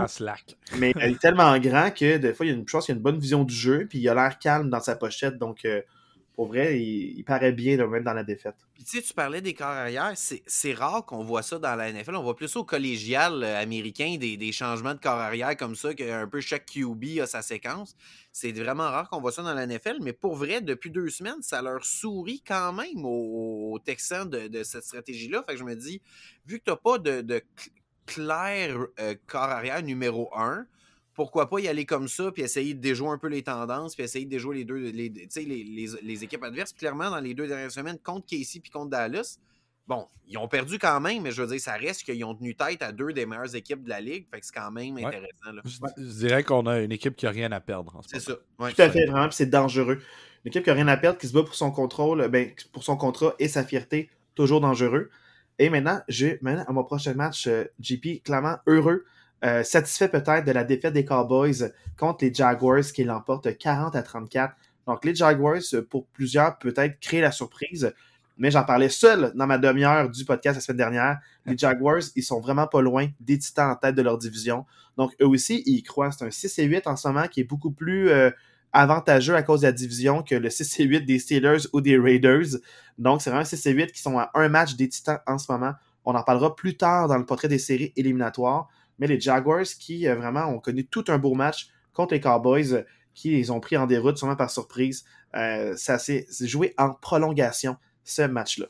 mais il est tellement grand que des fois, il y a une chance qu'il a une bonne vision du jeu, puis il a l'air calme dans sa pochette, donc euh, pour vrai, il, paraît bien même dans la défaite. Puis tu sais, tu parlais des corps arrière, c'est rare qu'on voit ça dans la NFL. On voit plus au collégial euh, américain des, changements de corps arrière comme ça, qu'un peu chaque QB a sa séquence. C'est vraiment rare qu'on voit ça dans la NFL, mais pour vrai, depuis deux semaines, ça leur sourit quand même aux, Texans de, cette stratégie-là. Fait que je me dis, vu que tu n'as pas de, clair euh, corps arrière numéro un, pourquoi pas y aller comme ça, puis essayer de déjouer un peu les tendances, puis essayer de déjouer les deux, les, les, les, équipes adverses. clairement, dans les deux dernières semaines, contre Casey puis contre Dallas, bon, ils ont perdu quand même, mais je veux dire, ça reste qu'ils ont tenu tête à deux des meilleures équipes de la ligue, fait que c'est quand même intéressant. Je, dirais qu'on a une équipe qui n'a rien à perdre. C'est ça. Tout à fait, vraiment, c'est dangereux. Une équipe qui n'a rien à perdre, qui se bat pour son contrôle, ben, pour son contrat et sa fierté, toujours dangereux. Et maintenant, j'ai maintenant à mon prochain match, euh, JP, clairement heureux euh, satisfait peut-être de la défaite des Cowboys contre les Jaguars qui l'emportent 40 à 34. Donc les Jaguars, pour plusieurs, peut-être créer la surprise, mais j'en parlais seul dans ma demi-heure du podcast la semaine dernière. Les Jaguars, ils sont vraiment pas loin des Titans en tête de leur division. Donc eux aussi, ils croient. C'est un 6 et 8 en ce moment qui est beaucoup plus euh, avantageux à cause de la division que le 6 et 8 des Steelers ou des Raiders. Donc c'est vraiment 6 et 8 qui sont à un match des Titans en ce moment. On en parlera plus tard dans le portrait des séries éliminatoires. Mais les Jaguars qui euh, vraiment ont connu tout un beau match contre les Cowboys euh, qui les ont pris en déroute sûrement par surprise. Euh, ça s'est joué en prolongation, ce match-là.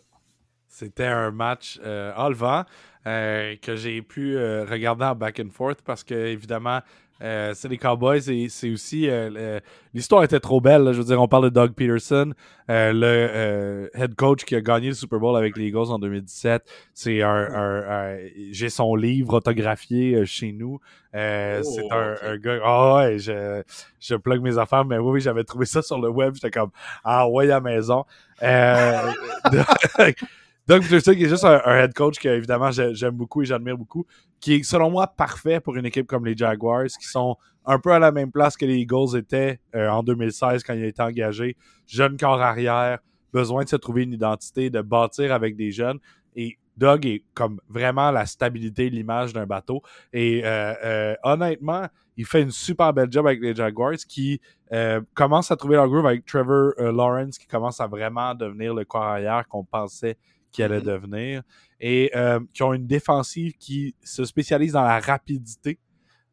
C'était un match enlevant que j'ai pu regarder en back and forth parce que, évidemment, euh, c'est les Cowboys et c'est aussi. Euh, l'histoire était trop belle. Je veux dire, on parle de Doug Peterson, euh, le head coach qui a gagné le Super Bowl avec les Eagles en 2017. C'est un. J'ai son livre autographié chez nous. c'est oh, un, gars. Ah ouais, je, je plug mes affaires, mais oui, oui j'avais trouvé ça sur le web. J'étais comme Ah ouais, à la maison. Je sais qu'il est juste un, head coach que, évidemment, j'aime beaucoup et j'admire beaucoup, qui est, selon moi, parfait pour une équipe comme les Jaguars, qui sont un peu à la même place que les Eagles étaient euh, en 2016 quand il a été engagé. Jeune corps arrière, besoin de se trouver une identité, de bâtir avec des jeunes. Et Doug est comme vraiment la stabilité, l'image d'un bateau. Et euh, euh, honnêtement, il fait une super belle job avec les Jaguars qui commencent à trouver leur groove avec Trevor Lawrence qui commence à vraiment devenir le corps arrière qu'on pensait qui allait mm-hmm. devenir, et euh, qui ont une défensive qui se spécialise dans la rapidité.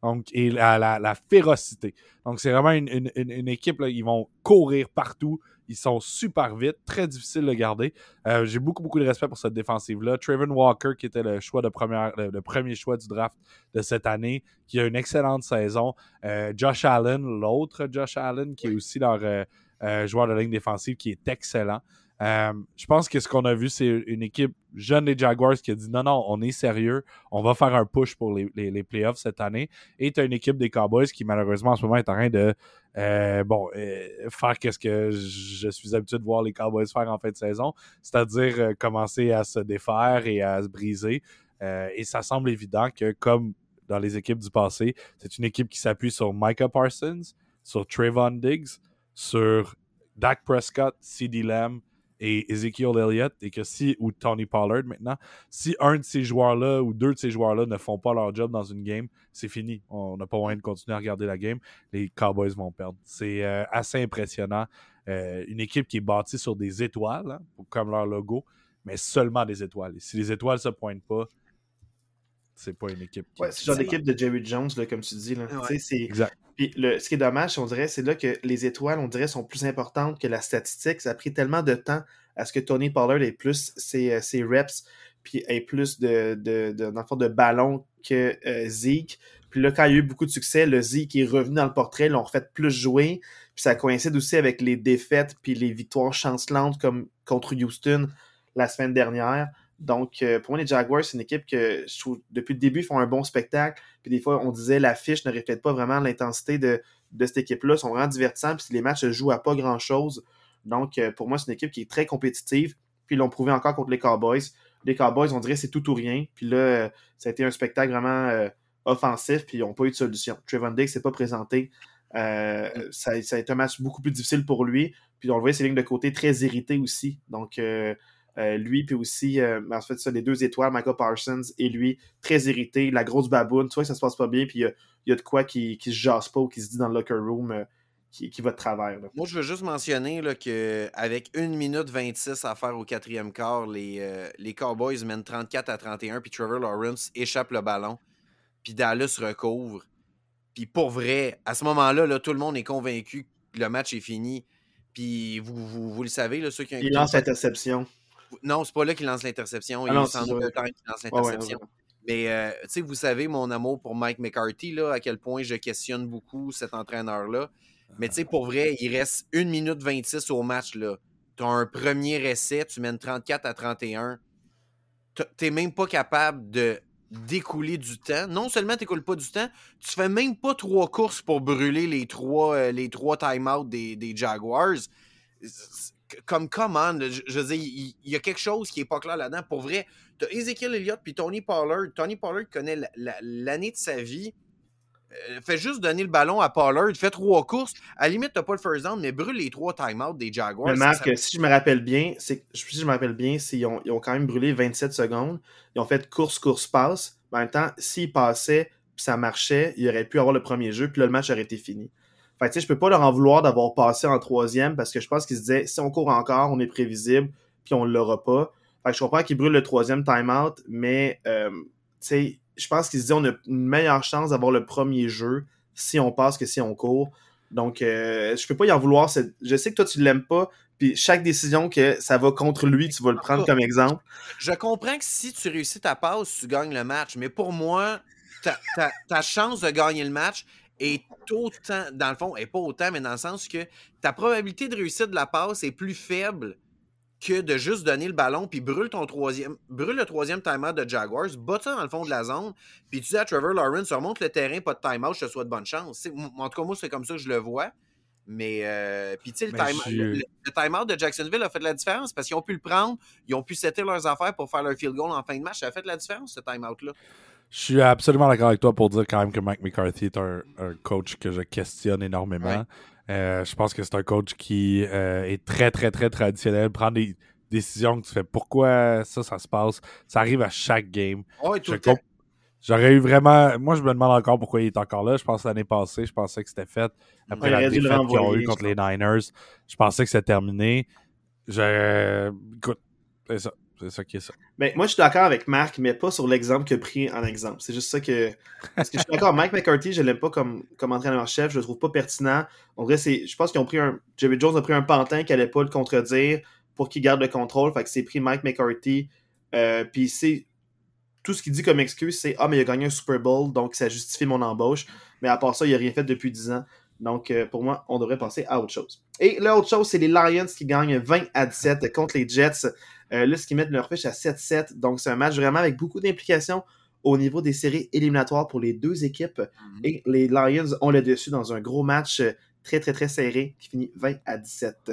donc, et la, la, férocité. Donc, c'est vraiment une, une, une, équipe, là, ils vont courir partout. Ils sont super vite, très difficile de garder. Euh, j'ai beaucoup, beaucoup de respect pour cette défensive-là. Trayvon Walker, qui était le choix de première, le, premier choix du draft de cette année, qui a une excellente saison. Euh, Josh Allen, l'autre Josh Allen, qui est aussi leur euh, joueur de ligne défensive, qui est excellent. Euh, je pense que ce qu'on a vu, c'est une équipe jeune des Jaguars qui a dit non, non, on est sérieux, on va faire un push pour les, les, playoffs cette année. Et tu as une équipe des Cowboys qui, malheureusement, en ce moment, est en train de euh, bon, euh, faire qu'est-ce que je suis habitué de voir les Cowboys faire en fin de saison, c'est-à-dire commencer à se défaire et à se briser. et ça semble évident que, comme dans les équipes du passé, c'est une équipe qui s'appuie sur Micah Parsons, sur Trayvon Diggs, sur Dak Prescott, CeeDee Lamb, et Ezekiel Elliott et que si, ou Tony Pollard maintenant, si un de ces joueurs-là ou deux de ces joueurs-là ne font pas leur job dans une game, c'est fini. On n'a pas moyen de continuer à regarder la game. Les Cowboys vont perdre. C'est euh, assez impressionnant. Euh, une équipe qui est bâtie sur des étoiles, hein, comme leur logo, mais seulement des étoiles. Et si les étoiles ne se pointent pas, c'est pas une équipe. Qui ouais, c'est genre d'équipe de Jerry Jones, là, comme tu dis. Là. Exact. Le, ce qui est dommage, on dirait, c'est là que les étoiles, on dirait, sont plus importantes que la statistique. Ça a pris tellement de temps à ce que Tony Pollard ait plus ses, euh, ses reps, puis ait plus de, de, de, de ballons que euh, Zeke. Puis là, quand il y a eu beaucoup de succès, le Zeke est revenu dans le portrait, l'ont refait plus jouer. Puis ça coïncide aussi avec les défaites puis les victoires chancelantes comme contre Houston la semaine dernière. Donc, euh, pour moi, les Jaguars, c'est une équipe que je trouve, depuis le début, ils font un bon spectacle. Puis des fois, on disait l'affiche ne reflète pas vraiment l'intensité de, cette équipe-là. Ils sont vraiment divertissants. Puis les matchs se jouent à pas grand-chose. Donc, euh, pour moi, c'est une équipe qui est très compétitive. Puis ils l'ont prouvé encore contre les Cowboys. Les Cowboys, on dirait c'est tout ou rien. Puis là, euh, ça a été un spectacle vraiment offensif. Puis ils n'ont pas eu de solution. Trevon Diggs s'est pas présenté. ça, a été un match beaucoup plus difficile pour lui. Puis on le voyait, ses lignes de côté très irritées aussi. Donc, lui, puis aussi, euh, en fait, ça, les deux étoiles, Michael Parsons et lui, très irrité, la grosse baboune, tu vois que ça se passe pas bien, puis il y, a, de quoi qui, qui se jase pas ou qui se dit dans le locker room euh, qui, qui, va de travers. Moi, je veux juste mentionner qu'avec 1 minute 26 à faire au quatrième quart, les, les Cowboys mènent 34 à 31, puis Trevor Lawrence échappe le ballon, puis Dallas recouvre. Puis pour vrai, à ce moment-là, là, tout le monde est convaincu que le match est fini. Puis vous, vous, vous le savez, là, ceux qui ont Il lance l'interception. Non, c'est pas là qu'il lance l'interception. Ah il lance l'interception. Mais euh, tu sais, vous savez mon amour pour Mike McCarthy, là, à quel point je questionne beaucoup cet entraîneur-là. Mais tu sais, pour vrai, il reste 1 minute 26 au match. Tu as un premier essai, tu mènes 34 à 31. Tu n'es même pas capable de d'écouler du temps. Non seulement tu n'écoules pas du temps, tu fais même pas trois courses pour brûler les trois, euh, les trois time-outs des, des Jaguars comme command, je, je, veux dire, il, y, a quelque chose qui est pas clair là-dedans. Pour vrai, tu as Ezekiel Elliott puis Tony Pollard. Tony Pollard connaît l'année de sa vie. Euh, fait juste donner le ballon à Pollard, fait trois courses. À la limite, t'as pas le first down, mais brûle les trois timeouts des Jaguars. Mais Marc, si je me rappelle bien, c'est si je me rappelle bien, ils ont, ils ont quand même brûlé 27 secondes. Ils ont fait course, course, passe. En même temps, s'ils passaient puis ça marchait, ils auraient pu avoir le premier jeu, puis là, le match aurait été fini. Fait que, je peux pas leur en vouloir d'avoir passé en troisième parce que je pense qu'ils se disaient si on court encore, on est prévisible, puis on l'aura pas. Fait que je comprends qu'ils brûlent le troisième timeout, mais euh, je pense qu'ils se disaient on a une meilleure chance d'avoir le premier jeu si on passe que si on court. Donc, euh, je peux pas y en vouloir. Je sais que toi, tu l'aimes pas, puis chaque décision que ça va contre lui, tu vas le prendre comme exemple. Je comprends que si tu réussis ta passe, tu gagnes le match, mais pour moi, ta, ta chance de gagner le match, est autant, dans le fond, est pas autant, mais dans le sens que ta probabilité de réussite de la passe est plus faible que de juste donner le ballon puis brûle ton troisième, brûle le troisième timeout de Jaguars, bat ça dans le fond de la zone, puis tu dis à Trevor Lawrence, remonte le terrain, pas de timeout, je te souhaite bonne chance. en tout cas, moi, c'est comme ça que je le vois. Mais, euh, puis tu sais, le, timeout de Jacksonville a fait la différence parce qu'ils ont pu le prendre, ils ont pu setter leurs affaires pour faire leur field goal en fin de match. Ça a fait la différence, ce timeout-là? Je suis absolument d'accord avec toi pour dire quand même que Mike McCarthy est un, coach que je questionne énormément. Euh, je pense que c'est un coach qui euh, est très, très, très traditionnel, prend des décisions que tu fais pourquoi ça, ça se passe. Ça arrive à chaque game. J'aurais eu vraiment. Moi, je me demande encore pourquoi il est encore là. Je pense que l'année passée, je pensais que c'était fait. Après la défaite qu'ils ont eu contre les Niners, je pensais que c'était terminé. Écoute, c'est ça C'est ça qui est ça. Ben, moi, je suis d'accord avec Marc, mais pas sur l'exemple a pris en exemple. C'est juste ça que. Parce que je suis d'accord, Mike McCarthy, je l'aime pas comme, comme entraîneur-chef, je le trouve pas pertinent. En vrai, c'est. Je pense qu'ils ont pris un. Jerry Jones a pris un pantin qui allait pas le contredire pour qu'il garde le contrôle. Fait que c'est pris Mike McCarthy. Euh, puis c'est. Tout ce qu'il dit comme excuse, c'est Ah, mais il a gagné un Super Bowl, donc ça justifie mon embauche. Mais à part ça, il a rien fait depuis 10 ans. Donc, euh, pour moi, on devrait passer à autre chose. Et l'autre chose, c'est les Lions qui gagnent 20 à 17 contre les Jets. Euh, là, ce qui mettent leur fiche à 7-7. Donc, c'est un match vraiment avec beaucoup d'implications au niveau des séries éliminatoires pour les deux équipes. Mm-hmm. Et les Lions ont le dessus dans un gros match euh, très, très, très serré qui finit 20 à 17.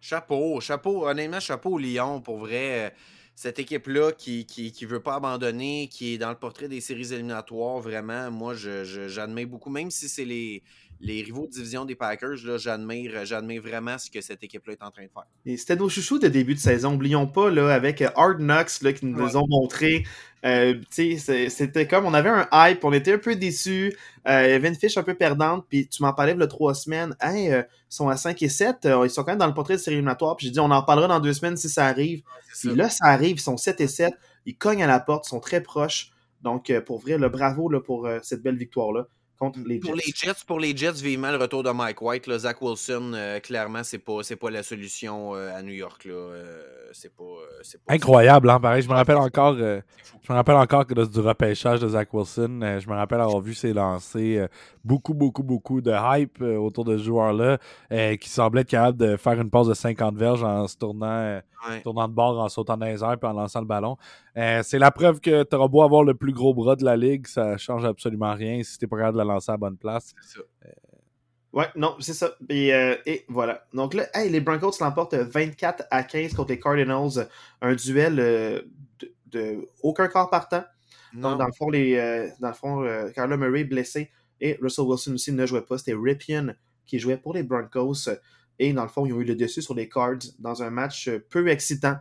Chapeau, chapeau, honnêtement, chapeau au Lyon, pour vrai. Cette équipe-là qui ne qui, veut pas abandonner, qui est dans le portrait des séries éliminatoires, vraiment, moi, j'admets beaucoup, même si c'est les, les rivaux de division des Packers, j'admire, j'admire vraiment ce que cette équipe-là est en train de faire. Et c'était nos chouchous de début de saison. Oublions pas, là, avec euh, Hard Knocks là, qui nous ont montré. Euh, c'était comme on avait un hype, on était un peu déçus. Euh, il y avait une fiche un peu perdante, puis tu m'en parlais il y a trois semaines. Hey, ils sont à 5 et 7, ils sont quand même dans le portrait de série éliminatoire. Puis j'ai dit, on en parlera dans deux semaines si ça arrive. puis là, ça arrive, ils sont 7 et 7, ils cognent à la porte, ils sont très proches. Donc, pour vrai, le bravo là, pour cette belle victoire-là. Pour les Jets, pour les Jets, vivement le retour de Mike White. Là, Zach Wilson, euh, clairement, c'est pas, pas la solution euh, à New York. Là. Euh, c'est pas, Incroyable, hein, pareil. Je me rappelle encore. je me rappelle encore que du repêchage de Zach Wilson. je me rappelle avoir vu ses lancers. beaucoup, beaucoup, beaucoup de hype autour de ce joueur-là qui semblait être capable de faire une pause de 50 verges en se tournant, tournant de bord, en sautant dans les airs et en lançant le ballon. C'est la preuve que tu auras beau avoir le plus gros bras de la ligue, ça change absolument rien si tu pas capable de la lancer à la bonne place. C'est ça. Euh, ouais, non, c'est ça. Euh, et, voilà. Donc là, les Broncos l'emportent 24 à 15 contre les Cardinals. Un duel euh, de, aucun corps partant. Donc, dans le fond, les, dans le fond Carla Murray blessé et Russell Wilson aussi ne jouait pas. C'était Ripien qui jouait pour les Broncos. Et dans le fond, ils ont eu le dessus sur les Cards dans un match peu excitant,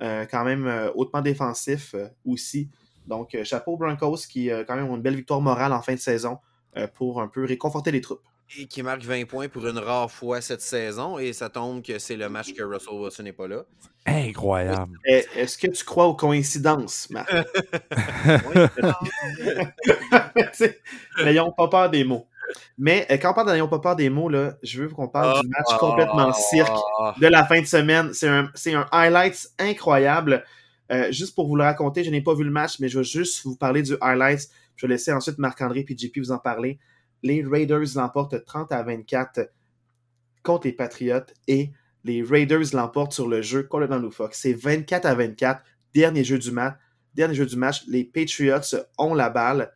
quand même hautement défensif aussi. Donc, chapeau Broncos qui quand même ont une belle victoire morale en fin de saison. Euh, pour un peu réconforter les troupes. Et qui marque 20 points pour une rare fois cette saison, et ça tombe que c'est le match que Russell Wilson n'est pas là. Incroyable. Est-ce que tu crois aux coïncidences, Marc? N'ayons pas peur des mots. Mais euh, quand on parle d'Ayons pas peur des mots, là, je veux qu'on parle du match complètement ah. cirque de la fin de semaine. C'est un, un highlight incroyable. Euh, juste pour vous le raconter, je n'ai pas vu le match, mais je veux juste vous parler du highlight je vais laisser ensuite Marc-André et JP vous en parler. Les Raiders l'emportent 30 à 24 contre les Patriots et les Raiders l'emportent sur le jeu complètement loufoque. C'est 24 à 24, dernier jeu du match. Dernier jeu du match, les Patriots ont la balle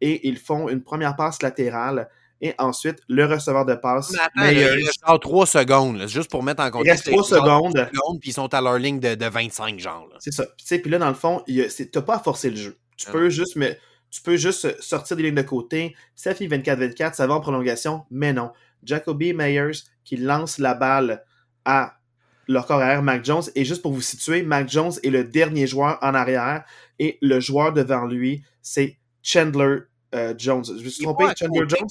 et ils font une première passe latérale et ensuite le receveur de passe. Mais il reste 3 secondes, juste pour mettre en contexte. Il reste 3 secondes. Puis ils sont à leur ligne de, 25 genre. C'est ça. Puis là, dans le fond, tu n'as pas à forcer le jeu. Tu ah peux juste, mais tu peux juste sortir des lignes de côté. Ça fait 24-24, ça va en prolongation, mais non. Jacoby Meyers qui lance la balle à leur corps arrière, Mac Jones. Et juste pour vous situer, Mac Jones est le dernier joueur en arrière et le joueur devant lui, c'est Chandler euh, Jones. Je me suis trompé, Chandler Jones?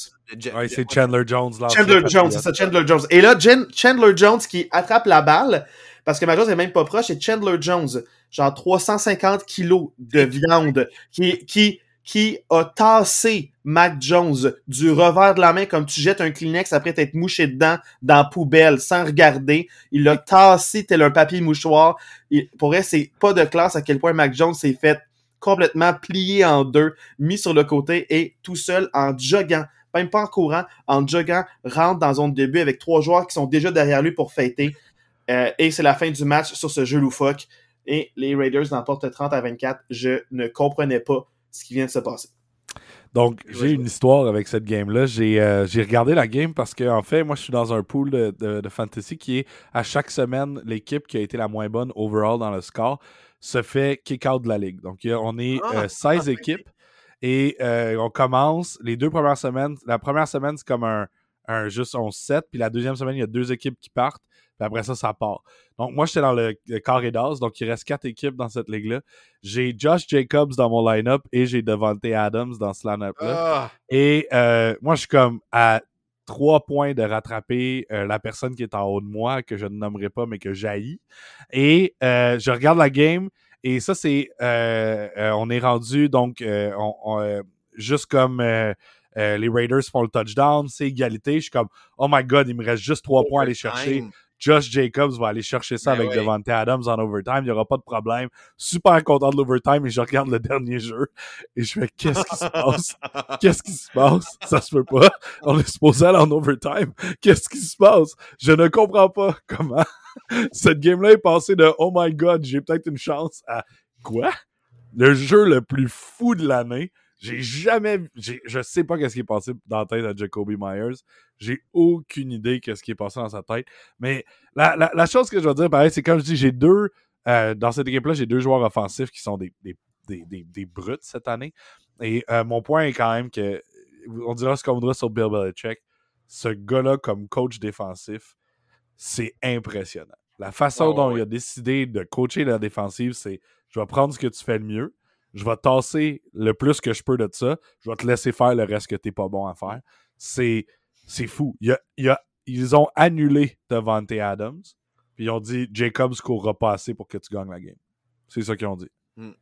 Oui, c'est Chandler Jones. Chandler Jones, c'est ça, Chandler Jones. Et là, Chandler Jones qui attrape la balle, parce que Mac Jones est même pas proche, c'est Chandler Jones, genre 350 kilos de viande, qui, qui qui a tassé Mac Jones du revers de la main comme tu jettes un Kleenex après t'être mouché dedans dans la poubelle sans regarder. Il l'a tassé tel un papier mouchoir. Il, pour elle, c'est pas de classe à quel point Mac Jones s'est fait complètement plié en deux, mis sur le côté et tout seul en joguant, même pas en courant, en joguant, rentre dans zone de début avec trois joueurs qui sont déjà derrière lui pour fêter. Euh, et c'est la fin du match sur ce jeu loufoque. Et les Raiders l'emportent 30 à 24. Je ne comprenais pas ce qui vient de se passer. Donc, j'ai une histoire avec cette game-là. Euh, j'ai regardé la game parce que, en fait, moi, je suis dans un pool de, fantasy qui est à chaque semaine, l'équipe qui a été la moins bonne overall dans le score se fait kick-out de la ligue. Donc, on est 16 euh, équipes et euh, on commence les deux premières semaines. La première semaine, c'est comme un, un juste 11-7, puis la deuxième semaine, il y a deux équipes qui partent. Puis après ça, ça part. Donc, moi, j'étais dans le, carré d'as. Donc, il reste quatre équipes dans cette ligue-là. J'ai Josh Jacobs dans mon line-up et j'ai Devante Adams dans ce line-up-là. Ah! Et euh, moi, je suis comme à trois points de rattraper euh, la personne qui est en haut de moi, que je ne nommerai pas, mais que jaillit. Et euh, je regarde la game, et ça, c'est. on est rendu, donc, juste comme. les Raiders font le touchdown, c'est égalité. Je suis comme, oh my god, il me reste juste trois points à aller chercher. Josh Jacobs va aller chercher ça ben avec Devante Adams en overtime. Il n'y aura pas de problème. Super content de l'overtime et je regarde le dernier jeu et je fais qu'est-ce qui se passe? Qu'est-ce qui se passe? Ça se peut pas. On est supposé aller en overtime. Qu'est-ce qui se passe? Je ne comprends pas comment cette game-là est passée de oh my god, j'ai peut-être une chance à quoi? Le jeu le plus fou de l'année. J'ai jamais. Je sais pas qu'est-ce qui est passé dans la tête de Jacoby Myers. J'ai aucune idée qu'est-ce qui est passé dans sa tête. Mais la, la, chose que je veux dire, pareil, c'est comme je dis, j'ai deux. Euh, dans cette équipe-là, j'ai deux joueurs offensifs qui sont des, des, des, des, brutes cette année. Et euh, mon point est quand même que. On dira ce qu'on voudra sur Bill Belichick. Ce gars-là, comme coach défensif, c'est impressionnant. La façon dont il a décidé de coacher la défensive, c'est je vais prendre ce que tu fais le mieux je vais tasser le plus que je peux de ça, je vais te laisser faire le reste que t'es pas bon à faire. C'est, c'est fou. Il y a, ils ont annulé Devante Adams, puis ils ont dit Jacobs courra pas assez pour que tu gagnes la game. C'est ça qu'ils ont dit. Hmm.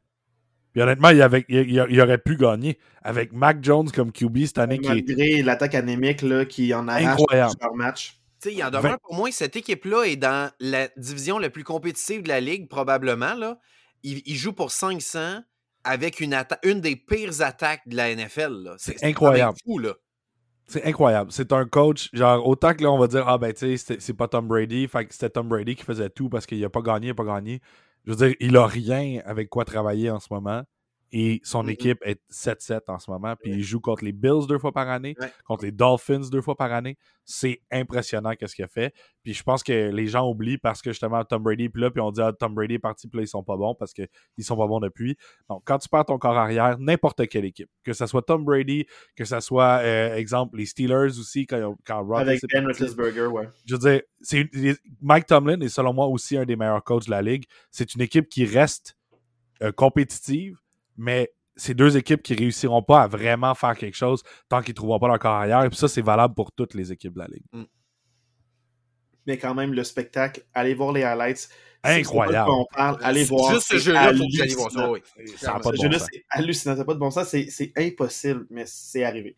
Puis honnêtement, il, avait, il, aurait pu gagner avec Mac Jones comme QB cette année. Malgré l'attaque anémique là, qui en a Incroyable. leur match. il y en demeure pour moi, cette équipe-là est dans la division la plus compétitive de la ligue, probablement. Là. Il, il joue pour 500 avec une, une des pires attaques de la NFL. C'est incroyable. fou, là. C'est incroyable. C'est un coach, genre, autant que là, on va dire, ah ben, tu sais, c'est pas Tom Brady, fait que c'était Tom Brady qui faisait tout parce qu'il a pas gagné, il a pas gagné. Je veux dire, il a rien avec quoi travailler en ce moment. Et son mm-hmm. équipe est 7-7 en ce moment. Puis il joue contre les Bills deux fois par année, contre les Dolphins deux fois par année. C'est impressionnant qu'est-ce qu'il a fait. Puis je pense que les gens oublient parce que justement Tom Brady est là, puis on dit ah, Tom Brady est parti, puis là ils sont pas bons parce qu'ils sont pas bons depuis. Donc quand tu perds ton corps arrière, n'importe quelle équipe, que ce soit Tom Brady, que ce soit euh, exemple les Steelers aussi quand, quand Avec Ben Roethlisberger, ouais. Je veux dire, Mike Tomlin est selon moi aussi un des meilleurs coachs de la ligue. C'est une équipe qui reste euh, compétitive mais c'est deux équipes qui réussiront pas à vraiment faire quelque chose tant qu'ils ne trouveront pas leur carrière. Et puis ça, c'est valable pour toutes les équipes de la Ligue. Mm. Mais quand même, le spectacle, allez voir les highlights. Incroyable. On parle, allez voir. Juste ce jeu-là, faut que voir ça. Oui. Ça pas de bon c'est hallucinant. Ça n'a pas de bon sens. C'est impossible, mais c'est arrivé.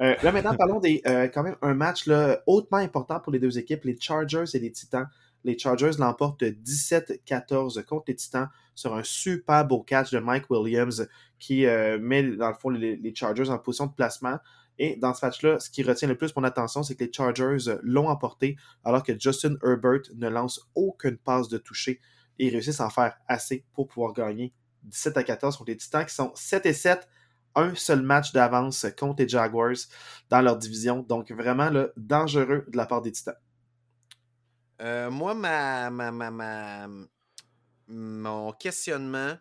Euh, là, maintenant, parlons des euh, quand même un match là, hautement important pour les deux équipes, les Chargers et les Titans. Les Chargers l'emportent 17-14 contre les Titans sur un super beau catch de Mike Williams qui euh, met, dans le fond, les, Chargers en position de placement. Et dans ce match-là, ce qui retient le plus mon attention, c'est que les Chargers l'ont emporté alors que Justin Herbert ne lance aucune passe de toucher et réussissent à en faire assez pour pouvoir gagner 17 à 14 contre les Titans qui sont 7 et 7 un seul match d'avance contre les Jaguars dans leur division. Donc vraiment dangereux de la part des Titans. Euh, moi, ma, mon questionnement,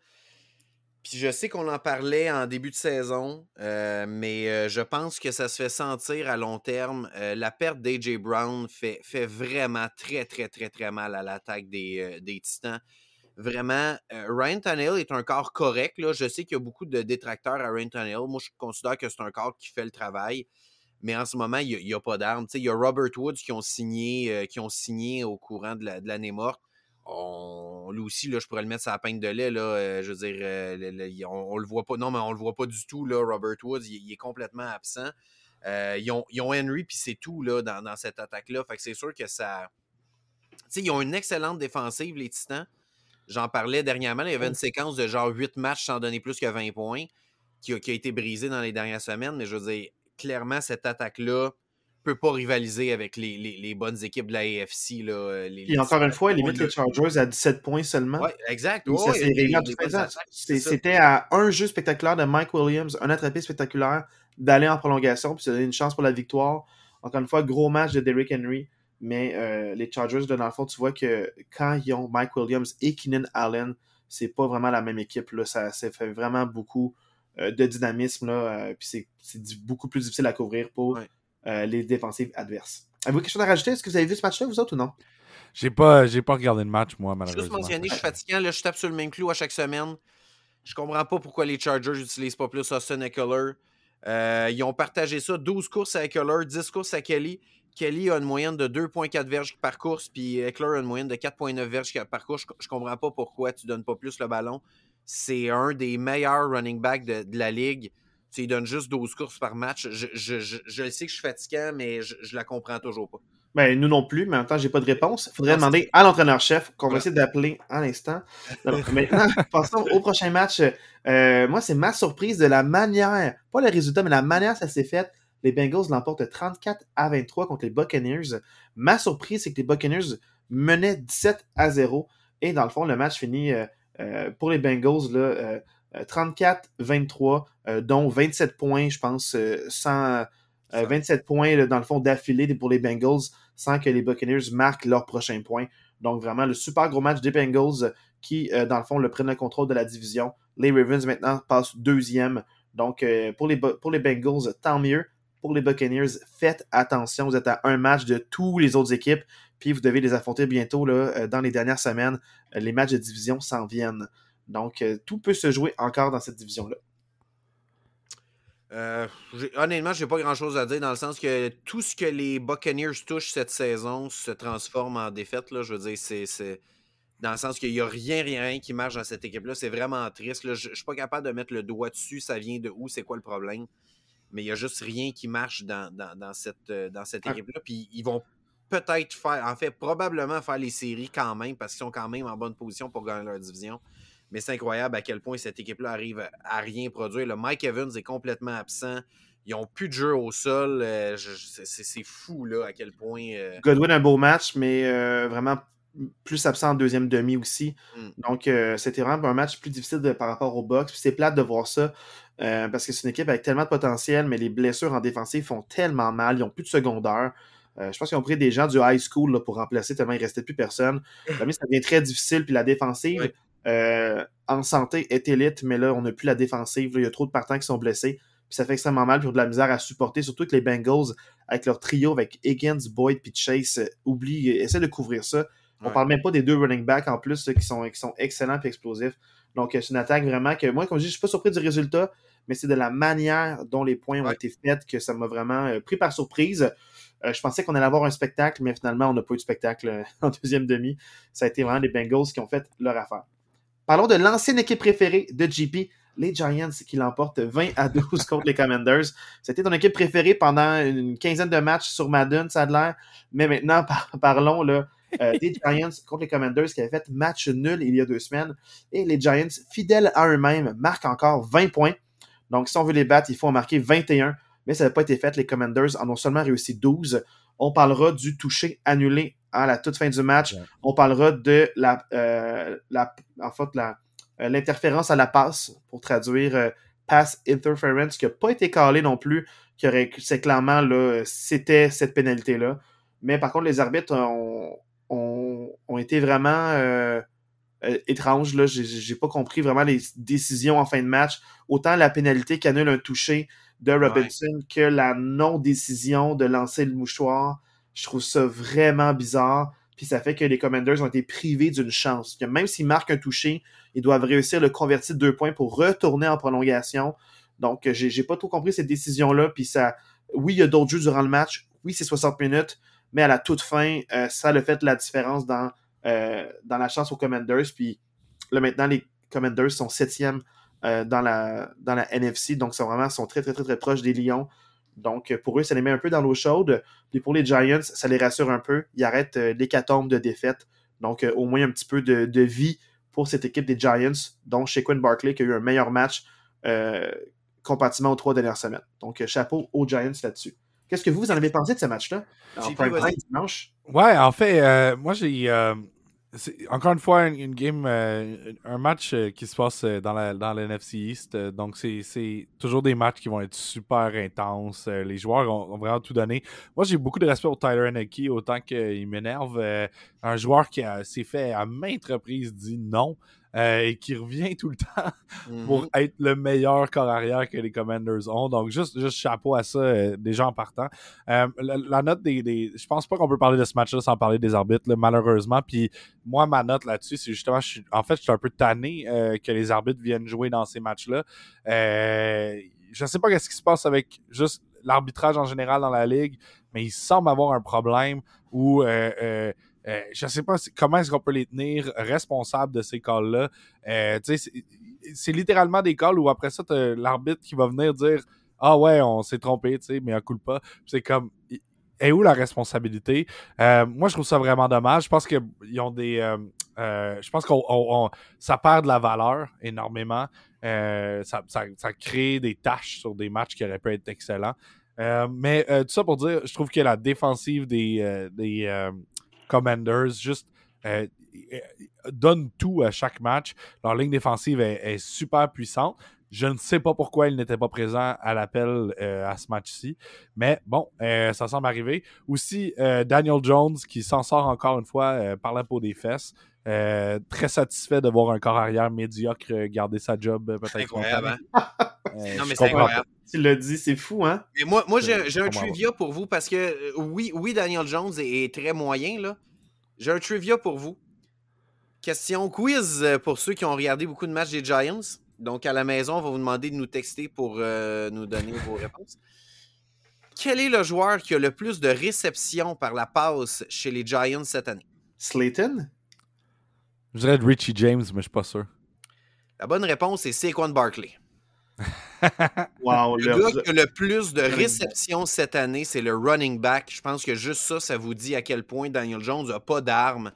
puis je sais qu'on en parlait en début de saison, euh, mais euh, je pense que ça se fait sentir à long terme. la perte d'AJ Brown fait, vraiment très, très, très, très mal à l'attaque des, Titans. Vraiment, Ryan Tannehill est un corps correct. Je sais qu'il y a beaucoup de détracteurs à Ryan Tannehill. Moi, je considère que c'est un corps qui fait le travail mais en ce moment, il n'y a, pas d'armes. Il y a Robert Woods qui ont signé, euh, qui ont signé au courant de l'année morte. On, lui aussi, là, je pourrais le mettre sur la peinte de lait. Là, euh, je veux dire, euh, on, le voit pas. Non, mais on le voit pas du tout, là, Robert Woods. Il, est complètement absent. ils, ont, Henry, puis c'est tout là, dans, cette attaque-là. Fait que c'est sûr que ça. sais, ils ont une excellente défensive, les Titans. J'en parlais dernièrement. Il y avait une séquence de genre 8 matchs sans donner plus que 20 points qui a, qui a été brisée dans les dernières semaines. Mais je veux dire, clairement, cette attaque-là peut pas rivaliser avec les, les, bonnes équipes de la AFC. Là, euh, Et encore une fois, limite les Chargers à 17 points seulement. Oui, exact. C'était à un jeu spectaculaire de Mike Williams, un attrapé spectaculaire d'aller en prolongation, puis se donner une chance pour la victoire. Encore une fois, gros match de Derrick Henry. Mais euh, les Chargers, dans le fond, tu vois que quand ils ont Mike Williams et Keenan Allen, c'est pas vraiment la même équipe. Là. Ça, ça fait vraiment beaucoup euh, de dynamisme. Là, euh, puis c'est beaucoup plus difficile à couvrir pour euh, les défensives adverses. Avez-vous quelque chose à rajouter? Est-ce que vous avez vu ce match-là, vous autres, ou non? J'ai pas, pas regardé le match, moi, malheureusement. Juste mentionner, je suis fatiguant, là, je tape sur le même clou à chaque semaine. Je comprends pas pourquoi les Chargers n'utilisent pas plus Austin Eckler. ils ont partagé ça 12 courses à Eckler, 10 courses à Kelly. Kelly a une moyenne de 2,4 verges par course, puis Eckler a une moyenne de 4,9 verges par course. Je, ne comprends pas pourquoi tu donnes pas plus le ballon. C'est un des meilleurs running backs de, la ligue. Tu il donne juste 12 courses par match. Je, je, sais que je suis fatiguant, mais je, je la comprends toujours pas. Ben, nous non plus, mais en même temps, j'ai pas de réponse. Il faudrait demander à l'entraîneur-chef qu'on va essayer d'appeler à l'instant. Maintenant, passons au prochain match. Euh, moi, c'est ma surprise de la manière, pas le résultat, mais la manière ça s'est fait les Bengals l'emportent 34 à 23 contre les Buccaneers. Ma surprise, c'est que les Buccaneers menaient 17 à 0. Et dans le fond, le match finit euh, pour les Bengals 34-23, euh, dont 27 points, je pense, sans 27 points dans le fond d'affilée pour les Bengals sans que les Buccaneers marquent leur prochain point. Donc vraiment le super gros match des Bengals qui, dans le fond, le prennent le contrôle de la division. Les Ravens maintenant passent deuxième. Donc pour, les, pour les Bengals, tant mieux pour les Buccaneers, faites attention. Vous êtes à un match de tous les autres équipes, puis vous devez les affronter bientôt là, euh, dans les dernières semaines. Euh, les matchs de division s'en viennent. Donc, euh, tout peut se jouer encore dans cette division-là. Euh, honnêtement, j'ai pas grand chose à dire dans le sens que tout ce que les Buccaneers touchent cette saison se transforme en défaite. Là. Je veux dire, c'est. Dans le sens qu'il n'y a rien, rien, qui marche dans cette équipe-là. C'est vraiment triste. Je ne suis pas capable de mettre le doigt dessus. Ça vient de où? C'est quoi le problème? mais il n'y a juste rien qui marche dans, cette, euh, dans cette équipe-là. Puis ils vont peut-être faire, en fait, probablement faire les séries quand même, parce qu'ils sont quand même en bonne position pour gagner leur division. Mais c'est incroyable à quel point cette équipe-là arrive à rien produire. Le Mike Evans est complètement absent. Ils n'ont plus de jeu au sol. Euh, c'est fou là, à quel point. Euh, Godwin, un beau match, mais vraiment plus absent en deuxième demi aussi. Mm. Donc, c'était vraiment un match plus difficile par rapport au box. c'est plate de voir ça. Euh, parce que c'est une équipe avec tellement de potentiel, mais les blessures en défensive font tellement mal. Ils n'ont plus de secondaire. Euh, je pense qu'ils ont pris des gens du high school pour remplacer tellement il ne restait plus personne. ça devient très difficile. Puis la défensive euh, en santé est élite, mais là, on n'a plus la défensive. il y a trop de partants qui sont blessés. Puis ça fait extrêmement mal, puis de la misère à supporter. Surtout que les Bengals, avec leur trio, avec Higgins, Boyd puis Chase, oublient, essaient de couvrir ça. On ne parle même pas des deux running backs en plus qui, sont, qui sont excellents et explosifs. Donc, c'est une attaque vraiment que moi, comme je dis, je ne suis pas surpris du résultat, mais c'est de la manière dont les points ont été faits que ça m'a vraiment euh, pris par surprise. Euh, je pensais qu'on allait avoir un spectacle, mais finalement, on n'a pas eu de spectacle euh, en deuxième demi. Ça a été vraiment les Bengals qui ont fait leur affaire. Parlons de l'ancienne équipe préférée de GP, les Giants, qui l'emportent 20 à 12 contre les Commanders. C'était ton équipe préférée pendant une quinzaine de matchs sur Madden, ça a l'air. Mais maintenant, parlons là, des Giants contre les Commanders qui avaient fait match nul il y a deux semaines. Et les Giants, fidèles à eux-mêmes, marquent encore 20 points. Donc, si on veut les battre, il faut en marquer 21, mais ça n'a pas été fait. Les Commanders en ont seulement réussi 12. On parlera du toucher annulé à la toute fin du match. On parlera de la, euh, en fait, euh, l'interférence à la passe, pour traduire euh, pass interference, qui n'a pas été calé non plus, qui aurait, c'est clairement, là, c'était cette pénalité-là. Mais par contre, les arbitres ont, ont été vraiment euh, étrange. Là, j'ai pas compris vraiment les décisions en fin de match. Autant la pénalité qui annule un toucher de Robinson que la non-décision de lancer le mouchoir. Je trouve ça vraiment bizarre. Puis ça fait que les Commanders ont été privés d'une chance. Que même s'ils marquent un toucher, ils doivent réussir à le convertir de deux points pour retourner en prolongation. Donc, j'ai pas trop compris cette décision-là. Puis ça, oui, il y a d'autres jeux durant le match. Oui, c'est 60 minutes. Mais à la toute fin, euh, ça a fait la différence dans euh, dans la chance aux Commanders. Puis là, maintenant, les Commanders sont septièmes euh, dans, la, dans la NFC. Donc, sont vraiment sont très, très, très, très proches des Lions. Donc, pour eux, ça les met un peu dans l'eau chaude. Puis pour les Giants, ça les rassure un peu. Ils arrêtent euh, l'hécatombe de défaite. Donc, au moins un petit peu de, vie pour cette équipe des Giants, dont Shaquin Barkley qui a eu un meilleur match comparativement aux trois dernières semaines. Donc, chapeau aux Giants là-dessus. Qu'est-ce que vous, en avez pensé de ce match-là? En dimanche? Ouais, en fait, moi, j'ai encore une fois, une, game, euh, un match euh, qui se passe euh, dans la, dans l'NFC East. donc, c'est toujours des matchs qui vont être super intenses. les joueurs ont, vraiment tout donné. Moi, j'ai beaucoup de respect pour Tyler Henneke, autant qu'il m'énerve. un joueur qui s'est fait à maintes reprises dit non. Euh, et qui revient tout le temps pour mm-hmm. être le meilleur corps arrière que les Commanders ont. Donc, juste, juste chapeau à ça, euh, déjà en partant. Euh, la, note des, des, Je pense pas qu'on peut parler de ce match-là sans parler des arbitres, malheureusement. Puis, moi, ma note là-dessus, c'est justement, je suis, en fait, je suis un peu tanné que les arbitres viennent jouer dans ces matchs-là je sais pas qu'est-ce qui se passe avec juste l'arbitrage en général dans la ligue, mais il semble avoir un problème où euh, euh, euh, je sais pas comment est-ce qu'on peut les tenir responsables de ces calls-là. c'est littéralement des calls où après ça, l'arbitre qui va venir dire Ah ouais, on s'est trompé, mais un coup pas. C'est comme et où la responsabilité? moi, je trouve ça vraiment dommage. Je pense qu'ils ont des. je pense qu'on ça perd de la valeur énormément. Euh, ça, crée des tâches sur des matchs qui auraient pu être excellents. Euh, mais euh, tout ça pour dire, je trouve que la défensive des, des Commanders juste donne tout à chaque match. Leur ligne défensive est, super puissante. Je ne sais pas pourquoi il n'était pas présent à l'appel à ce match-ci. Mais bon, ça semble arriver. Aussi, Daniel Jones qui s'en sort encore une fois par la peau des fesses. Euh, très satisfait de voir un corps arrière médiocre garder sa job euh, peut-être. Incroyable. Hein? Euh, non, mais c'est incroyable. Tu l'as dit, c'est fou, hein? Mais moi, moi j'ai un trivia pour vous parce que oui, oui, Daniel Jones est, très moyen, là. J'ai un trivia pour vous. Question quiz pour ceux qui ont regardé beaucoup de matchs des Giants. Donc, à la maison, on va vous demander de nous texter pour nous donner vos réponses. Quel est le joueur qui a le plus de réceptions par la passe chez les Giants cette année? Slayton? Je dirais Richie James, mais je suis pas sûr. La bonne réponse est Saquon Barkley. wow, le gars qui a le plus de réceptions cette année, c'est le running back. Je pense que juste ça, ça vous dit à quel point Daniel Jones n'a pas d'armes.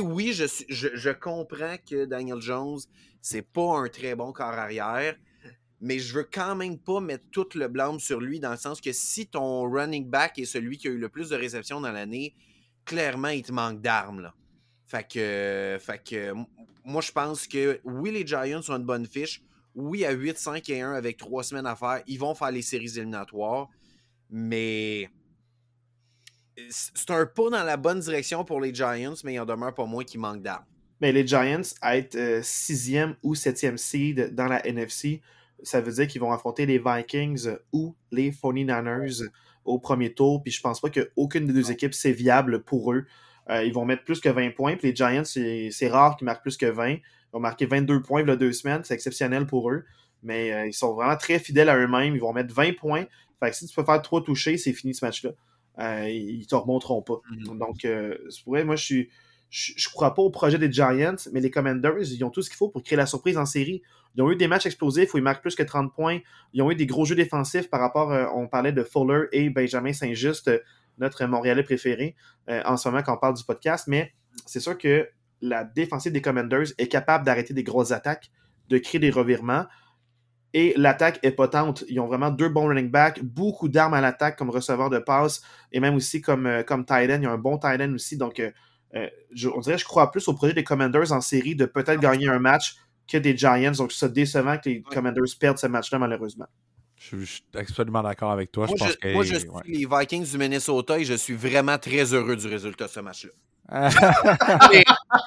oui, je, je, comprends que Daniel Jones, c'est pas un très bon corps arrière, mais je veux quand même pas mettre tout le blâme sur lui dans le sens que si ton running back est celui qui a eu le plus de réceptions dans l'année, clairement, il te manque d'armes. Fait que, fait que moi, je pense que oui, les Giants ont une bonne fiche. Oui, à 8, 5 et 1 avec 3 semaines à faire, ils vont faire les séries éliminatoires. Mais c'est un pas dans la bonne direction pour les Giants, mais il en demeure pas moins qui manque d'armes. Mais les Giants, à être 6e euh, ou 7e seed dans la NFC, ça veut dire qu'ils vont affronter les Vikings ou les 49ers au premier tour. Puis je pense pas qu'aucune des deux équipes, c'est viable pour eux. Euh, ils vont mettre plus que 20 points. Puis les Giants, c'est rare qu'ils marquent plus que 20. Marquer 22 points il y a deux semaines. C'est exceptionnel pour eux. Mais euh, ils sont vraiment très fidèles à eux-mêmes. Ils vont mettre 20 points. Fait que si tu peux faire trois touchés, c'est fini ce match-là. Euh, ils ne te remonteront pas. Mm-hmm. Donc, c'est pour moi, je suis. Je, crois pas au projet des Giants, mais les Commanders, ils ont tout ce qu'il faut pour créer la surprise en série. Ils ont eu des matchs explosifs où ils marquent plus que 30 points. Ils ont eu des gros jeux défensifs par rapport, on parlait de Fuller et Benjamin Saint-Just notre Montréalais préféré euh, en ce moment quand on parle du podcast, mais c'est sûr que la défensive des Commanders est capable d'arrêter des grosses attaques, de créer des revirements. Et l'attaque est potente. Ils ont vraiment deux bons running backs, beaucoup d'armes à l'attaque comme receveur de passe et même aussi comme, euh, comme tight end. Il y a un bon tight end aussi. Donc, euh, on dirait que je crois plus au projet des Commanders en série de peut-être gagner un match que des Giants. Donc, c'est décevant que les Commanders perdent ce match-là, malheureusement. Je, suis absolument d'accord avec toi. Moi, je, moi, je suis les Vikings du Minnesota et je suis vraiment très heureux du résultat de ce match-là.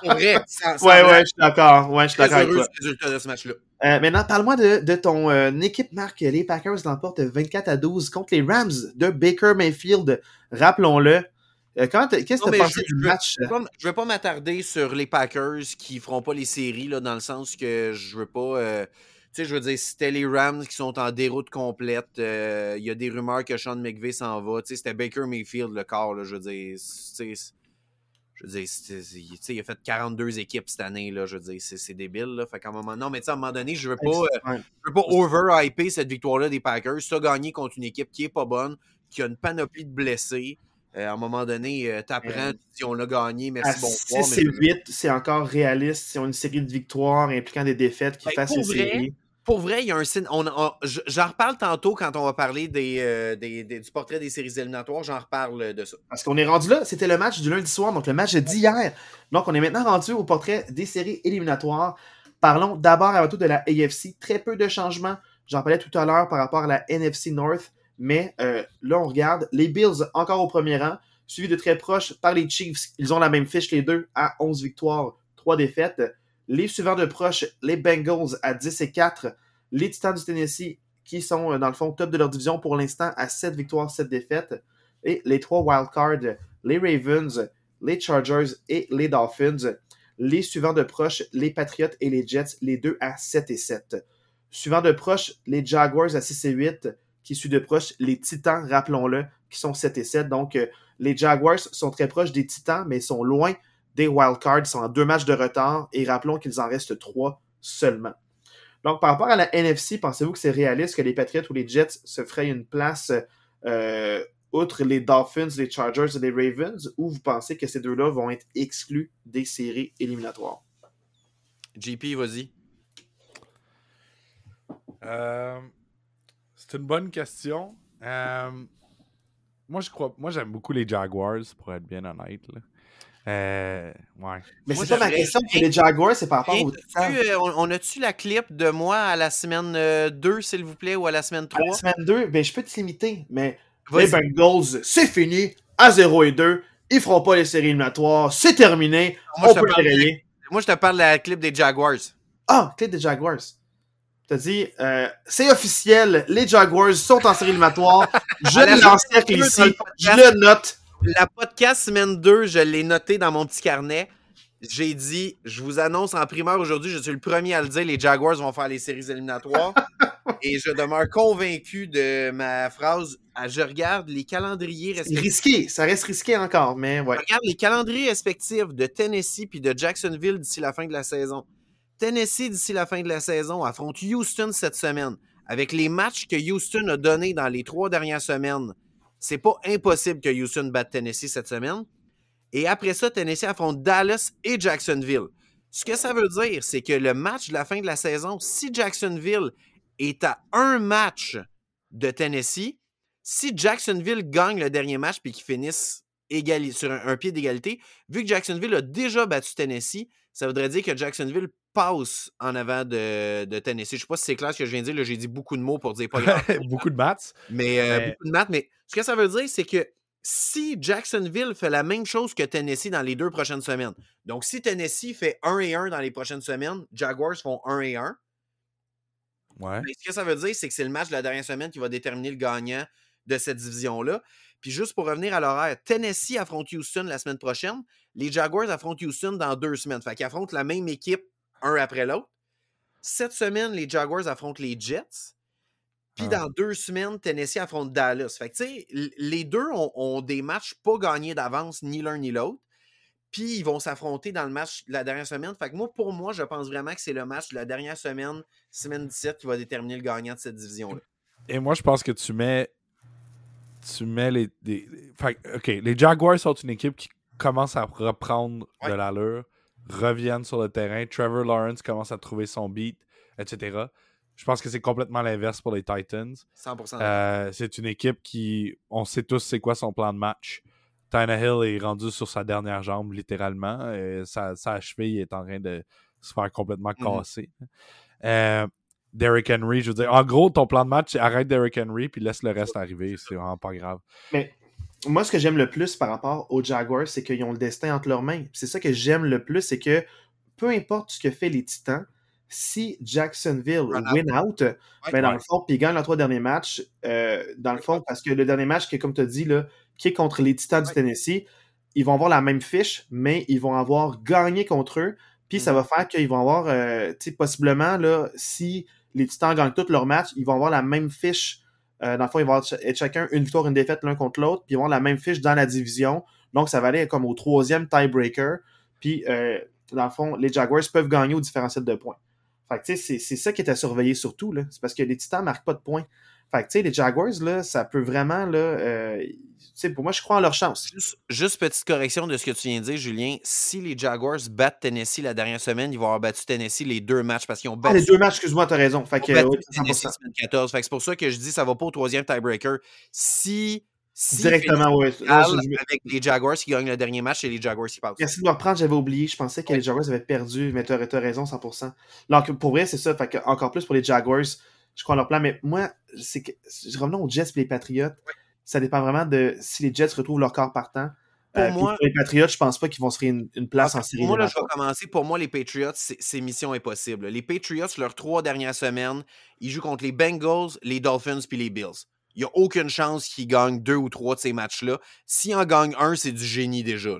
vrai, ouais, ouais, je suis d'accord. Ouais, je suis d'accord avec toi. du résultat de ce match-là. Euh, maintenant, parle-moi de, de, ton euh, équipe, Marc. Les Packers l'emportent 24 à 12 contre les Rams de Baker Mayfield. Rappelons-le. Euh, qu'est-ce que tu as pensé du match? Je ne vais pas m'attarder sur les Packers qui ne feront pas les séries, là, dans le sens que je veux pas sais, je veux dire, c'était les Rams qui sont en déroute complète. Euh, il y a des rumeurs que Sean McVay s'en va. Tu sais, c'était Baker Mayfield, le corps, là, je veux dire. Je veux dire, il a fait 42 équipes cette année, là, je veux dire, c'est débile. Là. Fait qu'à un moment, non, mais à un moment donné, je veux pas, euh, je veux pas over-hyper cette victoire-là des Packers. Tu as gagné contre une équipe qui est pas bonne, qui a une panoplie de blessés. Euh, à un moment donné, tu apprends, si on a gagné, merci, bonsoir. 6 et 8, c'est encore réaliste. C'est une série de victoires impliquant des défaites qui ben, fassent une série pour vrai, il y a un signe. j'en reparle tantôt quand on va parler des, du portrait des séries éliminatoires. J'en reparle de ça. Parce qu'on est rendu là. C'était le match du lundi soir, donc le match d'hier. Donc, on est maintenant rendu au portrait des séries éliminatoires. Parlons d'abord avant tout de la AFC. Très peu de changements. J'en parlais tout à l'heure par rapport à la NFC North. Mais euh, là, on regarde les Bills encore au premier rang, suivi de très proche par les Chiefs. Ils ont la même fiche, les deux, à 11 victoires, 3 défaites. Les suivants de proche, les Bengals à 10 et 4. Les Titans du Tennessee qui sont, euh, dans le fond, top de leur division pour l'instant à 7 victoires, 7 défaites. Et les trois wildcards, les Ravens, les Chargers et les Dolphins. Les suivants de proche, les Patriots et les Jets, les deux à 7 et 7. Suivant de proche, les Jaguars à 6 et 8, qui suit de proche les Titans, rappelons-le, qui sont 7 et 7. Donc, euh, les Jaguars sont très proches des Titans, mais sont loin des wildcards. Ils sont en deux matchs de retard et rappelons qu'ils en restent trois seulement. Donc, par rapport à la NFC, pensez-vous que c'est réaliste que les Patriots ou les Jets se feraient une place euh, outre les Dolphins, les Chargers et les Ravens, ou vous pensez que ces deux-là vont être exclus des séries éliminatoires? JP, vas-y. Euh, c'est une bonne question. Euh, moi, je crois. Moi, j'aime beaucoup les Jaguars, pour être bien honnête. Euh, ouais. Mais c'est pas ma question que les Jaguars, c'est par rapport aux on, a-tu la clip de moi à la semaine 2, s'il vous plaît, ou à la semaine 3? À la semaine 2, ben, je peux te limiter, mais les Bengals, c'est fini, à 0 et 2. Ils feront pas les séries éliminatoires, c'est terminé, moi, on peut les rayer. Moi, je te parle de la clip des Jaguars. Ah, clip des Jaguars. T'as dit, euh, c'est officiel, les Jaguars sont en série éliminatoire. Je l'encercle ici, je le note. La podcast semaine 2, je l'ai noté dans mon petit carnet. J'ai dit, je vous annonce en primeur aujourd'hui, je suis le premier à le dire, les Jaguars vont faire les séries éliminatoires. et je demeure convaincu de ma phrase. Ah, je regarde les calendriers respectifs. Risqué, ça reste risqué encore, mais ouais. Je regarde les calendriers respectifs de Tennessee puis de Jacksonville d'ici la fin de la saison. Tennessee, d'ici la fin de la saison, affronte Houston cette semaine. Avec les matchs que Houston a donnés dans les trois dernières semaines, c'est pas impossible que Houston batte Tennessee cette semaine. Et après ça, Tennessee affronte Dallas et Jacksonville. Ce que ça veut dire, c'est que le match de la fin de la saison, si Jacksonville est à un match de Tennessee, si Jacksonville gagne le dernier match puis qu'ils finissent sur un, pied d'égalité, vu que Jacksonville a déjà battu Tennessee, ça voudrait dire que Jacksonville passe en avant de, Tennessee. Je ne sais pas si c'est clair ce que je viens de dire. J'ai dit beaucoup de mots pour dire pas grand Beaucoup de maths. Mais, euh, beaucoup de maths. Mais ce que ça veut dire, c'est que si Jacksonville fait la même chose que Tennessee dans les deux prochaines semaines, donc si Tennessee fait 1 et 1 dans les prochaines semaines, Jaguars font 1 et 1. Ouais. ce que ça veut dire, c'est que c'est le match de la dernière semaine qui va déterminer le gagnant de cette division-là. Puis juste pour revenir à l'horaire, Tennessee affronte Houston la semaine prochaine. Les Jaguars affrontent Houston dans deux semaines. Fait qu'ils affrontent la même équipe un après l'autre. Cette semaine, les Jaguars affrontent les Jets. Puis ah. dans deux semaines, Tennessee affronte Dallas. Fait que, tu sais, les deux ont, des matchs pas gagnés d'avance, ni l'un ni l'autre. Puis ils vont s'affronter dans le match de la dernière semaine. Fait que moi, pour moi, je pense vraiment que c'est le match de la dernière semaine, semaine 17, qui va déterminer le gagnant de cette division-là. Et moi, je pense que tu mets. Tu mets les. OK, les Jaguars sont une équipe qui commence à reprendre de l'allure reviennent sur le terrain. Trevor Lawrence commence à trouver son beat, etc. Je pense que c'est complètement l'inverse pour les Titans. 100%. Euh, c'est une équipe qui, on sait tous c'est quoi son plan de match. Hill est rendu sur sa dernière jambe, littéralement. Et sa, sa cheville est en train de se faire complètement mm-hmm. casser. Euh, Derrick Henry, je veux dire, en gros, ton plan de match, c'est arrête Derrick Henry puis laisse le reste arriver. C'est vraiment pas grave. Mais moi, ce que j'aime le plus par rapport aux Jaguars, c'est qu'ils ont le destin entre leurs mains. C'est ça que j'aime le plus, c'est que peu importe ce que fait les Titans, si Jacksonville win out, ben, dans le fond, puis ils gagnent leurs trois derniers matchs, euh, dans le fond, parce que le dernier match, qui comme tu as dit, là, qui est contre les Titans du Tennessee, ils vont avoir la même fiche, mais ils vont avoir gagné contre eux. Puis ça mm-hmm. va faire qu'ils vont avoir, euh, tu sais, possiblement, là, si les Titans gagnent tous leurs matchs, ils vont avoir la même fiche euh, dans le fond, ils vont être chacun une victoire, une défaite l'un contre l'autre, puis ils vont avoir la même fiche dans la division. Donc, ça va aller comme au troisième tiebreaker. Puis, euh, dans le fond, les Jaguars peuvent gagner au différentiel de points. Fait que, tu sais, c'est ça qui est à surveiller surtout. C'est parce que les Titans ne marquent pas de points. Fait que, tu sais, les Jaguars, là, ça peut vraiment, là, euh, pour moi, je crois en leur chance. Juste, petite correction de ce que tu viens de dire, Julien. Si les Jaguars battent Tennessee la dernière semaine, ils vont avoir battu Tennessee les deux matchs parce qu'ils ont battu. Ah, les deux matchs, excuse-moi, tu as raison. Fait que, Tennessee semaine 14. Fait que c'est pour ça que je dis ça va pas au troisième tiebreaker. Si. Directement, oui. Avec les Jaguars qui gagnent le dernier match, et les Jaguars qui passent. Merci de me reprendre, j'avais oublié. Je pensais que les Jaguars avaient perdu, mais tu as, raison 100%. Donc, pour vrai, c'est ça. Fait que, encore plus pour les Jaguars, je crois en leur plan. Mais moi, c'est que. Revenons aux Jets et les Patriots ça dépend vraiment de si les Jets retrouvent leur corps partant. Pour, euh, moi, les Patriots, je pense pas qu'ils vont se faire une, place en série. Pour moi, je vais commencer. Pour moi, les Patriots, c'est mission impossible. Les Patriots, leurs trois dernières semaines, ils jouent contre les Bengals, les Dolphins puis les Bills. Il n'y a aucune chance qu'ils gagnent deux ou trois de ces matchs-là. S'ils en gagnent un, c'est du génie déjà.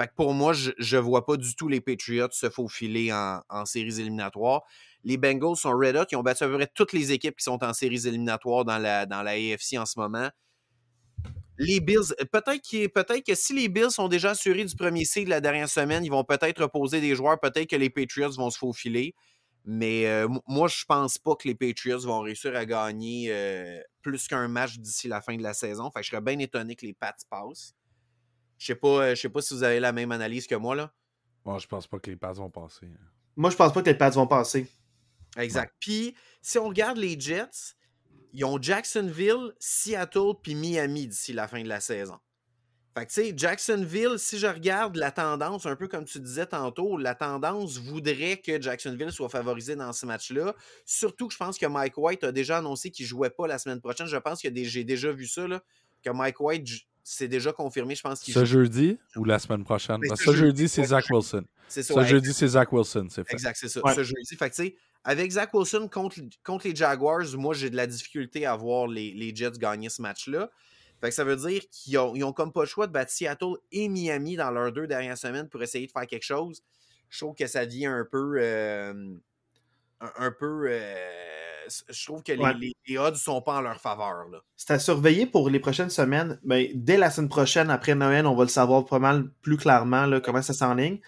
Fait que pour moi, je ne vois pas du tout les Patriots se faufiler en, en séries éliminatoires. Les Bengals sont red hot. Ils ont battu à peu près toutes les équipes qui sont en séries éliminatoires dans la, dans la AFC en ce moment. Les Bills, peut-être peut que si les Bills sont déjà assurés du premier cycle la dernière semaine, ils vont peut-être reposer des joueurs. Peut-être que les Patriots vont se faufiler. Mais euh, moi, je pense pas que les Patriots vont réussir à gagner euh, plus qu'un match d'ici la fin de la saison. Fait je serais bien étonné que les Pats passent. Je sais pas, euh, je sais pas si vous avez la même analyse que moi là. Moi, je pense pas que les Pats vont passer. Hein. Moi, je pense pas que les Pats vont passer. Exact. Puis, si on regarde les Jets, ils ont Jacksonville, Seattle puis Miami d'ici la fin de la saison. Fait que, tu sais, Jacksonville, si je regarde la tendance, un peu comme tu disais tantôt, la tendance voudrait que Jacksonville soit favorisé dans ce match-là. Surtout que je pense que Mike White a déjà annoncé qu'il ne jouait pas la semaine prochaine. Je pense que j'ai déjà vu ça, là, que Mike White c'est déjà confirmé. Je pense qu'il Ce jeudi ou la semaine prochaine? ce, jeudi, jeudi c'est Zach Wilson. C'est ça. Ce jeudi, c'est Zach Wilson. Fait. Exact, c'est ça. Ce jeudi. Fait que, avec Zach Wilson contre, contre les Jaguars, moi, j'ai de la difficulté à voir les, les Jets gagner ce match-là. Fait que ça veut dire qu'ils ont, comme pas le choix de battre Seattle et Miami dans leurs deux dernières semaines pour essayer de faire quelque chose. Je trouve que ça devient un peu. Euh, un, peu. Euh, je trouve que les, les, odds ne sont pas en leur faveur. C'est à surveiller pour les prochaines semaines. Ben, dès la semaine prochaine, après Noël, on va le savoir pas mal plus clairement là, comment ça s'enligne.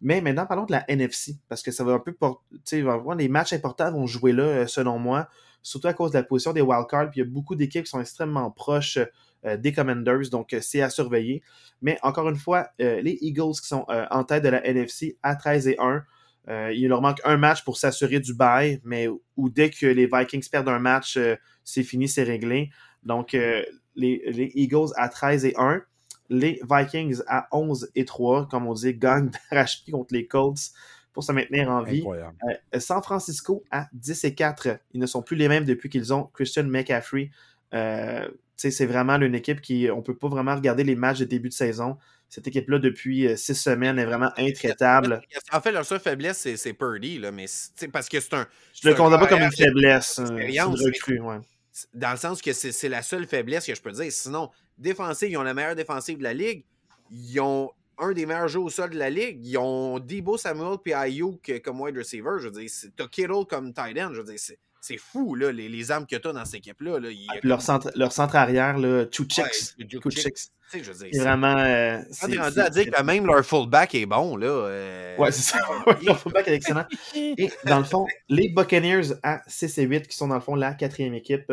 Mais maintenant, parlons de la NFC, parce que ça va un peu. Tu sais, les matchs importants vont jouer là, euh, selon moi, surtout à cause de la position des wildcards. Puis il y a beaucoup d'équipes qui sont extrêmement proches euh, des Commanders, donc euh, c'est à surveiller. Mais encore une fois, les Eagles qui sont en tête de la NFC à 13 et 1. Euh, il leur manque un match pour s'assurer du bail, mais où dès que les Vikings perdent un match, euh, c'est fini, c'est réglé. Donc, euh, les, Eagles à 13 et 1, les Vikings à 11 et 3, comme on dit, gagnent d'arrache-pied contre les Colts pour se maintenir en vie. San Francisco à 10 et 4. Ils ne sont plus les mêmes depuis qu'ils ont Christian McCaffrey. c'est vraiment une équipe qui, on peut pas vraiment regarder les matchs de début de saison cette équipe-là, depuis euh, six semaines, est vraiment intraitable. En fait, leur seule faiblesse, c'est Purdy, là, mais parce que c'est un. Je le considère pas comme une faiblesse. Hein, une recrue, ouais. Dans le sens que c'est la seule faiblesse que je peux dire. Sinon, défensif, ils ont la meilleure défensive de la ligue. Ils ont un des meilleurs jeux au sol de la ligue. Ils ont Debo Samuel puis Ayuk comme wide receiver. Je veux dire, t'as Kittle comme tight end. Je veux dire, c'est fou, là, les, les armes que tu as dans cette équipe-là. Là. Ah, leur, centre, leur centre arrière, là, Chuchix. Ouais, c'est vraiment. Euh, rendu à dire que même leur fullback est bon, là. Euh... Ouais, c'est ça. leur fullback est excellent. Et dans le fond, les Buccaneers à 6 et 8, qui sont dans le fond la quatrième équipe,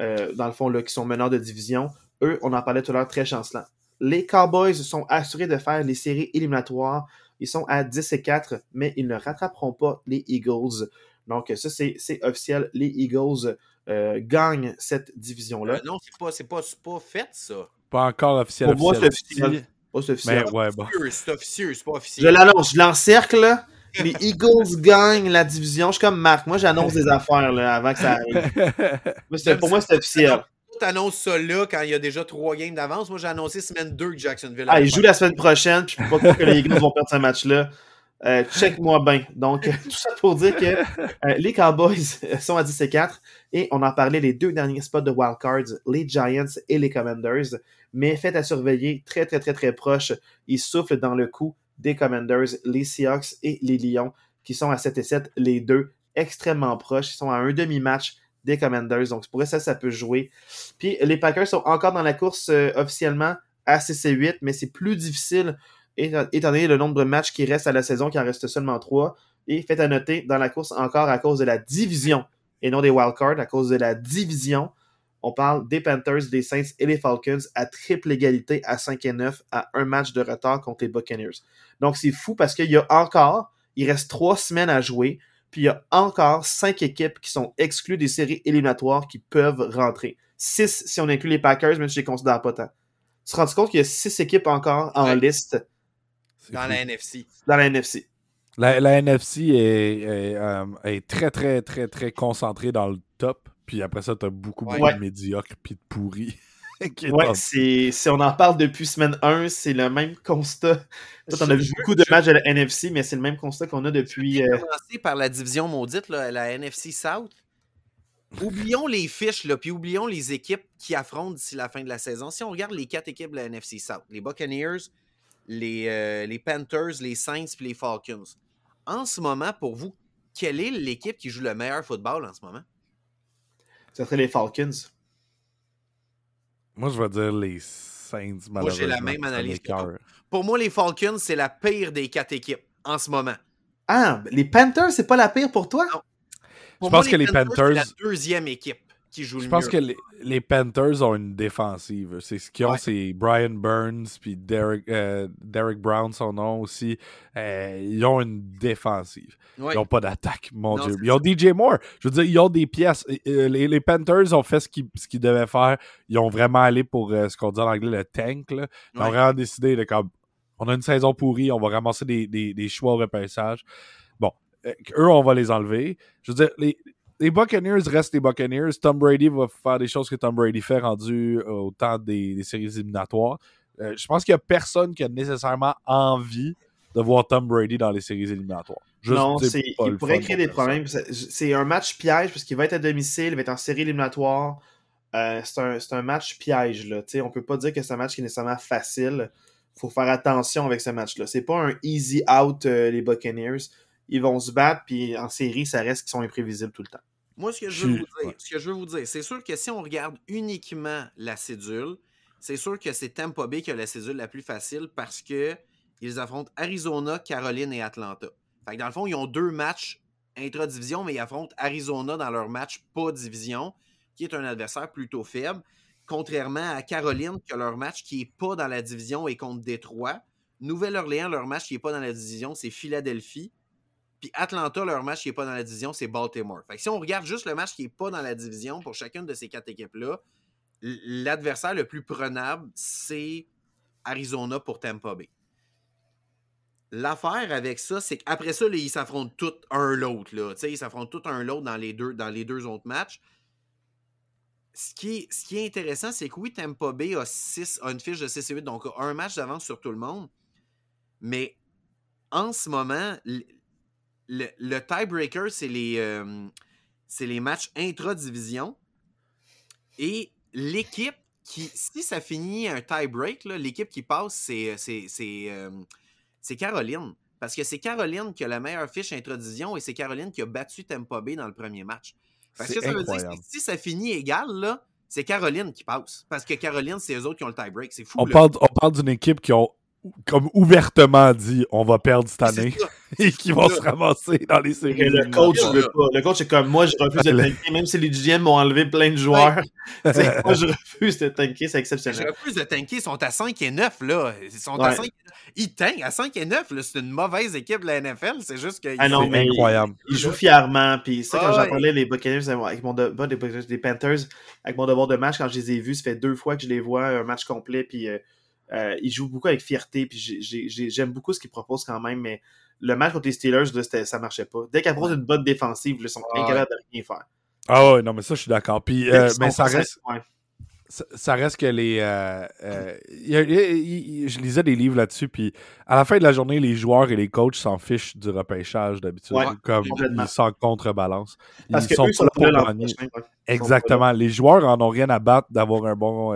euh, dans le fond, là, qui sont meneurs de division, eux, on en parlait tout à l'heure, très chancelant. Les Cowboys sont assurés de faire les séries éliminatoires. Ils sont à 10 et 4, mais ils ne rattraperont pas les Eagles. Donc, ça, c'est officiel. Les Eagles euh, gagnent cette division-là. Euh, non, c'est pas, pas, pas fait, ça. Pas encore officiel. Pour moi, c'est officiel. C'est officiel. Mais ouais, bon. C'est officieux, c'est pas officiel. Je l'annonce, je l'encercle. Les Eagles gagnent la division. Je suis comme Marc. Moi, j'annonce des affaires là, avant que ça arrive. pour moi, c'est officiel. Tu annonces ça là quand il y a déjà trois games d'avance. Moi, j'ai annoncé semaine 2 que Jacksonville. Ah, ils jouent la semaine prochaine. Puis je peux pas croire que les Eagles vont perdre ce match-là. Euh, check-moi bien. Donc, tout ça pour dire que euh, les Cowboys sont à 10 et 4 et on en parlait les deux derniers spots de wildcards, les Giants et les Commanders. Mais faites à surveiller très, très, très, très proche. Ils soufflent dans le coup des Commanders, les Seahawks et les Lions qui sont à 7 et 7, les deux extrêmement proches. Ils sont à un demi-match des Commanders. Donc, pour ça, ça peut jouer. Puis, les Packers sont encore dans la course euh, officiellement à 6 et 8, mais c'est plus difficile étant donné le nombre de matchs qui restent à la saison, qui en reste seulement trois. Et faites à noter, dans la course encore à cause de la division et non des wildcards, à cause de la division, on parle des Panthers, des Saints et les Falcons à triple égalité à 5 et 9 à un match de retard contre les Buccaneers. Donc c'est fou parce qu'il y a encore, il reste trois semaines à jouer, puis il y a encore cinq équipes qui sont exclues des séries éliminatoires qui peuvent rentrer. Six si on inclut les Packers, même si je les considère pas tant. Tu te rends compte qu'il y a six équipes encore en liste? Dans la NFC. Dans la NFC. La, NFC euh, est, très, très, très, très concentrée dans le top. Puis après ça, tu as beaucoup, de médiocres puis de pourris. ouais, si on en parle depuis semaine 1, c'est le même constat. on a vu beaucoup de matchs de la NFC, mais c'est le même constat qu'on a depuis. Je euh... commencer par la division maudite, la NFC South. Oublions les fiches, là, puis oublions les équipes qui affrontent d'ici la fin de la saison. Si on regarde les quatre équipes de la NFC South, les Buccaneers, les, euh, les Panthers, les Saints et les Falcons. En ce moment, pour vous, quelle est l'équipe qui joue le meilleur football en ce moment? Ça serait les Falcons. Moi, je vais dire les Saints, Moi, j'ai la malheureusement, même analyse que toi. Pour moi, les Falcons, c'est la pire des quatre équipes en ce moment. Ah, les Panthers, c'est pas la pire pour toi? Non. Pour Je pense que les Panthers- C'est la deuxième équipe qui joue Je pense mieux. que les, les Panthers ont une défensive. C'est ce qu'ils ont, Ouais. c'est Brian Burns puis Derek, euh, Derek Brown, son nom aussi. Euh, ils ont une défensive. Ouais. Ils n'ont pas d'attaque, mon Non, Dieu. Ils ont DJ Moore. Je veux dire, ils ont des pièces. Les, les Panthers ont fait ce qu'ils devaient faire. Ils ont vraiment allé pour euh, ce qu'on dit en anglais le tank. Là. Ils ont vraiment décidé de comme on a une saison pourrie, on va ramasser des, des, des choix au repêchage. Bon, eux, on va les enlever. Je veux dire, les, les Buccaneers restent les Buccaneers. Tom Brady va faire des choses que Tom Brady fait rendu euh, au temps des, des séries éliminatoires. Euh, je pense qu'il n'y a personne qui a nécessairement envie de voir Tom Brady dans les séries éliminatoires. Juste, non, il pourrait créer des problèmes. C'est- un match piège parce qu'il va être à domicile, il va être en série éliminatoire. Euh, c'est, un, match piège. Là. Tu sais, on peut pas dire que c'est un match qui est nécessairement facile. faut faire attention avec ce match-là. C'est pas un easy out, euh, les Buccaneers. Ils vont se battre, puis en série, ça reste qu'ils sont imprévisibles tout le temps. Moi, ce que je veux vous dire, ouais. ce que je veux vous dire, c'est sûr que si on regarde uniquement la cédule, c'est sûr que c'est Tampa Bay qui a la cédule la plus facile parce que ils affrontent Arizona, Caroline et Atlanta. Fait que dans le fond, ils ont deux matchs intra-division, mais ils affrontent Arizona dans leur match pas division, qui est un adversaire plutôt faible. Contrairement à Caroline, qui a leur match qui est pas dans la division et contre Détroit. Nouvelle-Orléans, leur match qui est pas dans la division, c'est Philadelphie. Puis Atlanta, leur match qui n'est pas dans la division, c'est Baltimore. Fait que si on regarde juste le match qui n'est pas dans la division pour chacune de ces quatre équipes-là, l'adversaire le plus prenable, c'est Arizona pour Tampa Bay. L'affaire avec ça, c'est qu'après ça, ils s'affrontent tous un l'autre. Ils s'affrontent tous un l'autre dans, les deux- dans les deux autres matchs. Ce qui, est, ce est intéressant, c'est que oui, Tampa Bay a, six, a une fiche de 6 et 8, donc un match d'avance sur tout le monde. Mais en ce moment, le, le tiebreaker, c'est les, euh, c'est les matchs intra-division. Et l'équipe qui, si ça finit un tie-break, l'équipe qui passe, c'est, c'est, c'est, euh, c'est Caroline. Parce que c'est Caroline qui a la meilleure fiche intra-division et c'est Caroline qui a battu Tampa Bay dans le premier match. Fait que ça, veut dire que si ça finit égal, là, c'est Caroline qui passe. Parce que Caroline, c'est eux autres qui ont le tie-break. C'est fou. On là. parle, on parle d'une équipe qui ont comme ouvertement dit on va perdre cette C'est année ça. et qui vont se ramasser dans les séries. Et le coach veut pas. Le coach est comme moi, je refuse de tanker, même si les GM m'ont enlevé plein de joueurs. Moi, je refuse de tanker, c'est Je exceptionnel. refuse de tanker, ils sont à 5 et 9, là. Ils sont Ouais. à 5 Ils tankent à 5 et 9, là. C'est une mauvaise équipe de la NFL. C'est juste que. Ah non, mais incroyable. Ils jouent fièrement. Puis ça, quand Ah j'en parlais, les Buccaneers, avec mon des, Panthers, avec mon devoir de match, quand je les ai vus, ça fait deux fois que je les vois, un match complet. Puis euh, euh, ils jouent beaucoup avec fierté. Puis j'ai- j'ai- j'ai- j'aime beaucoup ce qu'ils proposent quand même. Mais le match contre les Steelers, là, ça marchait pas. Dès qu'ils proposent une bonne défensive, ils sont incapables de rien faire. Ah ouais, non, mais ça, je suis d'accord. Puis, euh, mais ça reste, ouais. ça, ça reste que les. euh, euh, il y a- il y a- il- je lisais des livres là-dessus, puis à la fin de la journée, les joueurs et les coachs s'en fichent du repêchage d'habitude. Ouais, comme ils s'en contrebalancent. Parce ils que sont eux, sont pas là. Exactement. Les joueurs en ont rien à battre d'avoir un bon.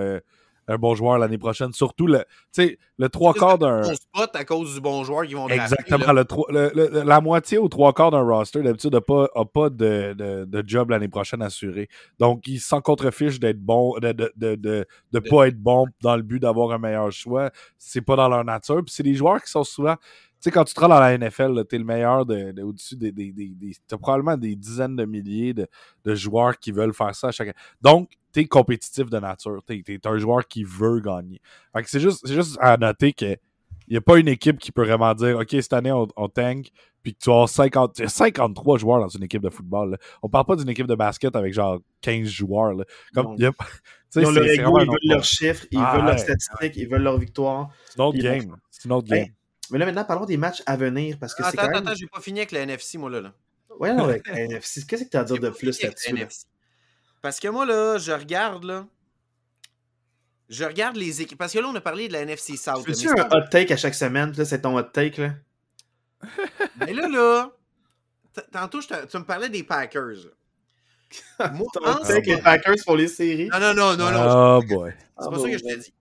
Un bon joueur l'année prochaine. Surtout le, tu sais, le trois quarts d'un. Spot à cause du bon joueur qu'ils vont drafter, Exactement. là. Le le- le- la moitié ou trois quarts d'un roster, d'habitude, n'a pas, a pas de, de, de job l'année prochaine assuré. Donc, ils s'en contrefichent d'être bon, de de, de, de, de pas être bon dans le but d'avoir un meilleur choix. C'est pas dans leur nature. Puis c'est des joueurs qui sont souvent. Tu sais, quand tu te rends dans la NFL, là, t'es le meilleur de, de- au-dessus des. des, des, des- t'as probablement des dizaines de milliers de, de joueurs qui veulent faire ça à chaque Donc, t'es compétitif de nature. T'es, t'es un joueur qui veut gagner. Fait que c'est juste, à noter que il n'y a pas une équipe qui peut vraiment dire OK, cette année, on, on tank, puis que tu as 50, il y a 53 joueurs dans une équipe de football. Là. On parle pas d'une équipe de basket avec genre 15 joueurs. Là. Comme, y a- tu Ils ont leur ego, ils un veulent leurs chiffres, ils Ah, veulent leurs ouais, statistiques, ils veulent leur victoire. C'est une autre Ils game. C'est une autre Hey, game. Mais là, maintenant, parlons des matchs à venir, parce que c'est Attends, quand attends, même... attends, j'ai pas fini avec la NFC, moi, là. là. Ouais, non, avec la NFC, qu'est-ce que tu as à dire de plus là-dessus? là? Parce que moi, là, je regarde, là. Je regarde les équipes. Parce que là, on a parlé de la NFC South. Mais un hot take à chaque semaine? Là, c'est ton hot take, là? Mais là, là, tantôt, tu me parlais des Packers. Moi, hot take, les Packers pour les séries? Non, non, non, non, non. Oh boy. C'est pas ça que je te dis.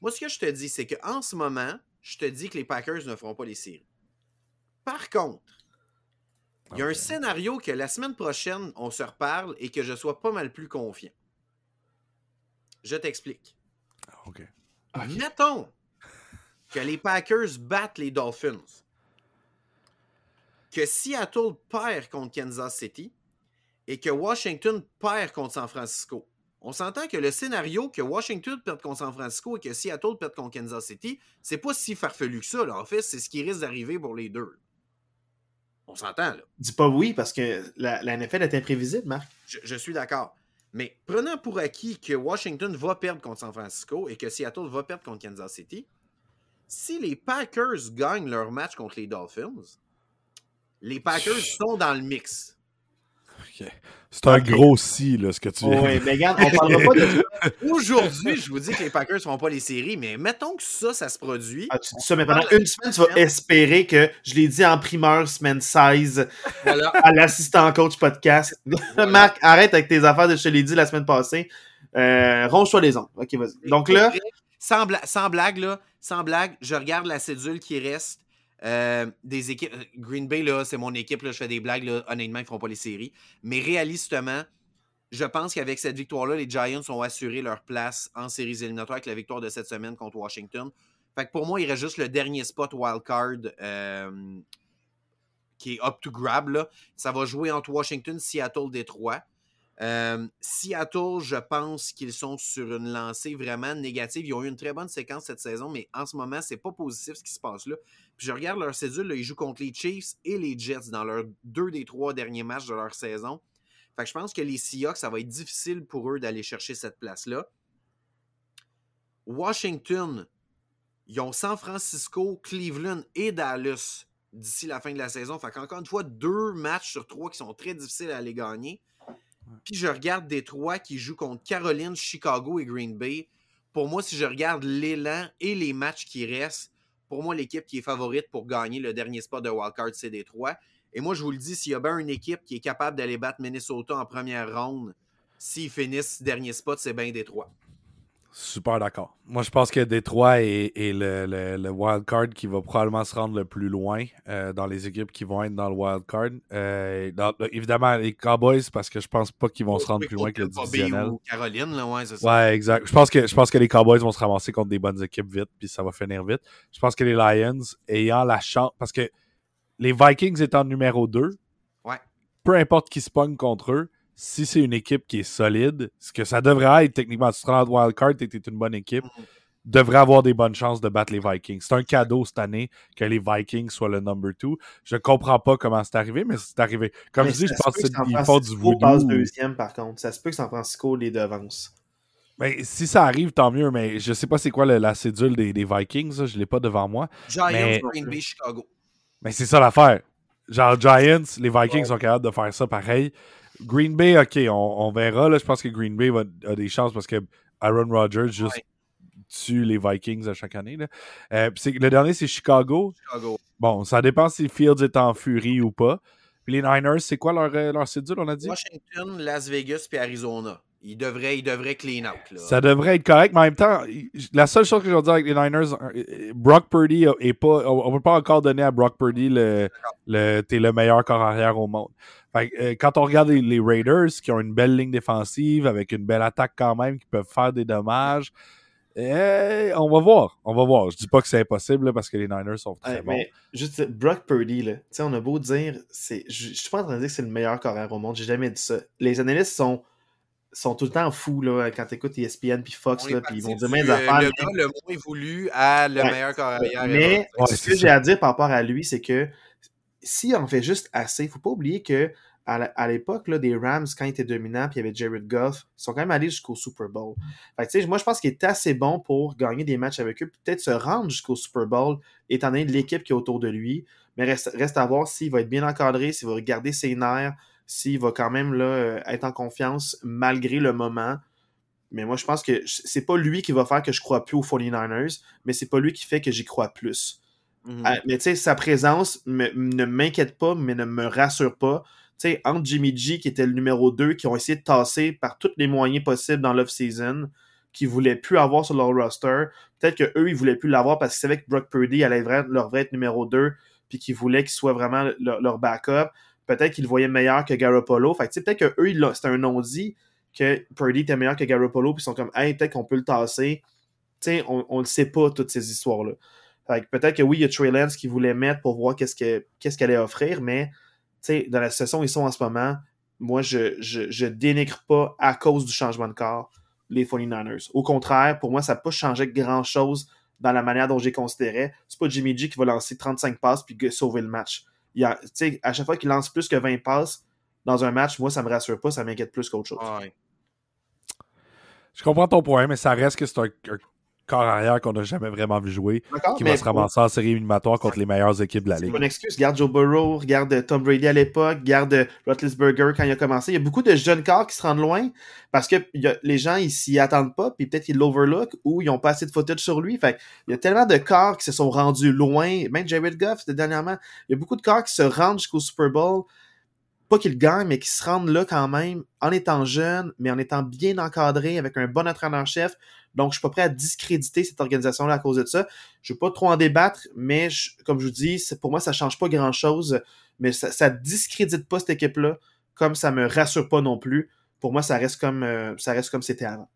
Moi, ce que je te dis, c'est qu'en ce moment, je te dis que les Packers ne feront pas les séries. Par contre, Il y a un scénario que la semaine prochaine, on se reparle et que je sois pas mal plus confiant. Je t'explique. OK. Mettons que les Packers battent les Dolphins. Que Seattle perd contre Kansas City et que Washington perd contre San Francisco. On s'entend que le scénario que Washington perde contre San Francisco et que Seattle perde contre Kansas City, c'est pas si farfelu que ça. Là. En fait, c'est ce qui risque d'arriver pour les deux. On s'entend, là. Dis pas oui, parce que la, la NFL est imprévisible, Marc. Je, je suis d'accord. Mais prenant pour acquis que Washington va perdre contre San Francisco et que Seattle va perdre contre Kansas City, si les Packers gagnent leur match contre les Dolphins, les Packers sont dans le mix. C'est un gros si, là, ce que tu Oui, viens. mais regarde, on parlera pas de Aujourd'hui, je vous dis que les Packers ne feront pas les séries, mais mettons que ça, ça se produit. Ah, tu dis ça, mais pendant une semaine, tu vas espérer que je l'ai dit en primeur, semaine 16, Voilà. à l'assistant coach podcast. Marc, arrête avec tes affaires de je te l'ai dit la semaine passée. Euh, Ronge-toi les ongles. Ok, vas-y. Donc là, Sans, bla- sans blague, là, sans blague, je regarde la cédule qui reste euh, des équipes. Green Bay, là, c'est mon équipe, là, je fais des blagues, honnêtement, ils ne feront pas les séries. Mais réalistement, je pense qu'avec cette victoire-là, les Giants ont assuré leur place en séries éliminatoires avec la victoire de cette semaine contre Washington. Fait que pour moi, il reste juste le dernier spot wildcard euh, qui est up to grab. Là. Ça va jouer entre Washington, Seattle, Détroit. Euh, Seattle, je pense qu'ils sont sur une lancée vraiment négative. Ils ont eu une très bonne séquence cette saison, mais en ce moment, c'est pas positif ce qui se passe là. Puis je regarde leur cédule, ils jouent contre les Chiefs et les Jets dans leurs deux des trois derniers matchs de leur saison. Fait que je pense que les Seahawks, ça va être difficile pour eux d'aller chercher cette place-là. Washington, ils ont San Francisco, Cleveland et Dallas d'ici la fin de la saison. Fait qu'encore une fois, deux matchs sur trois qui sont très difficiles à aller gagner. Puis je regarde Détroit qui joue contre Caroline, Chicago et Green Bay. Pour moi, si je regarde l'élan et les matchs qui restent, pour moi, l'équipe qui est favorite pour gagner le dernier spot de wildcard, c'est Détroit. Et moi, je vous le dis, s'il y a bien une équipe qui est capable d'aller battre Minnesota en première ronde, s'ils finissent dernier spot, c'est bien Détroit. Super d'accord. Moi, je pense que Détroit est, est le, le, le wild card qui va probablement se rendre le plus loin euh, dans les équipes qui vont être dans le wild card. Euh, dans- évidemment, les Cowboys, parce que je pense pas qu'ils vont se rendre plus loin que le divisionnel. ou Caroline, là, ouais, c'est ça. Ouais, exact. Je pense, que, je pense que les Cowboys vont se ramasser contre des bonnes équipes vite, puis ça va finir vite. Je pense que les Lions, ayant la chance, parce que les Vikings étant numéro 2, Ouais. peu importe qui se pogne contre eux, si c'est une équipe qui est solide, ce que ça devrait être techniquement, tu te rends en wildcard, tu es une bonne équipe, Mhm. devrait avoir des bonnes chances de battre les Vikings. C'est un cadeau cette année que les Vikings soient le number 2. Je comprends pas comment c'est arrivé, mais c'est arrivé. Comme mais je dis, ça je se pense qu'ils font du Francisco passe voodoo. deuxième, par contre. Ça se peut que San Francisco les devance. Ben, si ça arrive, tant mieux, mais je sais pas c'est quoi le- la cédule des, des Vikings, là, je l'ai pas devant moi. Giants, Mais- Green Bay, Chicago. Mais c'est ça l'affaire. Genre Giants, les Vikings sont capables de faire ça pareil. Green Bay, ok, on, on verra. Là, je pense que Green Bay va, a des chances parce que Aaron Rodgers juste Ouais. tue les Vikings à chaque année. Là. Euh, le dernier, c'est Chicago. Chicago. Bon, ça dépend si Fields est en furie ou pas. Puis les Niners, c'est quoi leur, euh, leur cédule, on a dit? Washington, Las Vegas puis Arizona. Ils devraient, ils devraient clean out. Là. Ça devrait être correct, mais en même temps, la seule chose que je veux dire avec les Niners, euh, Brock Purdy est pas. On ne peut pas encore donner à Brock Purdy le, le t'es le meilleur corps arrière au monde. Fait que, euh, quand on regarde les, les Raiders qui ont une belle ligne défensive avec une belle attaque quand même, qui peuvent faire des dommages, eh, on va voir. On va voir. Je dis pas que c'est impossible là, parce que les Niners sont très Ouais, bons. mais juste Brock Purdy, là, tu sais, on a beau dire, c'est, je, je suis pas en train de dire que c'est le meilleur carrière au monde, j'ai jamais dit ça. Les analystes sont, sont tout le temps fous là, quand t'écoutes ESPN puis Fox, là, puis ils vont dire même des euh, affaires. le mais- gars le moins voulu à le Ouais. meilleur corps arrière. Mais. Ouais, ce que j'ai à dire par rapport à lui, c'est que si on fait juste assez, faut pas oublier que à l'époque des Rams, quand ils étaient dominants, puis il y avait Jared Goff, ils sont quand même allés jusqu'au Super Bowl. Fait que, moi, je pense qu'il est assez bon pour gagner des matchs avec eux, peut-être se rendre jusqu'au Super Bowl, étant donné l'équipe qui est autour de lui. Mais reste, à voir s'il va être bien encadré, s'il va garder ses nerfs, s'il va quand même là, euh, être en confiance malgré le moment. Mais moi, je pense que c'est pas lui qui va faire que je crois plus aux 49ers, mais c'est pas lui qui fait que j'y crois plus. Mhm. Ah, mais tu sais, sa présence ne m'inquiète pas, mais ne me rassure pas. Tu sais, entre Jimmy G, qui était le numéro 2, qui ont essayé de tasser par tous les moyens possibles dans l'off-season, qui voulaient plus avoir sur leur roster, peut-être qu'eux, ils voulaient plus l'avoir parce qu'ils savaient que Brock Purdy allait leur vrai être numéro 2, puis qu'ils voulaient qu'il soit vraiment leur, backup. peut-être qu'ils le voyaient meilleur que Garoppolo. Fait que peut-être qu'eux, c'était un non-dit que Purdy était meilleur que Garoppolo, puis ils sont comme, hey, peut-être qu'on peut le tasser. sais, on, on le sait pas, toutes ces histoires-là. Peut-être que oui, il y a Trey Lance qui voulait mettre pour voir qu'est-ce qu'elle allait offrir, mais dans la situation où ils sont en ce moment, moi, je, je, je, dénigre pas à cause du changement de corps les 49ers. Au contraire, pour moi, ça n'a pas changé grand-chose dans la manière dont j'ai considéré. C'est pas Jimmy G qui va lancer 35 passes puis sauver le match. Il a, à chaque fois qu'il lance plus que 20 passes dans un match, moi, ça me rassure pas, ça m'inquiète plus qu'autre chose. Je comprends ton point, mais ça reste que c'est un, corps arrière qu'on n'a jamais vraiment vu jouer, qui va se ramasser en série éliminatoire contre les meilleures équipes de la Ligue. Bonne excuse. Regarde Joe Burrow, regarde Tom Brady à l'époque, regarde Roethlisberger quand il a commencé. Il y a beaucoup de jeunes corps qui se rendent loin parce que les gens, ils s'y attendent pas, puis peut-être ils l'overlook ou ils n'ont pas assez de footage sur lui. Fait il y a tellement de corps qui se sont rendus loin. Même Jared Goff, dernièrement, il y a beaucoup de corps qui se rendent jusqu'au Super Bowl pas qu'ils gagnent, mais qu'ils se rendent là quand même en étant jeunes, mais en étant bien encadrés, avec un bon entraîneur-chef. Donc, je suis pas prêt à discréditer cette organisation-là à cause de ça. Je veux pas trop en débattre, mais comme je vous dis, pour moi, ça change pas grand-chose, mais ça, ça discrédite pas cette équipe-là, comme ça me rassure pas non plus. Pour moi, ça reste comme euh, ça reste comme c'était avant.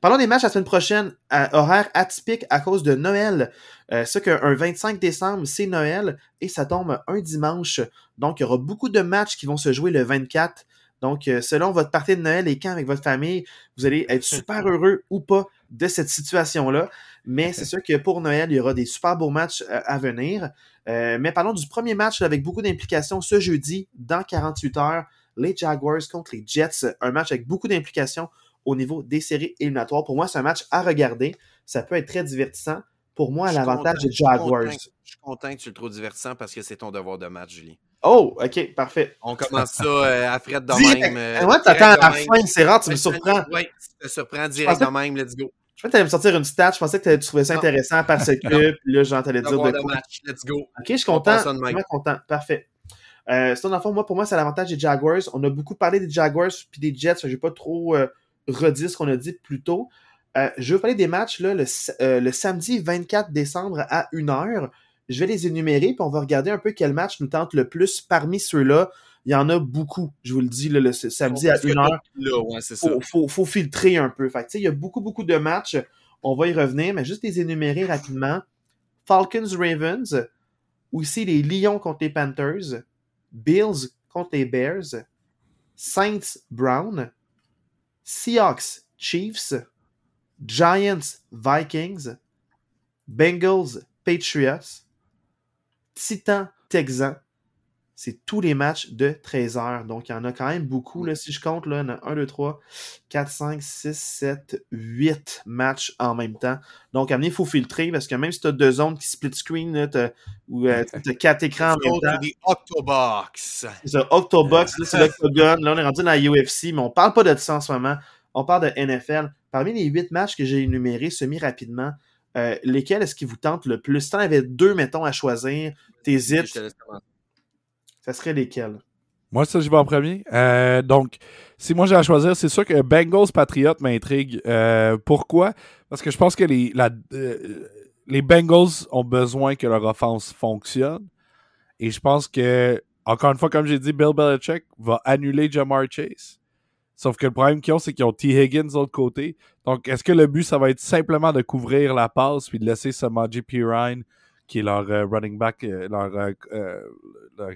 Parlons des matchs la semaine prochaine, à horaire atypique à cause de Noël. Euh, ce qu'un 25 décembre, c'est Noël et ça tombe un dimanche. Donc, il y aura beaucoup de matchs qui vont se jouer le 24. Donc, euh, selon votre partie de Noël et quand avec votre famille, vous allez être super heureux ou pas de cette situation-là. Mais c'est sûr que pour Noël, il y aura des super beaux matchs euh, à venir. mais parlons du premier match avec beaucoup d'implications ce jeudi, dans 48 heures, les Jaguars contre les Jets. Un match avec beaucoup d'implications au niveau des séries éliminatoires. Pour moi, c'est un match à regarder. Ça peut être très divertissant. Pour moi, l'avantage des Jaguars. Je suis content que tu le trouves divertissant parce que c'est ton devoir de match, Julie. Oh, ok, parfait. On commence ça euh, à Fred de même. Euh, t'attends à la fin, c'est rare, tu me surprends. Oui, tu me surprends direct de même, let's go. Je pensais que tu allais me sortir une stat, je pensais que tu trouvais ça intéressant parce que, puis là, j'entendais dire de quoi. match, let's go. Ok, je suis content. Je suis content, parfait. Euh, c'est un fond, moi, pour moi, c'est l'avantage des Jaguars. On a beaucoup parlé des Jaguars puis des Jets, je vais pas trop euh, redire ce qu'on a dit plus tôt. Euh, je vais parler des matchs là, le, euh, le, samedi 24 décembre à 1h. Je vais les énumérer, puis on va regarder un peu quel match nous tente le plus parmi ceux-là. Il y en a beaucoup, je vous le dis, le samedi à 1h. Il faut, filtrer un peu. Fait il y a beaucoup, beaucoup de matchs. On va y revenir, mais juste les énumérer rapidement. Falcons-Ravens, aussi les Lions contre les Panthers, Bills contre les Bears, Saints-Brown, Seahawks, Chiefs, Giants, Vikings, Bengals, Patriots, Titans, Texans. C'est tous les matchs de 13 heures. Donc, il y en a quand même beaucoup. Là, si je compte, là, il y en a 1, 2, 3, 4, 5, 6, 7, 8 matchs en même temps. Donc, à il faut filtrer parce que même si tu as deux zones qui split screen, là, ou euh, tu as quatre écrans en même temps. Octobox. C'est ça, Octobox. là, c'est l'Octogone. Là, on est rendu dans la UFC, mais on parle pas de ça en ce moment. On parle de NFL. Parmi les huit matchs que j'ai énumérés semi-rapidement, euh, lesquels est-ce qui vous tente le plus? Si tu avais deux, mettons, à choisir, t'hésites. Ça serait lesquels? Moi, ça, je vais en premier. Euh, donc, si moi j'ai à choisir, c'est sûr que Bengals Patriot m'intrigue. Euh, pourquoi? Parce que je pense que les, les Bengals ont besoin que leur offense fonctionne. Et je pense que, encore une fois, comme j'ai dit, Bill Belichick va annuler Jamar Chase. Sauf que le problème qu'ils ont, c'est qu'ils ont T. Higgins de l'autre côté. Donc, est-ce que le but, ça va être simplement de couvrir la passe puis de laisser Samaji Pirine, qui est leur euh, running back, euh, leur. Euh, leur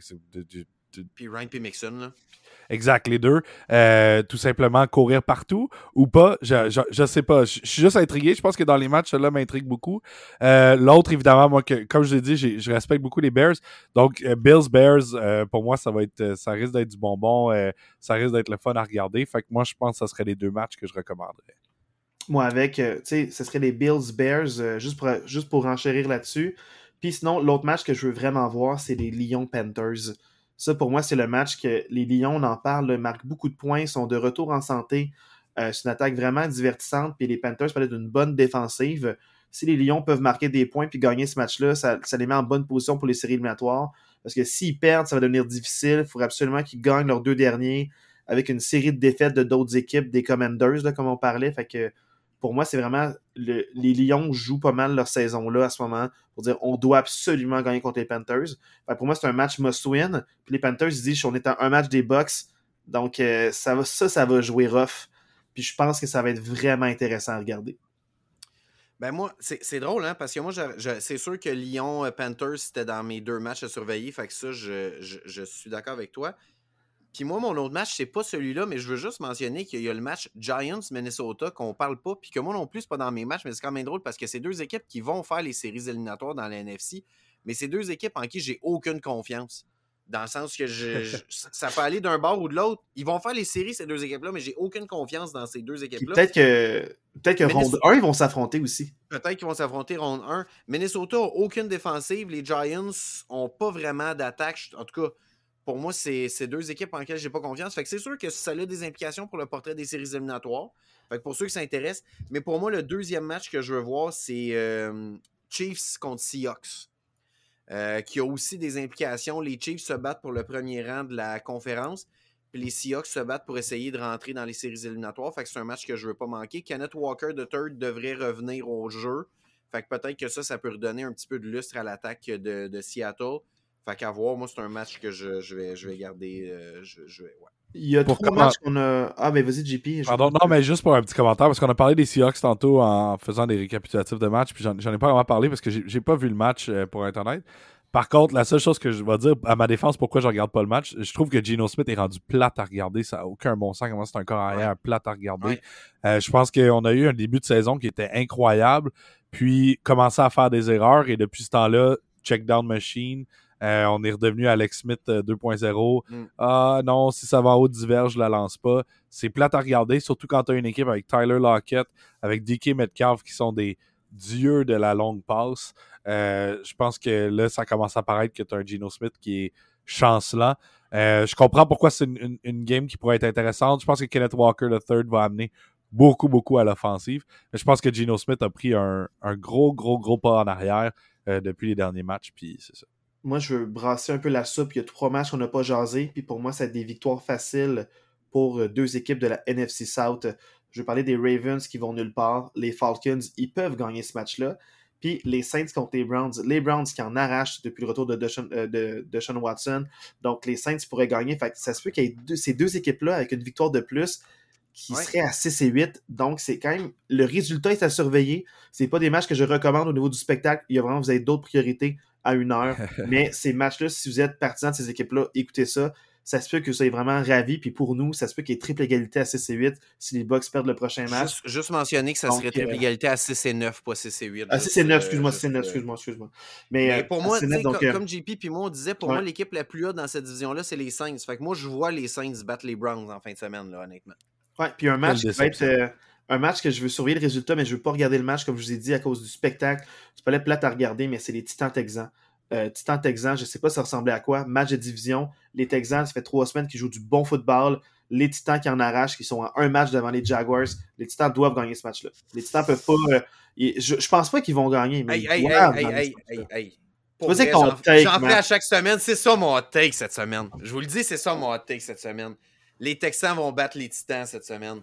puis Mixon, là. Exact, les deux. Euh, tout simplement courir partout ou pas, je, je, sais pas. Je, suis juste intrigué. Je pense que dans les matchs, cela m'intrigue beaucoup. Euh, l'autre, évidemment, moi, que, comme je l'ai dit, je respecte beaucoup les Bears. Donc, euh, Bills, Bears, pour moi, ça va être ça risque d'être du bonbon. ça risque d'être le fun à regarder. Fait que moi, je pense que ce serait les deux matchs que je recommanderais. Moi, avec, tu sais, ce serait les Bills, Bears, juste, pour, juste pour enchérir là-dessus. Puis sinon, l'autre match que je veux vraiment voir, c'est les Lions Panthers. Ça, pour moi, c'est le match que les Lions, on en parle, marquent beaucoup de points, sont de retour en santé. Euh, c'est une attaque vraiment divertissante. Puis les Panthers être d'une bonne défensive. Si les Lions peuvent marquer des points puis gagner ce match-là, ça, les met en bonne position pour les séries éliminatoires. Parce que s'ils perdent, ça va devenir difficile. Il faudrait absolument qu'ils gagnent leurs deux derniers avec une série de défaites de d'autres équipes, des Commanders, comme on parlait. Fait que pour moi, c'est vraiment les Lions jouent pas mal leur saison là à ce moment pour dire on doit absolument gagner contre les Panthers. pour moi, c'est un match must-win. Puis les Panthers disent on est à un match des Bucks, donc euh, ça, ça, va jouer rough. Puis je pense que ça va être vraiment intéressant à regarder. Ben moi, c'est drôle, hein, parce que moi, c'est sûr que Lyon-Panthers, euh, c'était dans mes deux matchs à surveiller. Fait que ça, je suis d'accord avec toi. Puis moi, mon autre match, c'est pas celui-là, mais je veux juste mentionner qu'il y a le match Giants-Minnesota qu'on parle pas, puis que moi non plus, c'est pas dans mes matchs, mais c'est quand même drôle parce que c'est deux équipes qui vont faire les séries éliminatoires dans la NFC, mais c'est deux équipes en qui j'ai aucune confiance. Dans le sens que je, ça peut aller d'un bord ou de l'autre. Ils vont faire les séries, ces deux équipes-là, mais j'ai aucune confiance dans ces deux équipes-là. Peut-être que, peut que ronde 1, ils vont s'affronter aussi. Peut-être qu'ils vont s'affronter ronde 1. Minnesota n'a aucune défensive. Les Giants n'ont pas vraiment d'attaque. En tout cas, pour moi, c'est deux équipes en lesquelles j'ai pas confiance. Fait que c'est sûr que ça a des implications pour le portrait des séries éliminatoires. Fait que pour ceux qui s'intéressent. Mais pour moi, le deuxième match que je veux voir, c'est euh, Chiefs contre Seahawks. Euh, qui a aussi des implications. Les Chiefs se battent pour le premier rang de la conférence. Puis les Seahawks se battent pour essayer de rentrer dans les séries éliminatoires. Fait que c'est un match que je veux pas manquer. Kenneth Walker de third devrait revenir au jeu. Fait que peut-être que ça, ça peut redonner un petit peu de lustre à l'attaque de, de Seattle. Fait qu'à voir, moi, c'est un match que je, je, vais, je vais garder. Euh, je, je ouais. Il y a trois matchs qu'on a. Ah, mais vas-y, JP. Pardon, non, mais juste pour un petit commentaire, parce qu'on a parlé des Seahawks tantôt en faisant des récapitulatifs de match, puis j'en ai pas vraiment parlé parce que j'ai pas vu le match euh, pour Internet. Par contre, la seule chose que je vais dire à ma défense, pourquoi je regarde pas le match, je trouve que Geno Smith est rendu plate à regarder. Ça n'a aucun bon sens. Comment c'est un corps arrière plate à regarder. Euh, je pense qu'on a eu un début de saison qui était incroyable, puis commencé à faire des erreurs, et depuis ce temps-là, check down machine. Euh, on est redevenu Alex Smith 2.0. Euh, mm. Ah non, si ça va en haut diverge, je la lance pas. C'est plate à regarder, surtout quand tu as une équipe avec Tyler Lockett, avec DK Metcalf qui sont des dieux de la longue passe. Euh, je pense que là, ça commence à paraître que tu as un Geno Smith qui est chancelant. je comprends pourquoi c'est une, game qui pourrait être intéressante. Je pense que Kenneth Walker, le third, va amener beaucoup, beaucoup à l'offensive. Mais je pense que Geno Smith a pris un, un gros, gros, gros pas en arrière depuis les derniers matchs. Puis c'est ça moi, je veux brasser un peu la soupe. Il y a trois matchs qu'on n'a pas jasé. Puis pour moi, c'est des victoires faciles pour euh, deux équipes de la NFC South. Je veux parler des Ravens qui vont nulle part. Les Falcons, ils peuvent gagner ce match-là. Puis les Saints contre les Browns. Les Browns qui en arrachent depuis le retour de Deshaun, euh, de, Watson. Donc les Saints pourraient gagner. Fait ça se peut qu'il y ait ces deux équipes-là avec une victoire de plus qui serait à 6 et 8. Donc, c'est quand même. Le résultat est à surveiller. C'est pas des matchs que je recommande au niveau du spectacle. Il y a vraiment, vous avez d'autres priorités à une heure. Mais ces matchs-là, si vous êtes partisan de ces équipes-là, écoutez ça. Ça se peut que vous soyez vraiment ravis. Puis pour nous, ça se peut qu'il y ait triple égalité à 6 et 8 si les Bucks perdent le prochain match. Juste, mentionner que ça serait triple euh, égalité à 6 et 9, pas 6 et 8. À 6 et 9, excuse-moi, 6 et 9, excuse-moi, excuse-moi. Mais, euh, pour moi, euh, comme, JP puis moi, on disait, pour moi, l'équipe la plus haute dans cette division-là, c'est les Saints. Fait que moi, je vois les Saints battre les Browns en fin de semaine, là, honnêtement. Ouais, puis un match qui va être un match que je veux surveiller le résultat, mais je veux pas regarder le match, comme je vous ai dit, à cause du spectacle. C'est pas la plate à regarder, mais c'est les Titans Texans. Euh, Titans Texans, je sais pas ça ressemblait à quoi. Match de division. Les Texans, ça fait trois semaines qu'ils jouent du bon football. Les Titans qui en arrachent, qui sont à un match devant les Jaguars. Les Titans doivent gagner ce match-là. Les Titans peuvent pas. Euh, je, pense pas qu'ils vont gagner. Mais hey, hey, J'en fais à chaque semaine. C'est ça mon hot take cette semaine. Je vous le dis, c'est ça mon hot take cette semaine. Les Texans vont battre les Titans cette semaine.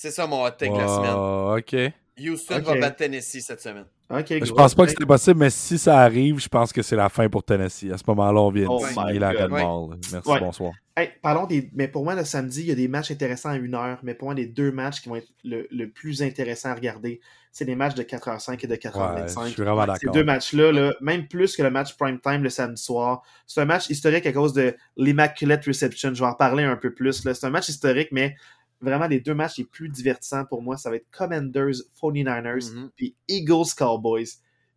C'est ça mon hot take la semaine. OK. Houston va battre Tennessee cette semaine. Okay, je pense pas que c'était possible, mais si ça arrive, je pense que c'est la fin pour Tennessee. À ce moment-là, on vient de oh signer la Red Mall. Merci, bonsoir. parlons des. Mais pour moi, le samedi, il y a des matchs intéressants à une heure. Mais pour moi, les deux matchs qui vont être le, plus intéressants à regarder, c'est les matchs de 4h05 et de 4h25. je suis vraiment d'accord. Ces deux matchs-là, là, même plus que le match prime time le samedi soir. C'est un match historique à cause de l'Immaculate Reception. Je vais en parler un peu plus. C'est un match historique, mais vraiment les deux matchs les plus divertissants pour moi, ça va être Commanders 49ers mm-hmm. puis Eagles Cowboys.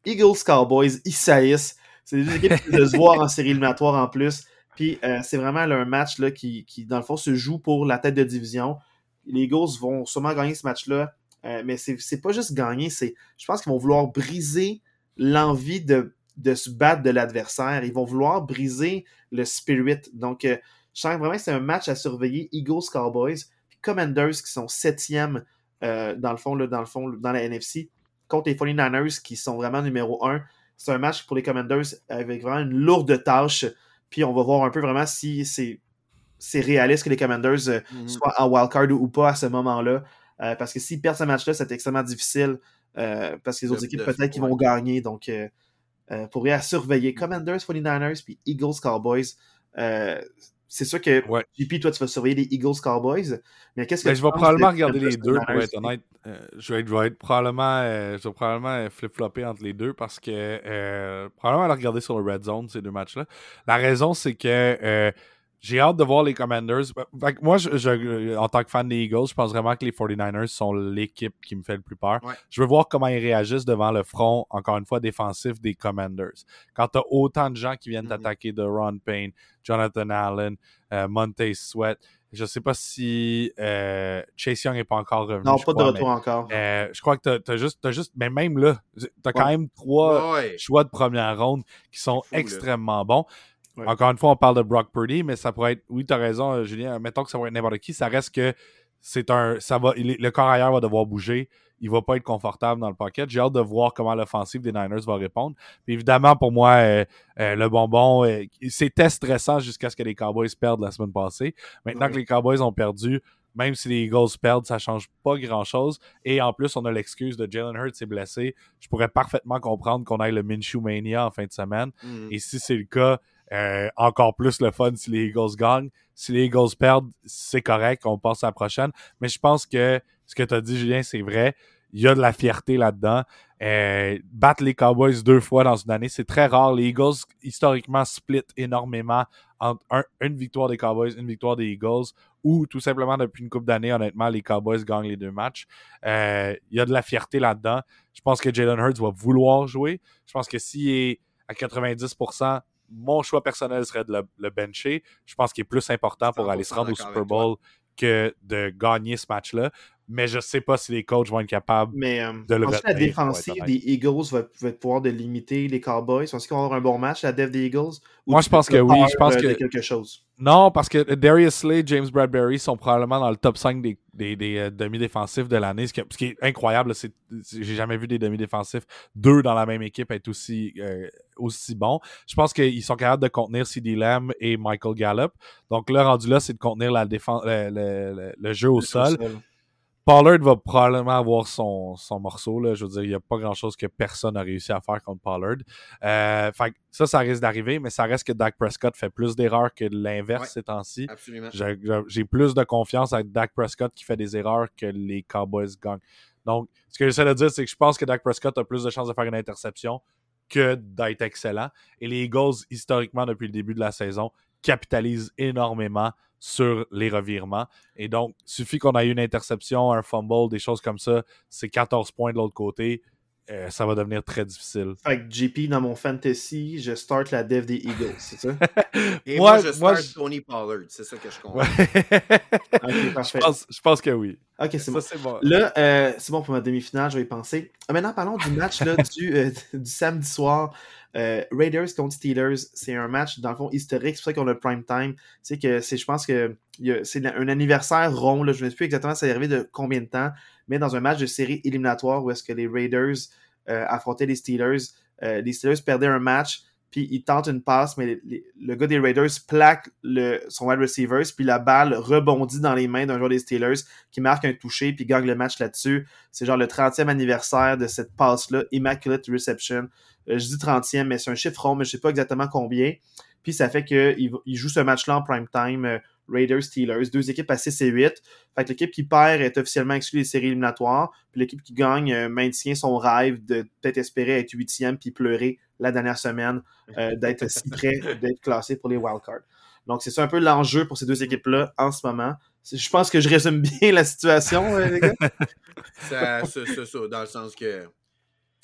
Eagles Cowboys, ils C'est des équipes qui de se voir en série éliminatoire en plus. Puis euh, c'est vraiment un match là, qui, qui, dans le fond, se joue pour la tête de division. Les Eagles vont sûrement gagner ce match-là. Euh, mais c'est pas juste gagner, c'est. Je pense qu'ils vont vouloir briser l'envie de, de se battre de l'adversaire. Ils vont vouloir briser le spirit. Donc, euh, je sens vraiment que c'est un match à surveiller. Eagles Cowboys. Commanders qui sont septième euh, dans le fond, dans le fond, dans la NFC, contre les 49ers qui sont vraiment numéro un. C'est un match pour les Commanders avec vraiment une lourde tâche. Puis on va voir un peu vraiment si c'est, c'est réaliste que les Commanders euh, mm-hmm. soient en wildcard ou, pas à ce moment-là. Euh, parce que s'ils perdent ce match-là, c'est extrêmement difficile. euh, parce que les De- autres équipes, peut-être qu'ils vont gagner. Donc, pour à surveiller Commanders, 49ers, puis Eagles, Cowboys. C'est sûr que Ouais. JP, toi, tu vas surveiller les Eagles, Cowboys. Mais qu'est-ce que Ben, tu je vais probablement de regarder les deux, pour être 49ers? honnête. Euh, je, vais être, je vais être probablement, euh, je vais probablement flip-flopper entre les deux parce que euh, probablement aller regarder sur le Red Zone ces deux matchs-là. La raison, c'est que euh, j'ai hâte de voir les Commanders. Fait que moi, je, je- en tant que fan des Eagles, je pense vraiment que les 49ers sont l'équipe qui me fait le plus peur. Ouais. Je veux voir comment ils réagissent devant le front, encore une fois, défensif des Commanders. Quand tu as autant de gens qui viennent Mhm. t'attaquer de Ron Payne, Jonathan Allen, euh, Montez Sweat, je sais pas si euh, Chase Young n'est pas encore revenu. Non, pas de retour encore. euh, je crois que t'as- t'as juste, t'as juste, mais même là, t'as quand Ouais. même trois Ouais. choix de première ronde qui sont là. extrêmement bons. Ouais. Encore une fois, on parle de Brock Purdy, mais ça pourrait être, oui, t'as raison, euh, Julien, mettons que ça va être n'importe qui, ça reste que c'est un, ça va, le corps ailleurs va devoir bouger, il va pas être confortable dans le pocket. J'ai hâte de voir comment l'offensive des Niners va répondre. Puis évidemment, pour moi, euh, euh, le bonbon, euh, c'était stressant jusqu'à ce que les Cowboys perdent la semaine passée. Maintenant Ouais. que les Cowboys ont perdu, même si les Eagles perdent, ça change pas grand-chose. Et en plus, on a l'excuse de Jalen Hurts est blessé. Je pourrais parfaitement comprendre qu'on ait le Minshew Mania en fin de semaine. Mhm. Et si c'est le cas, euh, encore plus le fun si les Eagles gagnent. Si les Eagles perdent, c'est correct, on passe à la prochaine. Mais je pense que ce que tu as dit, Julien, c'est vrai. Il y a de la fierté là-dedans. Euh, battre les Cowboys deux fois dans une année, c'est très rare. Les Eagles, historiquement, split énormément entre un- une victoire des Cowboys, une victoire des Eagles, ou tout simplement depuis une couple d'années, honnêtement, les Cowboys gagnent les deux matchs. Euh, il y a de la fierté là-dedans. Je pense que Jalen Hurts va vouloir jouer. Je pense que s'il est à 90%, mon choix personnel serait de le, le bencher. Je pense qu'il est plus important pour aller se 100% rendre au Super. Bowl que de gagner ce match-là. Mais je sais pas si les coachs vont être capables. Mais euh, de le que la retenir, défensive être des Eagles va, va pouvoir de limiter les Cowboys? Penses-tu qu'ils vont avoir un bon match, la def des Eagles? Ou Moi, je pense que oui. Je pense euh, que- quelque chose? Non, parce que Darius Slade, James Bradbury sont probablement dans le top 5 des, des, des, euh, demi-défensifs de l'année. Ce, qui- ce qui est incroyable, c'est j'ai jamais vu des demi-défensifs, deux dans la même équipe, être aussi, euh, aussi bons. Je pense qu'ils sont capables de contenir CD Lamb et Michael Gallup. Donc là, rendu là, c'est de contenir la défense, le, le- le- le jeu au sol. Pollard va probablement avoir son, son morceau. Là. Je veux dire, il n'y a pas grand-chose que personne n'a réussi à faire contre Pollard. Euh, fait que ça, ça risque d'arriver, mais ça reste que Dak Prescott fait plus d'erreurs que l'inverse Ouais. ces temps-ci. Absolument. J'ai j'ai plus de confiance avec Dak Prescott qui fait des erreurs que les Cowboys gagnent. Donc, ce que j'essaie de dire, c'est que je pense que Dak Prescott a plus de chances de faire une interception que d'être excellent. Et les Eagles, historiquement, depuis le début de la saison, capitalisent énormément sur les revirements. Et donc, suffit qu'on ait une interception, un fumble, des choses comme ça, c'est 14 points de l'autre côté. Euh, ça va devenir très difficile. Fait que JP, dans mon fantasy, je start la dev des Eagles, c'est ça? Et Moi, moi, je moi, start je- Tony Pollard. C'est ça que je comprends. Je, pense, je pense que oui. Ok, c'est Ça, bon. c'est bon. Là, euh, c'est bon pour ma demi-finale, je vais y penser. Ah, Maintenant, parlons du match là, du, euh, du samedi soir. Euh, Raiders contre Steelers, c'est un match, dans le fond, historique. C'est pour ça qu'on a le prime time. C'est que c'est, je pense que c'est un anniversaire rond. Je ne sais plus exactement ça est arrivé de combien de temps, mais dans un match de série éliminatoire où est-ce que les Raiders euh, affrontaient les Steelers, euh, les Steelers perdaient un match, puis ils tentent une passe, mais le gars des Raiders plaque le, son wide receiver, puis la balle rebondit dans les mains d'un joueur des Steelers qui marque un toucher, puis gagne le match là-dessus. C'est genre le 30e anniversaire de cette passe-là, Immaculate Reception. Euh, je dis 30e, mais c'est un chiffre rond, mais je sais pas exactement combien. Puis ça fait qu'il il joue ce match-là en prime time, euh, Raiders, Steelers, deux équipes à 6 et 8. Fait que l'équipe qui perd est officiellement exclue des séries éliminatoires. Puis l'équipe qui gagne euh, maintient son rêve de peut-être espérer être huitième puis pleurer la dernière semaine euh, d'être si près d'être classé pour les wildcards. Donc c'est ça un peu l'enjeu pour ces deux équipes-là en ce moment. Je pense que je résume bien la situation, euh, les gars. Ça, ça, ça, ça, dans le sens que.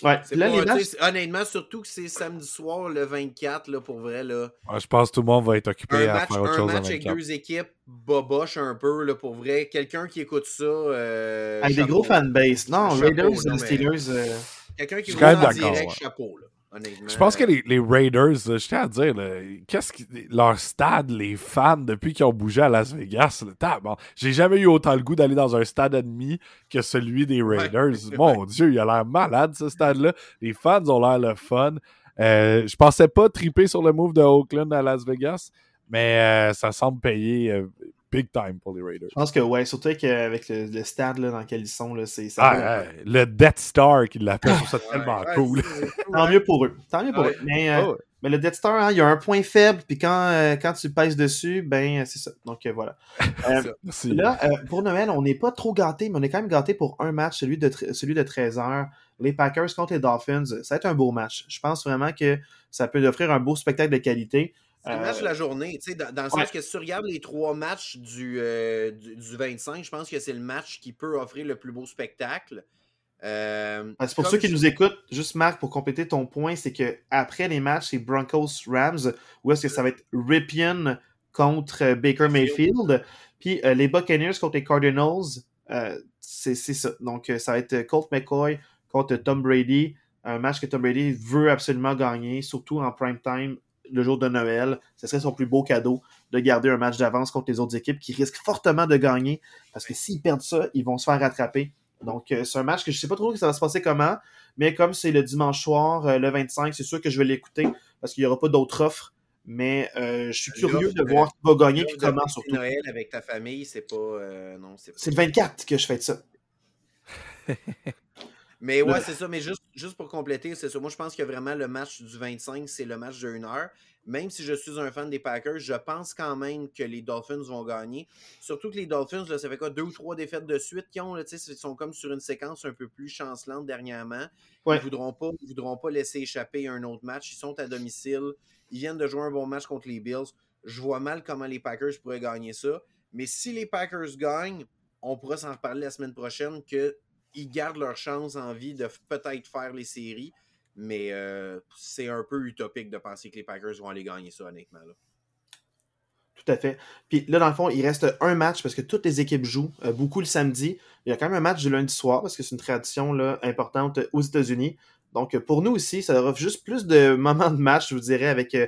Ouais. là, pas- les matchs, honnêtement, surtout que c'est samedi soir, le 24, là, pour vrai. Là, Ouais, je pense que tout le monde va être occupé un à match, faire autre un chose match avec 24. deux équipes boboche un peu, là, pour vrai. Quelqu'un qui écoute ça. euh, avec des gros fanbase. Non, Raiders, les mais- Steelers. euh, Quelqu'un qui écoute ça en direct, ouais. chapeau, là, honnêtement. Je pense que les, les Raiders, là, je tiens à dire, qu'est-ce qui, leur stade, les fans, depuis qu'ils ont bougé à Las Vegas, là, tab- bon, j'ai jamais eu autant le goût d'aller dans un stade ennemi que celui des Raiders. Mon Dieu, il a l'air malade, ce stade-là. Les fans ont l'air le fun. Euh, je pensais pas triper sur le move de Oakland à Las Vegas, mais euh, ça semble payer. euh, big time pour les Raiders. Je pense que ouais, surtout avec, le, le, stade là, dans lequel ils sont, c'est ça. Ah, le Death Star qu'ils l'appellent, je trouve ça tellement cool. Tant mieux pour eux. Tant mieux pour eux. Mais, euh, mais le Death Star, hein, il y a un point faible, puis quand, euh, quand tu pèses dessus, ben c'est ça. Donc euh, voilà. là, pour Noël, on n'est pas trop gâtés, mais on est quand même gâtés pour un match, celui de, celui de 13h. Les Packers contre les Dolphins. Ça va être un beau match. Je pense vraiment que ça peut offrir un beau spectacle de qualité. C'est le match de la journée, tu sais, dans, le sens que si tu regardes les trois matchs du, du, du 25, je pense que c'est le match qui peut offrir le plus beau spectacle. Euh, c'est pour ceux qui nous écoutent, juste Marc, pour compléter ton point, c'est que après les matchs, c'est Broncos Rams, où est-ce que ça va être Ripien contre euh, Baker Mayfield, puis euh, les Buccaneers contre les Cardinals, c'est ça. Donc ça va être Colt McCoy contre Tom Brady, un match que Tom Brady veut absolument gagner, surtout en prime time le jour de Noël. Ce serait son plus beau cadeau de garder un match d'avance contre les autres équipes qui risquent fortement de gagner parce que s'ils perdent ça, ils vont se faire rattraper. Donc, euh, c'est un match que je sais pas trop que ça va se passer comment, mais comme c'est le dimanche soir, euh, le 25, c'est sûr que je vais l'écouter parce qu'il n'y aura pas d'autres offres. Mais euh, je suis curieux de voir qui va gagner et comment surtout. Noël avec ta famille, c'est pas. non, c'est le 24 que je fais de ça. mais ouais, c'est ça. Mais juste, juste pour compléter, c'est ça. Moi, je pense que vraiment le match du 25, c'est le match de 1 heure même si je suis un fan des Packers, je pense quand même que les Dolphins vont gagner. Surtout que les Dolphins, là, ça fait quoi, deux ou trois défaites de suite qu'ils ont, là, ils sont comme sur une séquence un peu plus chancelante dernièrement. Ils ne voudront pas, voudront pas laisser échapper un autre match. Ils sont à domicile. Ils viennent de jouer un bon match contre les Bills. Je vois mal comment les Packers pourraient gagner ça. Mais si les Packers gagnent, on pourra s'en reparler la semaine prochaine qu'ils gardent leur chance en vie de peut-être faire les séries. Mais euh, c'est un peu utopique de penser que les Packers vont aller gagner ça, honnêtement. Là. Tout à fait. Puis là, dans le fond, il reste un match parce que toutes les équipes jouent, euh, beaucoup le samedi. Il y a quand même un match du lundi soir parce que c'est une tradition là, importante aux États-Unis. Donc, pour nous aussi, ça offre juste plus de moments de match, je vous dirais, avec euh,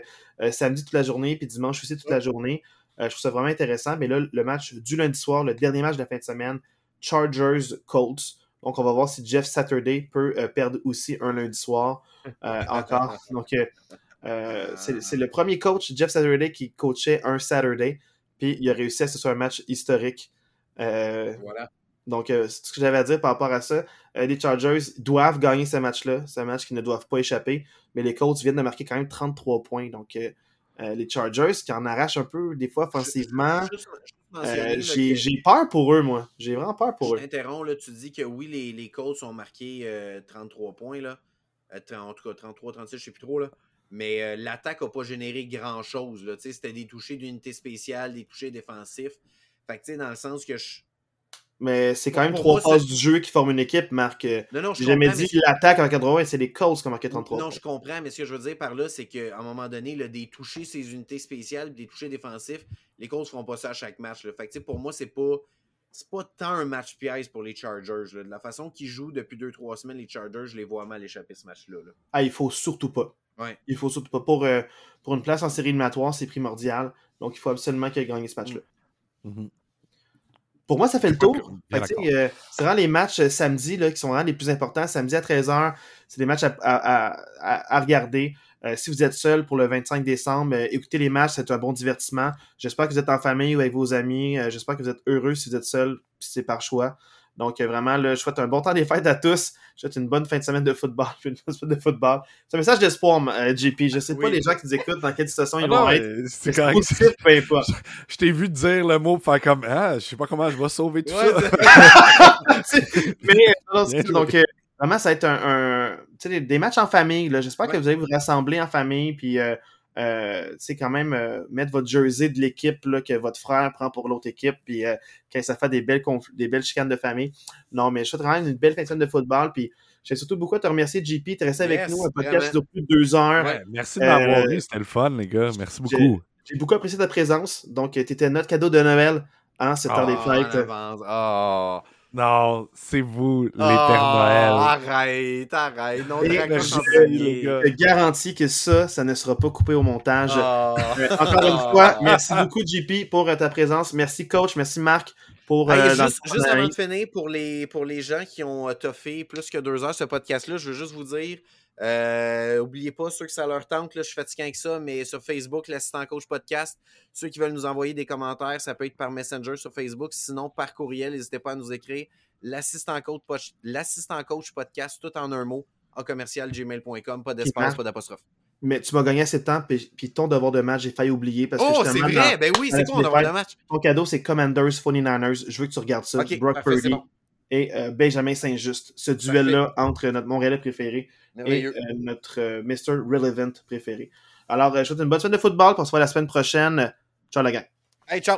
samedi toute la journée, puis dimanche aussi toute la journée. je trouve ça vraiment intéressant. Mais là, le match du lundi soir, le dernier match de la fin de semaine, Chargers-Colts. Donc, on va voir si Jeff Saturday peut euh, perdre aussi un lundi soir euh, encore. Donc, euh, c'est le premier coach, Jeff Saturday, qui coachait un Saturday. Puis, il a réussi à ce soit un match historique. voilà. Donc, c'est ce que j'avais à dire par rapport à ça. les Chargers doivent gagner ce match-là. C'est un match qu'ils ne doivent pas échapper. Mais les Colts viennent de marquer quand même 33 points. Donc, les Chargers qui en arrachent un peu des fois offensivement. Euh, j'ai peur pour eux, moi. J'ai vraiment peur pour je eux. là, tu dis que oui, les, les Colts ont marqué 33 euh, points, là. Euh, en tout cas, 33, 36, je sais plus trop, là. Mais l'attaque n'a pas généré grand-chose, là. C'était des touchés d'unité spéciale, des touchés défensifs. Fait que, tu sais, dans le sens que je, mais c'est quand même trois phases du jeu qui forment une équipe, Marc. Non, non, J'ai jamais dit que l'attaque en 80 c'est les Colts qui ont marqué 33. Non, je comprends, mais ce que je veux dire par là, c'est qu'à un moment donné, le des toucher ces unités spéciales, des touchés défensifs, les Colts ne feront pas ça à chaque match. Fait que, pour moi, c'est pas. C'est pas tant un match pièce pour les Chargers. De la façon qu'ils jouent depuis 2-3 semaines, les Chargers, je les vois mal échapper ce match-là. Ah, il faut surtout pas. Ouais. Il faut surtout pas. Pour, euh, pour une place en série éliminatoire, c'est primordial. Donc, il faut absolument qu'il gagne ce match-là. Mm-hmm. Pour moi, ça fait le tour. Euh, c'est vraiment les matchs euh, samedi là, qui sont vraiment les plus importants. Samedi à 13h, c'est des matchs à, regarder. Euh, si vous êtes seul pour le 25 décembre, écoutez les matchs, c'est un bon divertissement. J'espère que vous êtes en famille ou avec vos amis. J'espère que vous êtes heureux si vous êtes seul, si c'est par choix. Donc, euh, vraiment, là, je souhaite un bon temps des fêtes à tous. Je souhaite une bonne fin de semaine de football. Une bonne semaine de football. C'est un message d'espoir, euh, JP. Je ne sais pas les gens qui nous écoutent dans quelle situation ah ils vont être. C'est quand positif, peu importe. Je, t'ai vu dire le mot pour faire comme Ah, je sais pas comment je vais sauver tout ça. Mais, donc, euh, vraiment, ça va être un, des, des, matchs en famille. J'espère que vous allez vous rassembler en famille. Puis, euh, quand même euh, mettre votre jersey de l'équipe que votre frère prend pour l'autre équipe, puis euh, quand ça fait des belles, des belles chicanes de famille. Non, mais je souhaite vraiment une belle fin de football, puis j'ai surtout beaucoup à te remercier, JP. Tu resté avec nous, un podcast de plus de deux heures. merci de m'avoir vu, c'était le fun, les gars. Merci beaucoup. J'ai beaucoup apprécié ta présence. Donc, tu étais notre cadeau de Noël en hein, cette heure des ah, fêtes. Non, c'est vous, les Pères Noël. Arrête, arrête. Non, Et je, te garantis que ça, ça ne sera pas coupé au montage. Ah. Euh, encore une fois, merci beaucoup, JP, pour euh, ta présence. Merci, coach. Merci, Marc, pour. Euh, juste, juste avant de finir, pour les, pour les gens qui ont toffé plus que deux heures ce podcast-là, je veux juste vous dire Euh, oubliez pas, ceux que ça leur tente, là, je suis fatigué avec ça, mais sur Facebook, l'assistant coach podcast, ceux qui veulent nous envoyer des commentaires, ça peut être par Messenger sur Facebook, sinon par courriel, n'hésitez pas à nous écrire l'assistant coach, podcast, tout en un mot, en commercial gmail.com, pas d'espace, pas d'apostrophe. Mais tu m'as gagné assez de temps, puis ton devoir de match, j'ai failli oublier. Parce oh, c'est vrai! ben oui, c'est quoi mon devoir de match? Ton cadeau, c'est Commanders 49ers. Je veux que tu regardes ça. Brock Purdy et euh, Benjamin Saint-Just. Ce duel-là entre notre Montréalais préféré et euh, notre euh, Mr. Relevant préféré. Alors, je vous souhaite une bonne semaine de football. On se voit la semaine prochaine. Ciao, la gang. Hey, ciao!